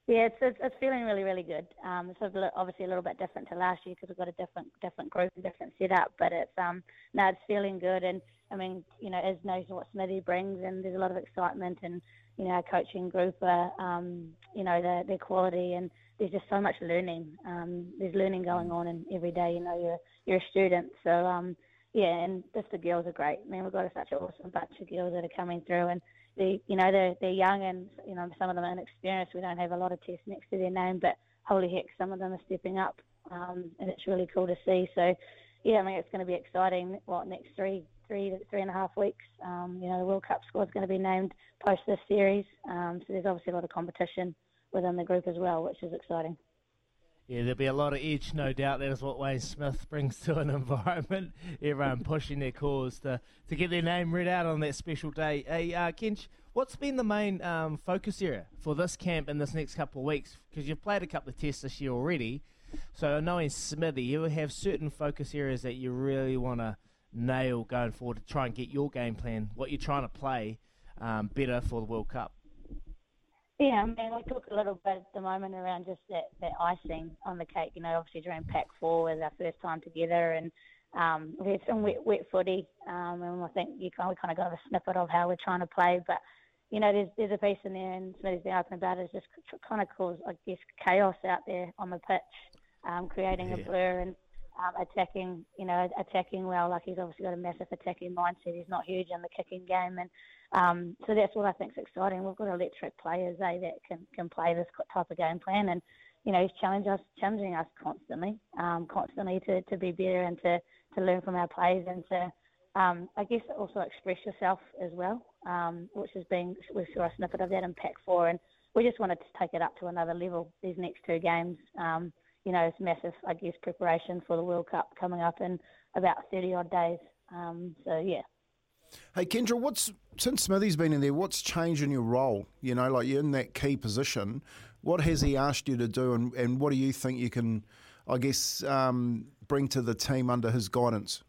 Yeah, it's it's, it's feeling really really good. Um, it's obviously a little bit different to last year because we've got a different different group and different setup. But it's um it's feeling good. And I mean, you know, as knows what Smithy brings, and there's a lot of excitement. And you know, our coaching group are um you know their their quality, and there's just so much learning. Um, there's learning going on, and every day, you know, you're you're a student. So um yeah, and just the girls are great. I mean, we've got such an awesome bunch of girls that are coming through, and they, you know, they're they're young and you know some of them are inexperienced. We don't have a lot of tests next to their name, but holy heck, some of them are stepping up, um, and it's really cool to see. So, yeah, I mean, it's going to be exciting. What next three, three, three and a half weeks? Um, you know, the World Cup squad is going to be named post this series, um, so there's obviously a lot of competition within the group as well, which is exciting. Yeah, there'll be a lot of edge, no doubt. That is what Wayne Smith brings to an environment. Everyone pushing their cause to, to get their name read out on that special day. Hey, uh, Kench, what's been the main um, focus area for this camp in this next couple of weeks? Because you've played a couple of tests this year already. So, knowing Smithy, you have certain focus areas that you really want to nail going forward to try and get your game plan, what you're trying to play, um, better for the World Cup. Yeah, I mean, we talk a little bit at the moment around just that, that icing on the cake. You know, obviously during Pac Four was our first time together, and um, we had some wet, wet footy, um, and I think you kind of, we kind of got a snippet of how we're trying to play. But you know, there's there's a piece in there, and Smithy's been open about it. It's just kind of cause, I guess, chaos out there on the pitch, um, creating yeah. a blur and um, attacking, you know, attacking well. Like he's obviously got a massive attacking mindset. He's not huge in the kicking game, and um, so that's what I think is exciting. We've got electric players, eh, that can can play this type of game plan, and you know, he's challenging us, challenging us constantly, um, constantly to, to be better and to, to learn from our plays and to, um, I guess, also express yourself as well, um, which has been we saw a snippet of that in Pac Four, and we just wanted to take it up to another level. These next two games, um, you know, it's massive, I guess, preparation for the World Cup coming up in about thirty odd days. Um, so yeah. Hey, Kendra, what's since Smithy's been in there? What's changed in your role? You know, like you're in that key position. What has he asked you to do, and, and what do you think you can, I guess, um, bring to the team under his guidance?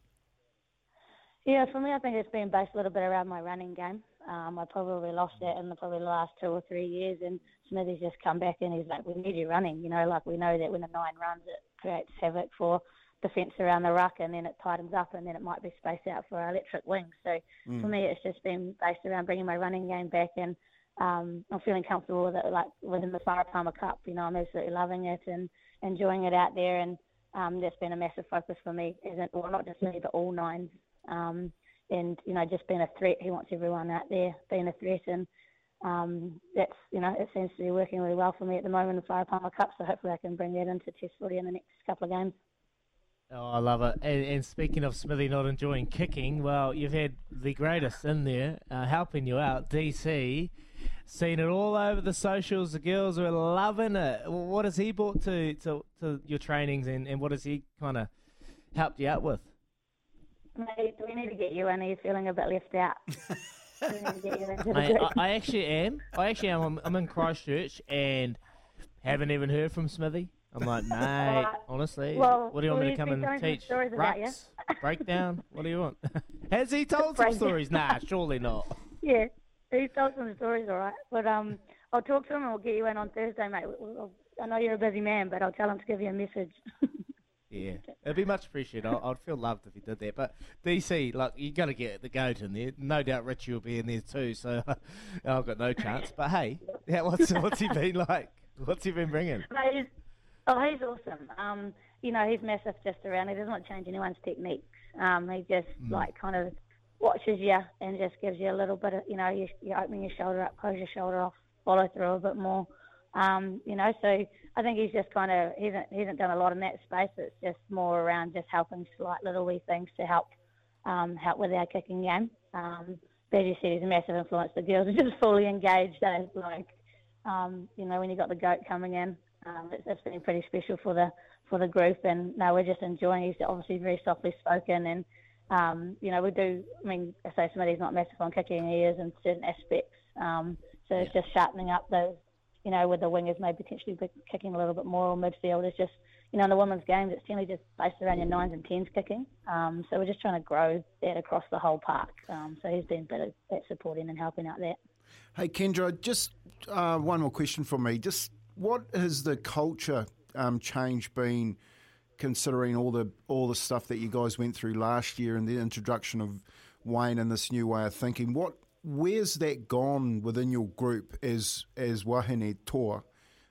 Yeah, for me, I think it's been based a little bit around my running game. Um, I probably lost that in the, probably the last two or three years, and Smithy's just come back and he's like, "We need you running." You know, like we know that when a nine runs, it creates havoc for defence around the ruck, and then it tightens up, and then it might be spaced out for our electric wings. So Mm. for me, it's just been based around bringing my running game back, and um, I'm feeling comfortable with it. Like within the Farah Palmer Cup, you know, I'm absolutely loving it and enjoying it out there, and um, that's been a massive focus for me. Isn't well, not just me, but all nines. Um, and you know, just being a threat. He wants everyone out there being a threat, and um, that's you know, it seems to be working really well for me at the moment in the Farah Palmer Cup. So hopefully, I can bring that into Test footy in the next couple of games. Oh, I love it. And, and speaking of Smithy not enjoying kicking, well, you've had the greatest in there uh, helping you out, DC. Seen it all over the socials. The girls were loving it. What has he brought to, to, to your trainings and, and what has he kind of helped you out with? Mate, we need to get you in. He's feeling a bit left out. we need to get you into the Mate. I, I actually am. I actually am. I'm, I'm in Christchurch and haven't even heard from Smithy. I'm like, mate, honestly, Well, what do you want me to come and teach? stories about you. Rucks? Breakdown? What do you want? Has he told some stories? Nah, surely not. Yeah, he's told some stories, all right. But um, I'll talk to him and we'll get you in on Thursday, mate. I know you're a busy man, but I'll tell him to give you a message. Yeah, it'd be much appreciated. I- I'd feel loved if he did that. But DC, like, you got to get the goat in there. No doubt Richie will be in there too. So I've got no chance. But hey, yeah, what's what's he been like? What's he been bringing? Mate, oh, he's awesome. Um, you know, he's massive just around. He doesn't want to change anyone's techniques. Um, he just Mm. like kind of watches you and just gives you a little bit of, you know, you, you're opening your shoulder up, close your shoulder off, follow through a bit more. Um, you know, so I think he's just kind of he hasn't he hasn't done a lot in that space. It's just more around just helping slight little wee things to help um, help with our kicking game. Um, but as you said, he's a massive influence. The girls are just fully engaged. They like, um, you know, when you got the goat coming in, um, it's, it's been pretty special for the for the group. And now we're just enjoying. He's obviously very softly spoken, and um, you know, we do. I mean, I say somebody's not massive on kicking, he is in certain aspects. Um, so it's just sharpening up those. You know, with the wingers maybe potentially be kicking a little bit more, or midfield. It's just, you know, in the women's games, it's generally just based around your nines and tens kicking. Um, so we're just trying to grow that across the whole park. Um, so he's been a bit of that supporting and helping out there. Hey, Kendra, just uh, one more question from me. Just what has the culture um, change been, considering all the all the stuff that you guys went through last year and the introduction of Wayne and this new way of thinking? What where's that gone within your group as as Wahine Toa?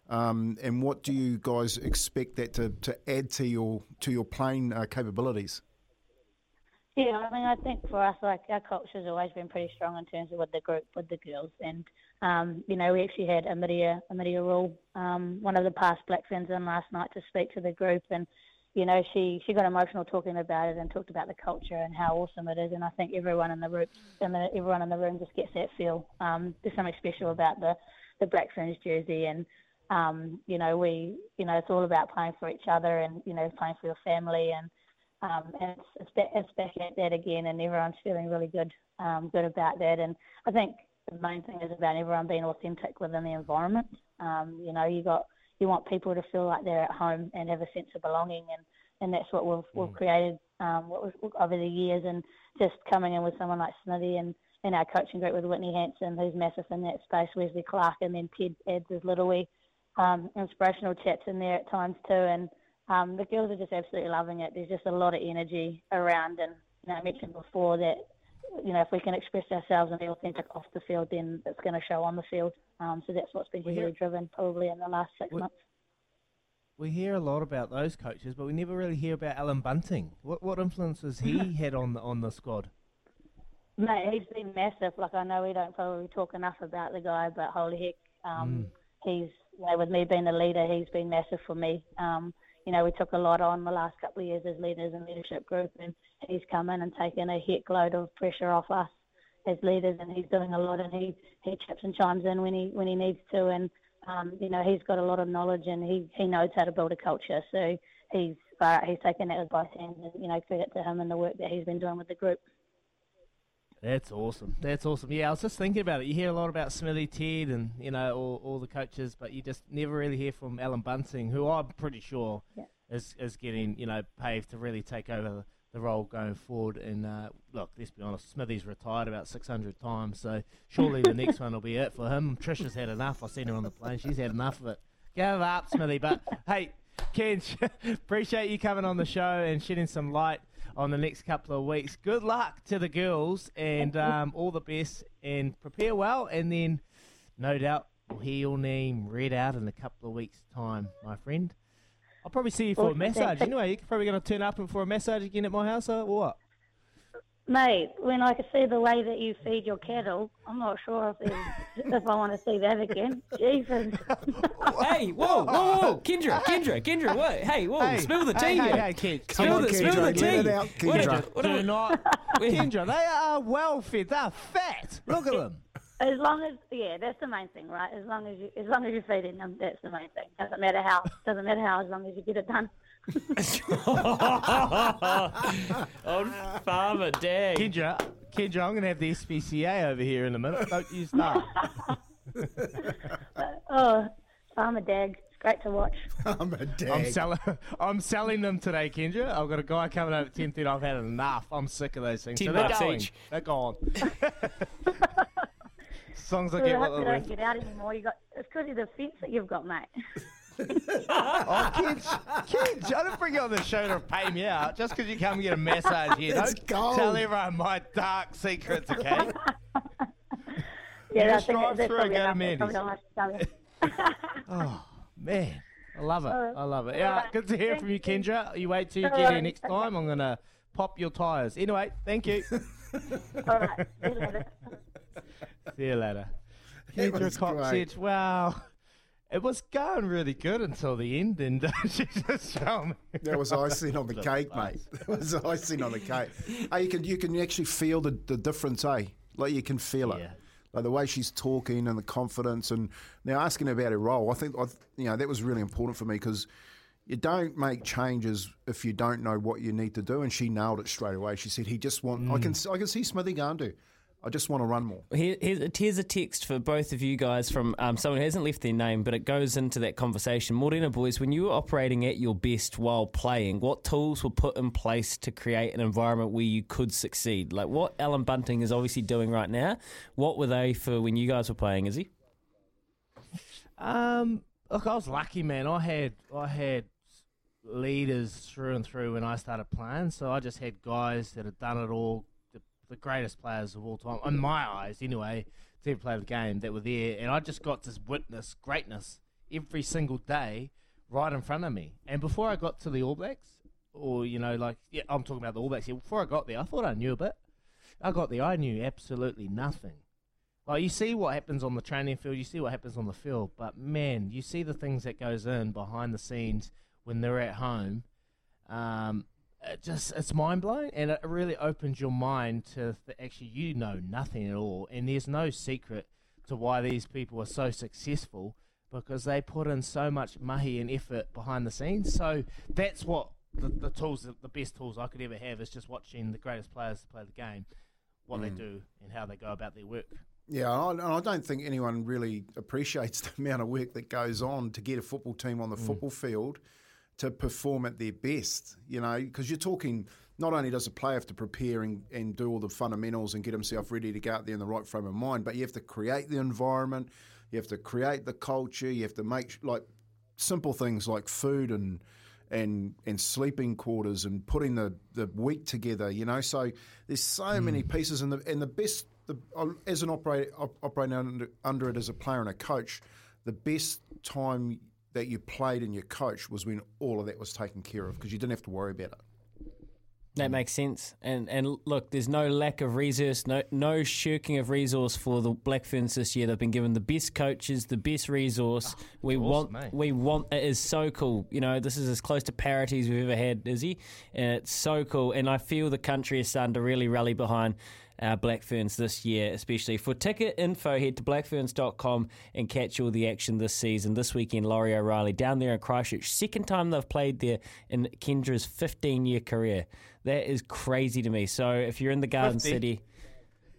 Um, and what do you guys expect that to, to add to your to your playing uh, capabilities? Yeah, I mean, I think for us, like our culture's always been pretty strong in terms of with the group, with the girls, and um, you know, we actually had Amiria, Amiria Rule, um, one of the past Black Ferns in last night to speak to the group, and you know, she she got emotional talking about it and talked about the culture and how awesome it is, and I think everyone in the room, and everyone in the room just gets that feel. Um, there's something special about the the Black Ferns jersey, and um, you know, we, you know, it's all about playing for each other and you know, playing for your family and. Um, and it's, it's, back, it's back at that again, and everyone's feeling really good, um, good about that. And I think the main thing is about everyone being authentic within the environment. Um, you know, you got you want people to feel like they're at home and have a sense of belonging, and, and that's what we've we've created um, what was, over the years. And just coming in with someone like Smithy and and our coaching group with Whitney Hansen, who's massive in that space, Wesley Clarke, and then Ted adds his little wee um, inspirational chats in there at times too, and um, the girls are just absolutely loving it. There's just a lot of energy around, and you know, I mentioned before that you know if we can express ourselves and be authentic off the field, then it's going to show on the field. Um, so that's what's been really driven probably in the last six We- months. We hear a lot about those coaches, but we never really hear about Allan Bunting. What what influence has he had on the on the squad? Mate, he's been massive. Like I know we don't probably talk enough about the guy, but holy heck, um, he's you know with me being a leader, he's been massive for me. Um, you know, we took a lot on the last couple of years as leaders and leadership group, and he's come in and taken a heck load of pressure off us as leaders, and he's doing a lot, and he he chips and chimes in when he when he needs to, and um, you know he's got a lot of knowledge and he he knows how to build a culture, so he's uh, he's taken that with both hands, and you know credit to him and the work that he's been doing with the group. That's awesome. That's awesome. Yeah, I was just thinking about it. You hear a lot about Smithy Ted and you know all, all the coaches, but you just never really hear from Allan Bunting, who I'm pretty sure Yeah. is is getting you know paved to really take over the, role going forward. And uh, look, let's be honest, Smithy's retired about 600 times, so surely the next one will be it for him. Trisha's had enough. I've seen her on the plane; she's had enough of it. Give up, Smithy. But hey, Ken, appreciate you coming on the show and shedding some light on the next couple of weeks. Good luck to the girls and um, all the best and prepare well. And then, no doubt, we'll hear your name read out in a couple of weeks' time, my friend. I'll probably see you for a Awesome, massage thanks. anyway. You're probably going to turn up for a massage again at my house uh, or what? Mate, when I can see the way that you feed your cattle, I'm not sure if if I want to see that again. Jesus. hey, whoa, whoa, whoa, Kendra, Kendra, Kendra, what? Hey, whoa, Hey, spill the tea hey, here. hey, hey, Ken, spill come on, the, spill the let tea. it out, What Kendra. a- what a- Do not, Kendra, they are well fed. They're fat. Look at them. As long as yeah, that's the main thing, right? As long as you as long as you're feeding them, that's the main thing. Doesn't matter how doesn't matter how as long as you get it done. On Farmer Dag. Kendra, Kendra, I'm going to have the SPCA over here in a minute. Don't you start. Oh, Farmer Dag, it's great to watch. I'm a I'm selling. I'm selling them today, Kendra. I've got a guy coming over at ten thirty. I've had enough. I'm sick of those things. Ten so they're bucks going. each. They're gone. As long Well, get I hope you they're don't get out anymore. You got it's because of the fence that you've got, mate. Oh, kids, kids! I don't bring you on the show to pay me out just because you come and get a massage here. It's Don't gold. tell everyone my dark secrets, okay? Yeah, You I think that's through probably and go to Mandy's. probably enough to tell you. Oh, man. I love it. Alright. I love it. Yeah, Alright, good to hear thank from you, you. Kendra. You wait till you get Alright, here next okay. time. I'm going to pop your tyres. Anyway, thank you. All right, see you later. See you later. That Kendra was Cox great. said, wow. It was going really good until the end, and she just showed me. That was icing on the cake, mate. That was icing on the cake. Hey, you can you can actually feel the, the difference, eh? Like you can feel it. Yeah. Like the way she's talking and the confidence, and now asking about her role. I think I, you know that was really important for me because you don't make changes if you don't know what you need to do. And she nailed it straight away. She said, "He just want. I can I can see Smithy going to. I just want to run more." Here, here's, here's a text for both of you guys from um, someone who hasn't left their name, but it goes into that conversation. Morena boys, when you were operating at your best while playing, what tools were put in place to create an environment where you could succeed? Like what Allan Bunting is obviously doing right now. What were they for when you guys were playing? Is he? Um, look, I was lucky, man. I had I had leaders through and through when I started playing, so I just had guys that had done it all, the, greatest players of all time, in my eyes, anyway, to play the game that were there, and I just got to witness greatness every single day right in front of me. And before I got to the All Blacks, or you know, like yeah, I'm talking about the All Blacks. here. Before I got there, I thought I knew a bit. I got there, I knew absolutely nothing. Like you see what happens on the training field, you see what happens on the field, but man, you see the things that goes in behind the scenes when they're at home. Um, it just it's mind blowing, and it really opens your mind to th- actually you know nothing at all, and there's no secret to why these people are so successful because they put in so much mahi and effort behind the scenes. So that's what the, the tools, the best tools I could ever have is just watching the greatest players play the game, what they Mm. do, and how they go about their work. Yeah, and I don't think anyone really appreciates the amount of work that goes on to get a football team on the football field to perform at their best. You know, because you're talking not only does a player have to prepare and, and do all the fundamentals and get himself ready to go out there in the right frame of mind, but you have to create the environment, you have to create the culture, you have to make like simple things like food and and and sleeping quarters and putting the, the week together. You know, so there's so many pieces, and the and the best the, uh, as an operator operating under, under it as a player and a coach, the best time that you played and your coach was when all of that was taken care of because you didn't have to worry about it. That makes sense. And and look, there's no lack of resource, no no shirking of resource for the Black Ferns this year. They've been given the best coaches, the best resource. we awesome, want eh? we want it is so cool. You know, this is as close to parity as we've ever had, Izzy. And it's so cool. And I feel the country is starting to really rally behind our Black Ferns this year, especially. For ticket info, head to blackferns.com and catch all the action this season. This weekend, Laurie O'Reilly down there in Christchurch. Second time they've played there in Kendra's 15 year career. That is crazy to me. So if you're in the Garden 50. City,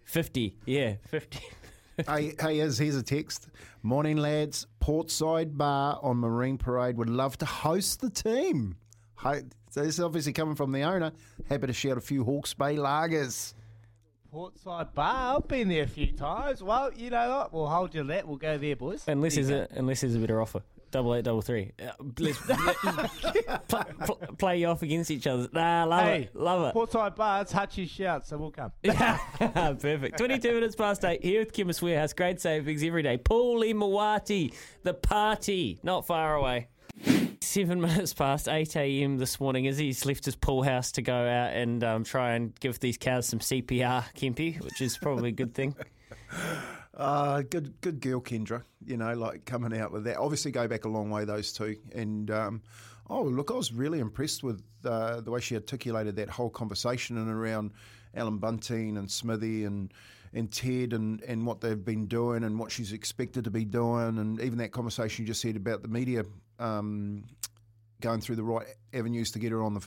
50, yeah, 50. hey, hey, here's, here's a text. Morning, lads. Portside Bar on Marine Parade would love to host the team. Hey, so this is obviously coming from the owner. Happy to shout a few Hawke's Bay lagers. Portside Bar. I've been there a few times. Well, you know what? We'll hold your that. We'll go there, boys. Unless There there's you a unless there's a better offer. Double eight, double three. Uh, let's pl- pl- play you off against each other. Nah, love Hey, it, love it. Portside Bar. It's Hutchie's shout, so we'll come. Perfect. 22 minutes past 8 here with Chemist Warehouse. Great savings every day. Paulie Mawati, the party, not far away. Seven minutes past 8 a.m. this morning as he's left his pool house to go out and um, try and give these cows some CPR, Kempy, which is probably a good thing. Uh, good, good girl, Kendra. You know, like coming out with that. Obviously, go back a long way those two. And um, oh, look, I was really impressed with uh, the way she articulated that whole conversation and around Allan Bunting and Smithy and and Ted and, and what they've been doing and what she's expected to be doing, and even that conversation you just said about the media um, going through the right avenues to get her on the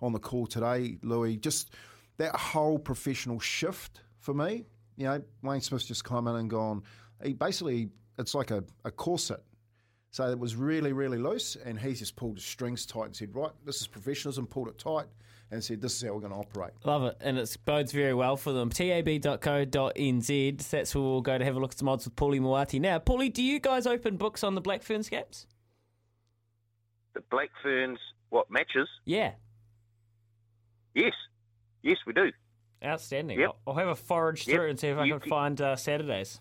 on the call today, Louis. Just that whole professional shift for me. You know, Wayne Smith's just come in and gone. He basically, it's like a, a corset. So it was really, really loose, and he's just pulled his strings tight and said, "Right, this is professionalism." Pulled it tight and said, "This is how we're going to operate." Love it, and it bodes very well for them. tab.co.nz. That's where we'll go to have a look at some odds with Paulie Moati. Now, Paulie, do you guys open books on the Black Ferns gaps? The Black Ferns, what, matches? Yeah. Yes. Yes, we do. Outstanding. Yep. I'll, I'll have a forage Yep. through and see if I You- can find uh, Saturdays.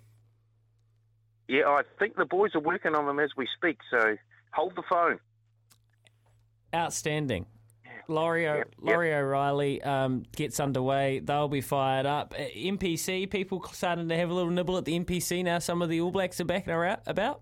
Yeah, I think the boys are working on them as we speak, so hold the phone. Outstanding. Laurie, o- Yep, yep. Laurie O'Reilly um, gets underway. They'll be fired up. Uh, NPC, people starting to have a little nibble at the NPC now. Some of the All Blacks are back and are out, about.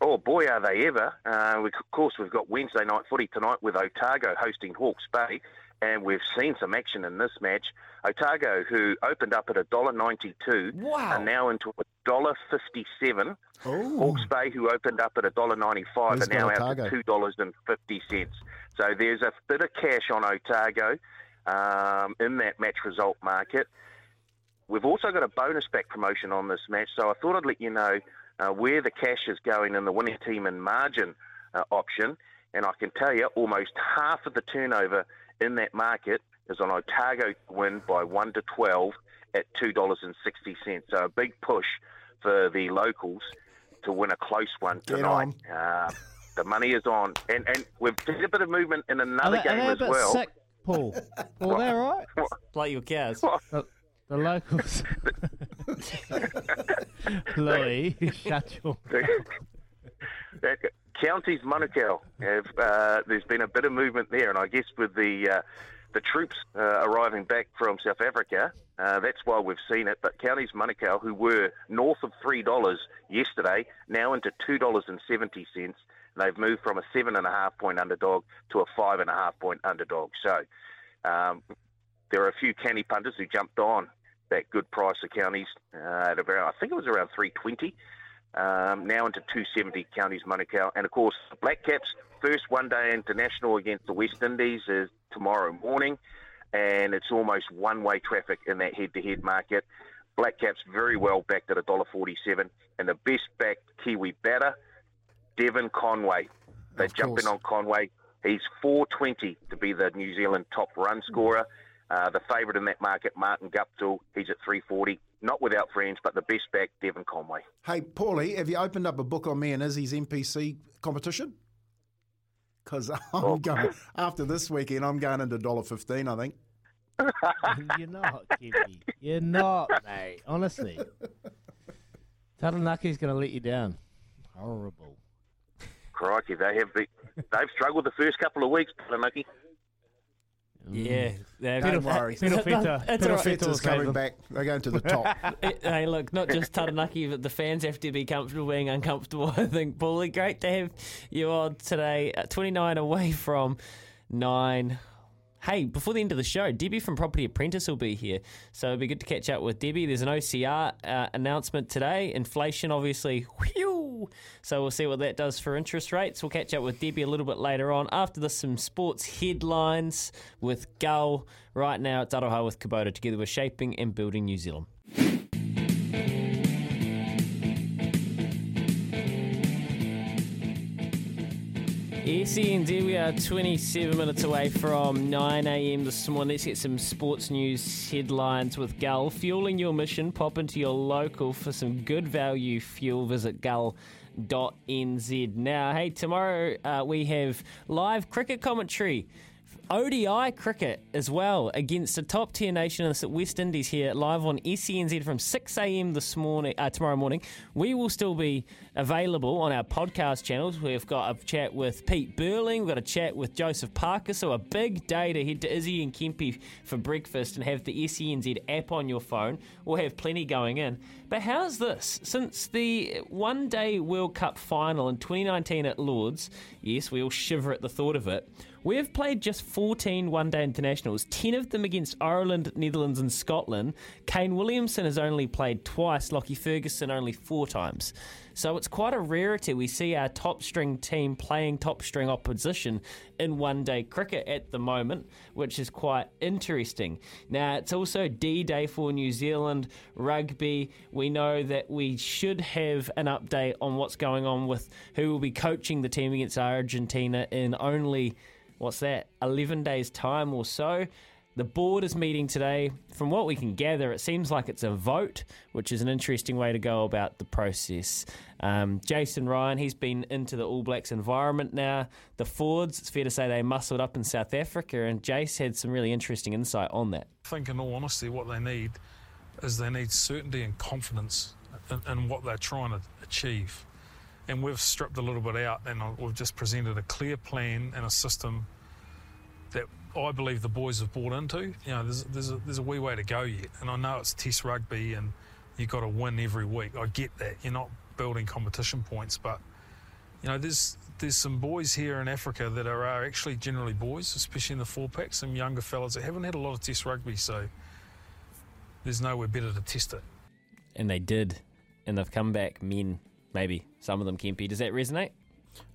Oh boy, are they ever! Uh, we, of course, we've got Wednesday night footy tonight with Otago hosting Hawke's Bay, and we've seen some action in this match. Otago, who opened up at a dollar ninety-two, wow. are now into a dollar fifty-seven. Hawke's Bay, who opened up at a dollar ninety-five, Where's are now out to two dollars and fifty cents. So there's a bit of cash on Otago um, in that match result market. We've also got a bonus back promotion on this match, so I thought I'd let you know uh, where the cash is going in the winning team and margin uh, option. And I can tell you, almost half of the turnover in that market is on Otago to win by 1 to 12 at $2.60. So a big push for the locals to win a close one tonight. Uh, the money is on. And, and we've seen a bit of movement in another are they, game are they a as bit well. sick, Paul? Well, they're all right. Like your cows. The, the locals. Louis, shut your that counties Manukau have uh, there's been a bit of movement there, and I guess with the uh, the troops uh, arriving back from South Africa, uh, that's why we've seen it. But counties Manukau, who were north of three dollars yesterday, now into two dollars and seventy cents. They've moved from a seven and a half point underdog to a five and a half point underdog. So um, there are a few canny punters who jumped on that good price of counties uh, at around, I think it was around 320. Um, now into 270 counties Manukau. And of course, the Black Caps, first one day international against the West Indies is tomorrow morning. And it's almost one way traffic in that head to head market. Black Caps very well backed at $1.47. And the best backed Kiwi batter, Devon Conway. They're Of jumping course. on Conway. He's 420 to be the New Zealand top run scorer. Uh, the favourite in that market, Martin Guptill, he's at 340. Not without friends, but the best back, Devon Conway. Hey, Paulie, have you opened up a book on me and Izzy's NPC competition? Because I'm going after this weekend. I'm going into dollar fifteen. I think. You're not, Kippy. You're not, mate. Honestly. Taranaki's going to let you down. Horrible. Crikey, they have be, they've struggled the first couple of weeks, Taranaki. Yeah, they've- Don't worry. It's all right. Perofeta's coming back. They're going to the top. hey, look, not just Taranaki, but the fans have to be comfortable being uncomfortable. I think, Paulie, great to have you on today. Uh, 29 away from nine. Hey, before the end of the show, Debbie from Property Apprentice will be here. So it'll be good to catch up with Debbie. There's an OCR uh, announcement today. Inflation, obviously, whew. So we'll see what that does for interest rates. We'll catch up with Debbie a little bit later on. After this, some sports headlines with Gull. Right now, it's Aroha with Kubota together with Shaping and Building New Zealand. SENZ, we are 27 minutes away from 9am this morning. Let's get some sports news headlines with Gull. Fueling your mission, pop into your local for some good value fuel. Visit gull.nz. Now, hey, tomorrow uh, we have live cricket commentary. ODI cricket as well against a top tier nation in the West Indies here live on SENZ from 6 a.m. this morning, uh, tomorrow morning. We will still be available on our podcast channels. We've got a chat with Pete Burling, we've got a chat with Joseph Parker. So a big day to head to Izzy and Kempy for breakfast and have the SENZ app on your phone. We'll have plenty going in. But how's this? Since the one day World Cup final in 2019 at Lords, yes, we all shiver at the thought of it. We've played just 14 one day internationals, 10 of them against Ireland, Netherlands, and Scotland. Kane Williamson has only played twice, Lockie Ferguson only four times. So it's quite a rarity. We see our top string team playing top string opposition in one day cricket at the moment, which is quite interesting. Now, it's also D Day for New Zealand rugby. We know that we should have an update on what's going on with who will be coaching the team against Argentina in only what's that, 11 days' time or so. The board is meeting today. From what we can gather, it seems like it's a vote, which is an interesting way to go about the process. Um, Jason Ryan, he's been into the All Blacks environment now. The Fords, it's fair to say they muscled up in South Africa, and Jace had some really interesting insight on that. I think, in all honesty, what they need is they need certainty and confidence in, in what they're trying to achieve and we've stripped a little bit out and we've just presented a clear plan and a system that I believe the boys have bought into. You know, there's, there's, a, there's a wee way to go yet, and I know it's Test rugby and you've got to win every week. I get that. You're not building competition points, but you know, there's there's some boys here in Africa that are, are actually generally boys, especially in the four pack, some younger fellas that haven't had a lot of Test rugby, so there's nowhere better to test it. And they did, and they've come back men maybe some of them, Kempy. Does that resonate?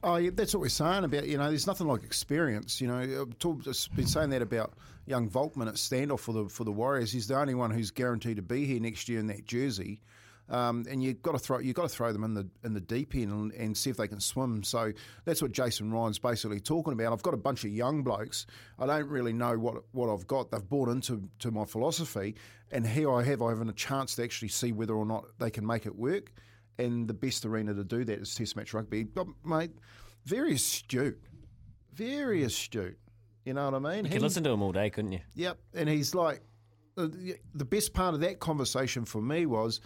Oh, yeah, that's what we're saying about. You know, there's nothing like experience. You know, I've been saying that about young Volkman at standoff for the for the Warriors. He's the only one who's guaranteed to be here next year in that jersey. Um, and you've got to throw you've got to throw them in the in the deep end and, and, see if they can swim. So that's what Jason Ryan's basically talking about. I've got a bunch of young blokes. I don't really know what what I've got. They've bought into to my philosophy, and here I have I have a chance to actually see whether or not they can make it work and the best arena to do that is Test match rugby. But, mate, very astute, very astute. You know what I mean? You could listen to him all day, couldn't you? Yep, and he's like, the best part of that conversation for me was,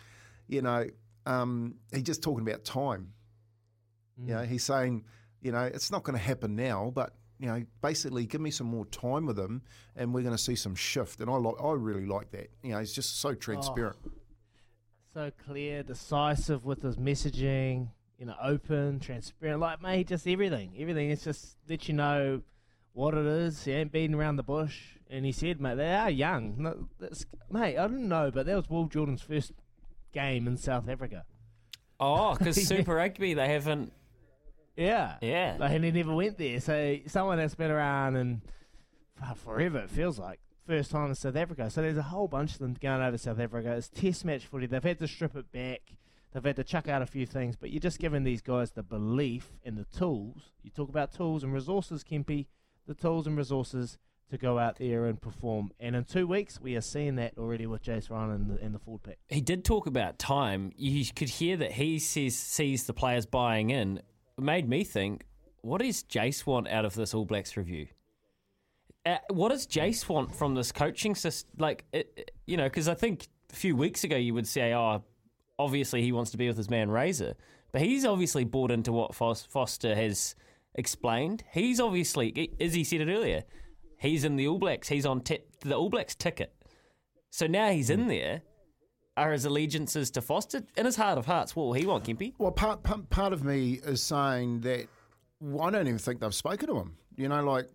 you know, um, he just talking about time. Mm. You know, he's saying, you know, it's not going to happen now, but you know, basically give me some more time with him, and we're going to see some shift. And I like, I really like that. You know, he's just so transparent. Oh so clear, decisive with his messaging. You know, open, transparent. Like mate, just everything. Everything. It's just let you know what it is. He ain't beating around the bush. And he said, mate, they are young. No, mate, I didn't know, but that was Will Jordan's first game in South Africa. Oh, because Super Rugby, they haven't. Yeah. Yeah. Like, and he never went there. So someone that's been around and ah, forever, it feels like first time in South Africa. So there's a whole bunch of them going over to South Africa. It's test match footy. They've had to strip it back. They've had to chuck out a few things, but you're just giving these guys the belief and the tools. You talk about tools and resources, Kempy, the tools and resources to go out there and perform. And in two weeks, we are seeing that already with Jace Ryan and the, and the forward pack. He did talk about time. You could hear that he sees, sees the players buying in. It made me think, what does Jace want out of this All Blacks review? Uh, what does Jace want from this coaching system? Like, it, you know, because I think a few weeks ago you would say, oh, obviously he wants to be with his man Razor, but he's obviously bought into what Foster has explained. He's obviously, as he said it earlier, he's in the All Blacks. He's on t- the All Blacks ticket. So now he's in hmm. there. Are his allegiances to Foster? In his heart of hearts, what will he want, Kempy? Well, part, part, part of me is saying that I don't even think they've spoken to him. You know, like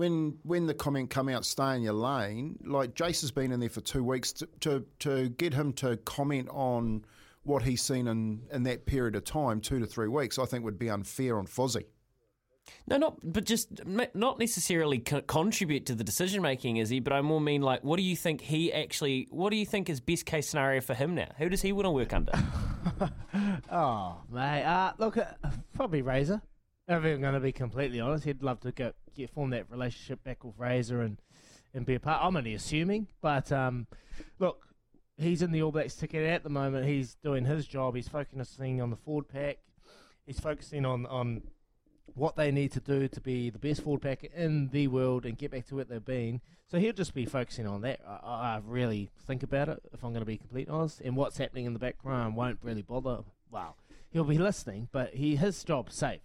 when when the comment come out, stay in your lane. Like Jace has been in there for two weeks to to, to get him to comment on what he's seen in, in that period of time, two to three weeks, I think would be unfair on Fozzie. No, not but just not necessarily co- contribute to the decision making, is he? But I more mean like, what do you think he actually? What do you think is best case scenario for him now? Who does he want to work under? oh, mate, uh, look, uh, probably Razor if I'm going to be completely honest, he'd love to go get form that relationship back with Razor and and be a part. I'm only assuming, but um, look, he's in the All Blacks ticket at the moment. He's doing his job. He's focusing on the forward pack. He's focusing on on what they need to do to be the best forward pack in the world and get back to what they've been. So he'll just be focusing on that. I, I really think about it, if I'm going to be completely honest. And what's happening in the background won't really bother. Well, he'll be listening, but he his job's safe.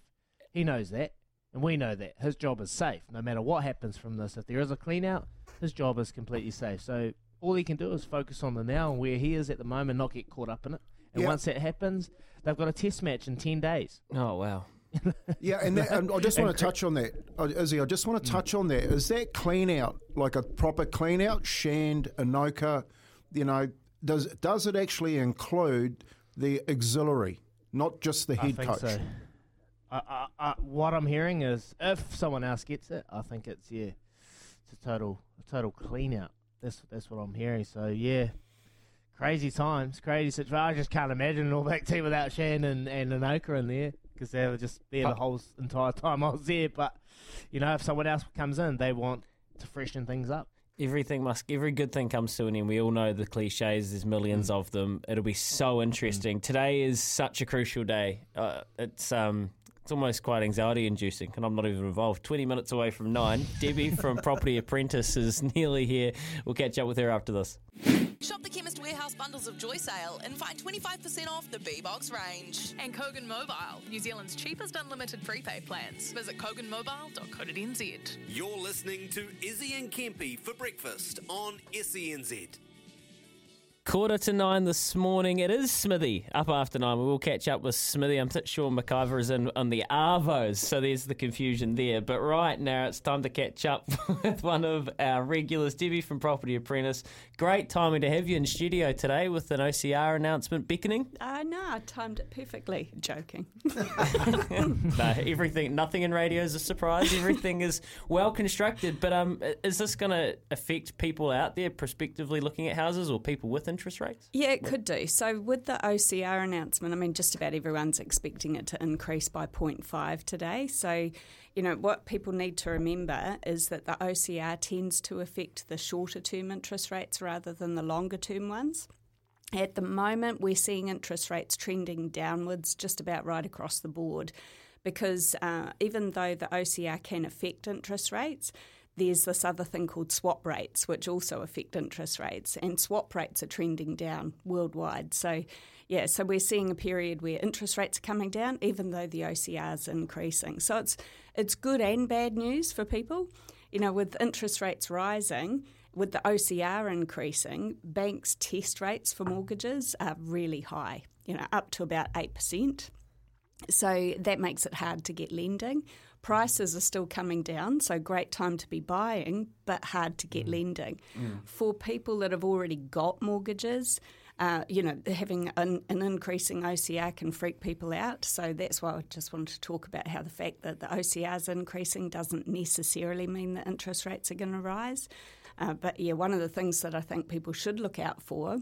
He knows that, and we know that his job is safe. No matter what happens from this, if there is a clean out, his job is completely safe. So all he can do is focus on the now and where he is at the moment, not get caught up in it. And Yeah. once that happens, they've got a test match in ten days. Oh wow! Yeah, and, that, and I just want to touch on that, uh, Izzy. I just want to touch on that. Is that clean out like a proper clean out? Shand, Anoka, you know, does does it actually include the auxiliary, not just the I head think coach? so. I, I, I, what I'm hearing is, if someone else gets it, I think it's yeah, it's a total a total clean out. That's that's what I'm hearing. So yeah, crazy times, crazy situation. I just can't imagine an All Black team without Shannon and and Anoka in there because they were just there the whole entire time I was there. But you know, if someone else comes in, they want to freshen things up. Everything must, every good thing comes to an end. We all know the cliches. There's millions of them. It'll be so interesting. Today is such a crucial day. Uh, it's um, it's almost quite anxiety inducing, and I'm not even involved. Twenty minutes away from nine. Debbie from Property Apprentice is nearly here. We'll catch up with her after this. Shop the Chemist Warehouse bundles of Joy Sale and find 25% off the B Box range. And Kogan Mobile, New Zealand's cheapest unlimited prepaid plans. Visit koganmobile.co.nz. You're listening to Izzy and Kempy for breakfast on E SENZ. Quarter to nine this morning. It is Smithy up after nine. We will catch up with Smithy. I'm sure McIver is in on the Arvos, so there's the confusion there. But right now it's time to catch up with one of our regulars, Debbie from Property Apprentice. Great timing to have you in studio today with an OCR announcement beckoning. Uh, no, I timed it perfectly. Joking. no, everything, nothing in radio is a surprise. Everything is well constructed. But um, is this going to affect people out there prospectively looking at houses or people with interest rates? Yeah, it could do. So with the OCR announcement, I mean, just about everyone's expecting it to increase by 0.5 today. So, you know, what people need to remember is that the OCR tends to affect the shorter term interest rates rather than the longer term ones. At the moment, we're seeing interest rates trending downwards just about right across the board because uh, even though the OCR can affect interest rates, there's this other thing called swap rates, which also affect interest rates, and swap rates are trending down worldwide. So, yeah, so we're seeing a period where interest rates are coming down, even though the OCR is increasing. So it's it's good and bad news for people. You know, with interest rates rising, with the OCR increasing, banks' test rates for mortgages are really high. You know, up to about eight percent. So that makes it hard to get lending. Prices are still coming down, so great time to be buying, but hard to get lending. For people that have already got mortgages, uh, you know, having an, an increasing OCR can freak people out. So that's why I just wanted to talk about how the fact that the OCR is increasing doesn't necessarily mean that interest rates are going to rise. Uh, but yeah, one of the things that I think people should look out for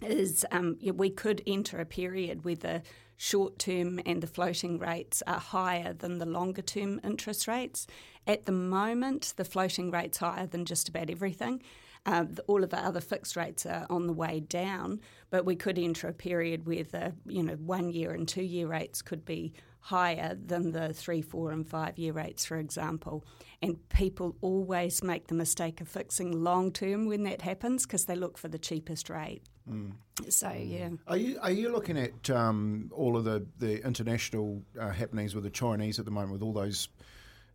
is um, yeah, we could enter a period where the short term and the floating rates are higher than the longer term interest rates. At the moment, the floating rate's higher than just about everything. Uh, the, all of the other fixed rates are on the way down, but we could enter a period where the you know one year and two year rates could be higher than the three, four, and five year rates, for example. And people always make the mistake of fixing long term when that happens because they look for the cheapest rate. So yeah. Are you are you looking at um, all of the the international uh, happenings with the Chinese at the moment, with all those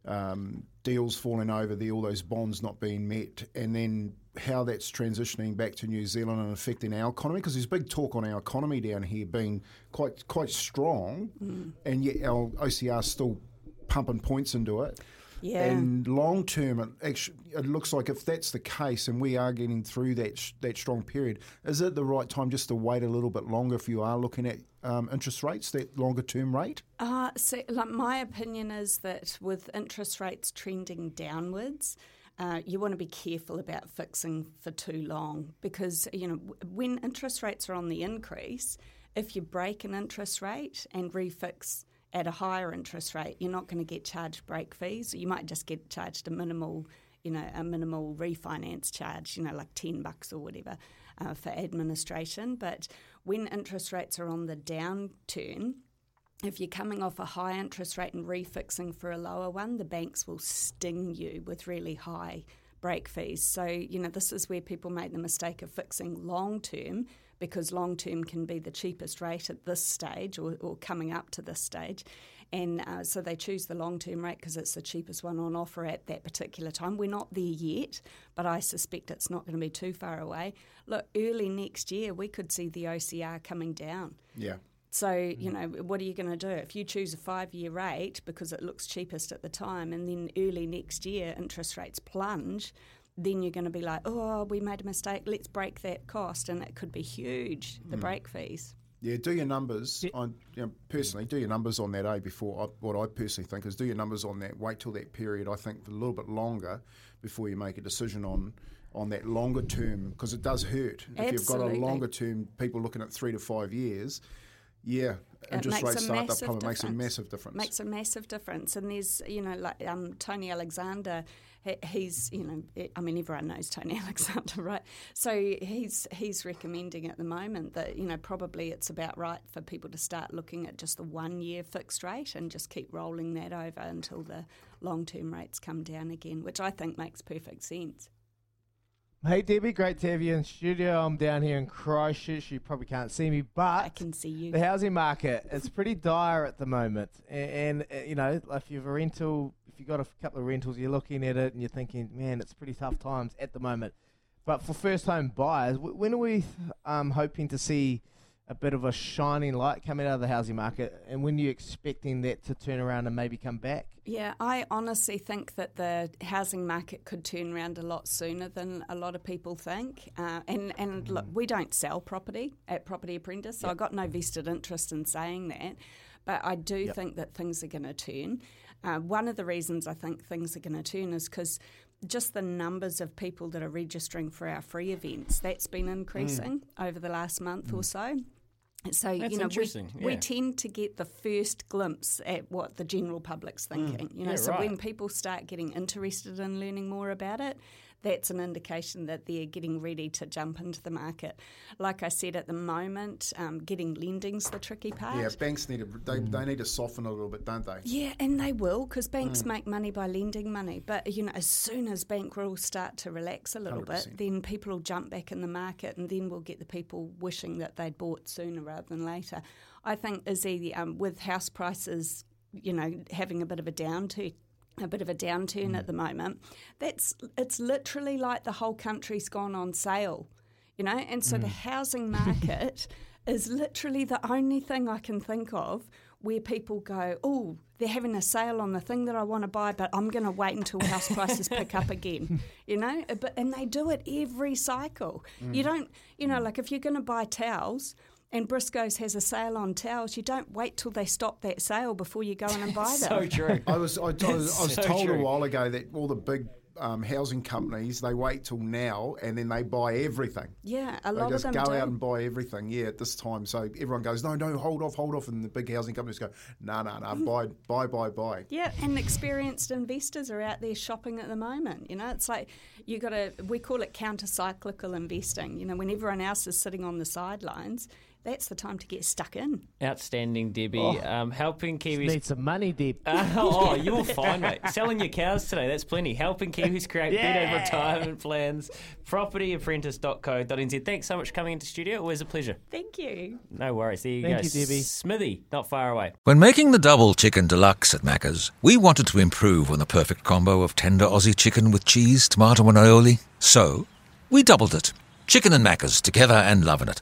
um, deals falling over, the all those bonds not being met, and then how that's transitioning back to New Zealand and affecting our economy? Because there's big talk on our economy down here being quite quite strong, Mm. and yet our OCR still pumping points into it. Yeah. And long term, it actually it looks like if that's the case, and we are getting through that sh- that strong period, is it the right time just to wait a little bit longer if you are looking at um, interest rates, that longer term rate? Uh, so, like, my opinion is that with interest rates trending downwards, uh, you want to be careful about fixing for too long because you know when interest rates are on the increase, if you break an interest rate and refix at a higher interest rate, you're not going to get charged break fees. You might just get charged a minimal, you know, a minimal refinance charge, you know, like 10 bucks or whatever uh, for administration. But when interest rates are on the downturn, if you're coming off a high interest rate and refixing for a lower one, the banks will sting you with really high break fees. So, you know, this is where people make the mistake of fixing long term because long term can be the cheapest rate at this stage or, or coming up to this stage. And uh, so they choose the long term rate because it's the cheapest one on offer at that particular time. We're not there yet, but I suspect it's not going to be too far away. Look, early next year, we could see the OCR coming down. Yeah. So, you mm-hmm. know, what are you going to do? If you choose a five year rate because it looks cheapest at the time, and then early next year interest rates plunge, then you're going to be like, oh, we made a mistake, let's break that cost. And it could be huge, the Mm. break fees. Yeah, do your numbers on you know, personally. Do your numbers on that A before. I, what I personally think is do your numbers on that. Wait till that period. I think a little bit longer before you make a decision on on that longer term because it does hurt if you've got a longer term. People looking at three to five years. Yeah, It interest makes rates a start massive plummet. Makes a massive difference. Makes a massive difference. And there's, you know, like um, Tony Alexander, he- he's, you know, I mean, everyone knows Tony Alexander, right? So he's he's recommending at the moment that, you know, probably it's about right for people to start looking at just the one year fixed rate and just keep rolling that over until the long term rates come down again, which I think makes perfect sense. Hey Debbie, great to have you in studio. I'm down here in Christchurch. You probably can't see me, but I can see you. The housing market is pretty dire at the moment, and, and uh, you know, if you've a rental, if you've got a couple of rentals, you're looking at it and you're thinking, man, it's pretty tough times at the moment. But for first-time buyers, when are we um, hoping to see a bit of a shining light coming out of the housing market, and when are you expecting that to turn around and maybe come back? Yeah, I honestly think that the housing market could turn around a lot sooner than a lot of people think. Uh, and and look, we don't sell property at Property Apprentice, so Yep. I've got no vested interest in saying that. But I do Yep. think that things are going to turn. Uh, one of the reasons I think things are going to turn is because just the numbers of people that are registering for our free events that's been increasing over the last month or so. So That's you know we, interesting, we tend to get the first glimpse at what the general public's mm. thinking. You know, Yeah, so right. when people start getting interested in learning more about it, that's an indication that they're getting ready to jump into the market. Like I said, at the moment, um, getting lending's the tricky part. Yeah, banks need to they, they need to soften a little bit, don't they? Yeah, and they will because banks Mm. make money by lending money. But you know, as soon as bank rules start to relax a little bit, 100%. then people will jump back in the market, and then we'll get the people wishing that they'd bought sooner rather than later. I think Izzy, um, with house prices, you know, having a bit of a downturn. A bit of a downturn at mm. the moment. That's it's literally like the whole country's gone on sale, you know. And so the mm. housing market is literally the only thing I can think of where people go, oh, they're having a sale on the thing that I want to buy, but I'm going to wait until house prices pick up again. You know, but and they do it every cycle. You Mm. don't, you know, mm. like if you're going to buy towels. And Briscoe's has a sale on towels. You don't wait till they stop that sale before you go in and buy them. I was I, I was, I was So told true. a while ago that all the big um, housing companies they wait till now and then they buy everything. Yeah, a they lot just of them go do. out and buy everything. Yeah, at this time, so everyone goes, no, no, hold off, hold off, and the big housing companies go, no, no, no, buy, buy, buy, buy. Yeah, and experienced investors are out there shopping at the moment. You know, it's like you got to, we call it counter cyclical investing. You know, when everyone else is sitting on the sidelines, that's the time to get stuck in. Outstanding, Debbie. Oh. Um, helping Kiwis. Need some money, Deb. Uh, oh, you're fine, mate. Selling your cows today, that's plenty. Helping Kiwis create better retirement plans. Propertyapprentice.co.nz. Thanks so much for coming into studio. Always a pleasure. Thank you. No worries. There you Thank go. you, Debbie. Smithy, not far away. When making the double chicken deluxe at Macca's, we wanted to improve on the perfect combo of tender Aussie chicken with cheese, tomato, and aioli. So, we doubled it. Chicken and Macca's together and loving it.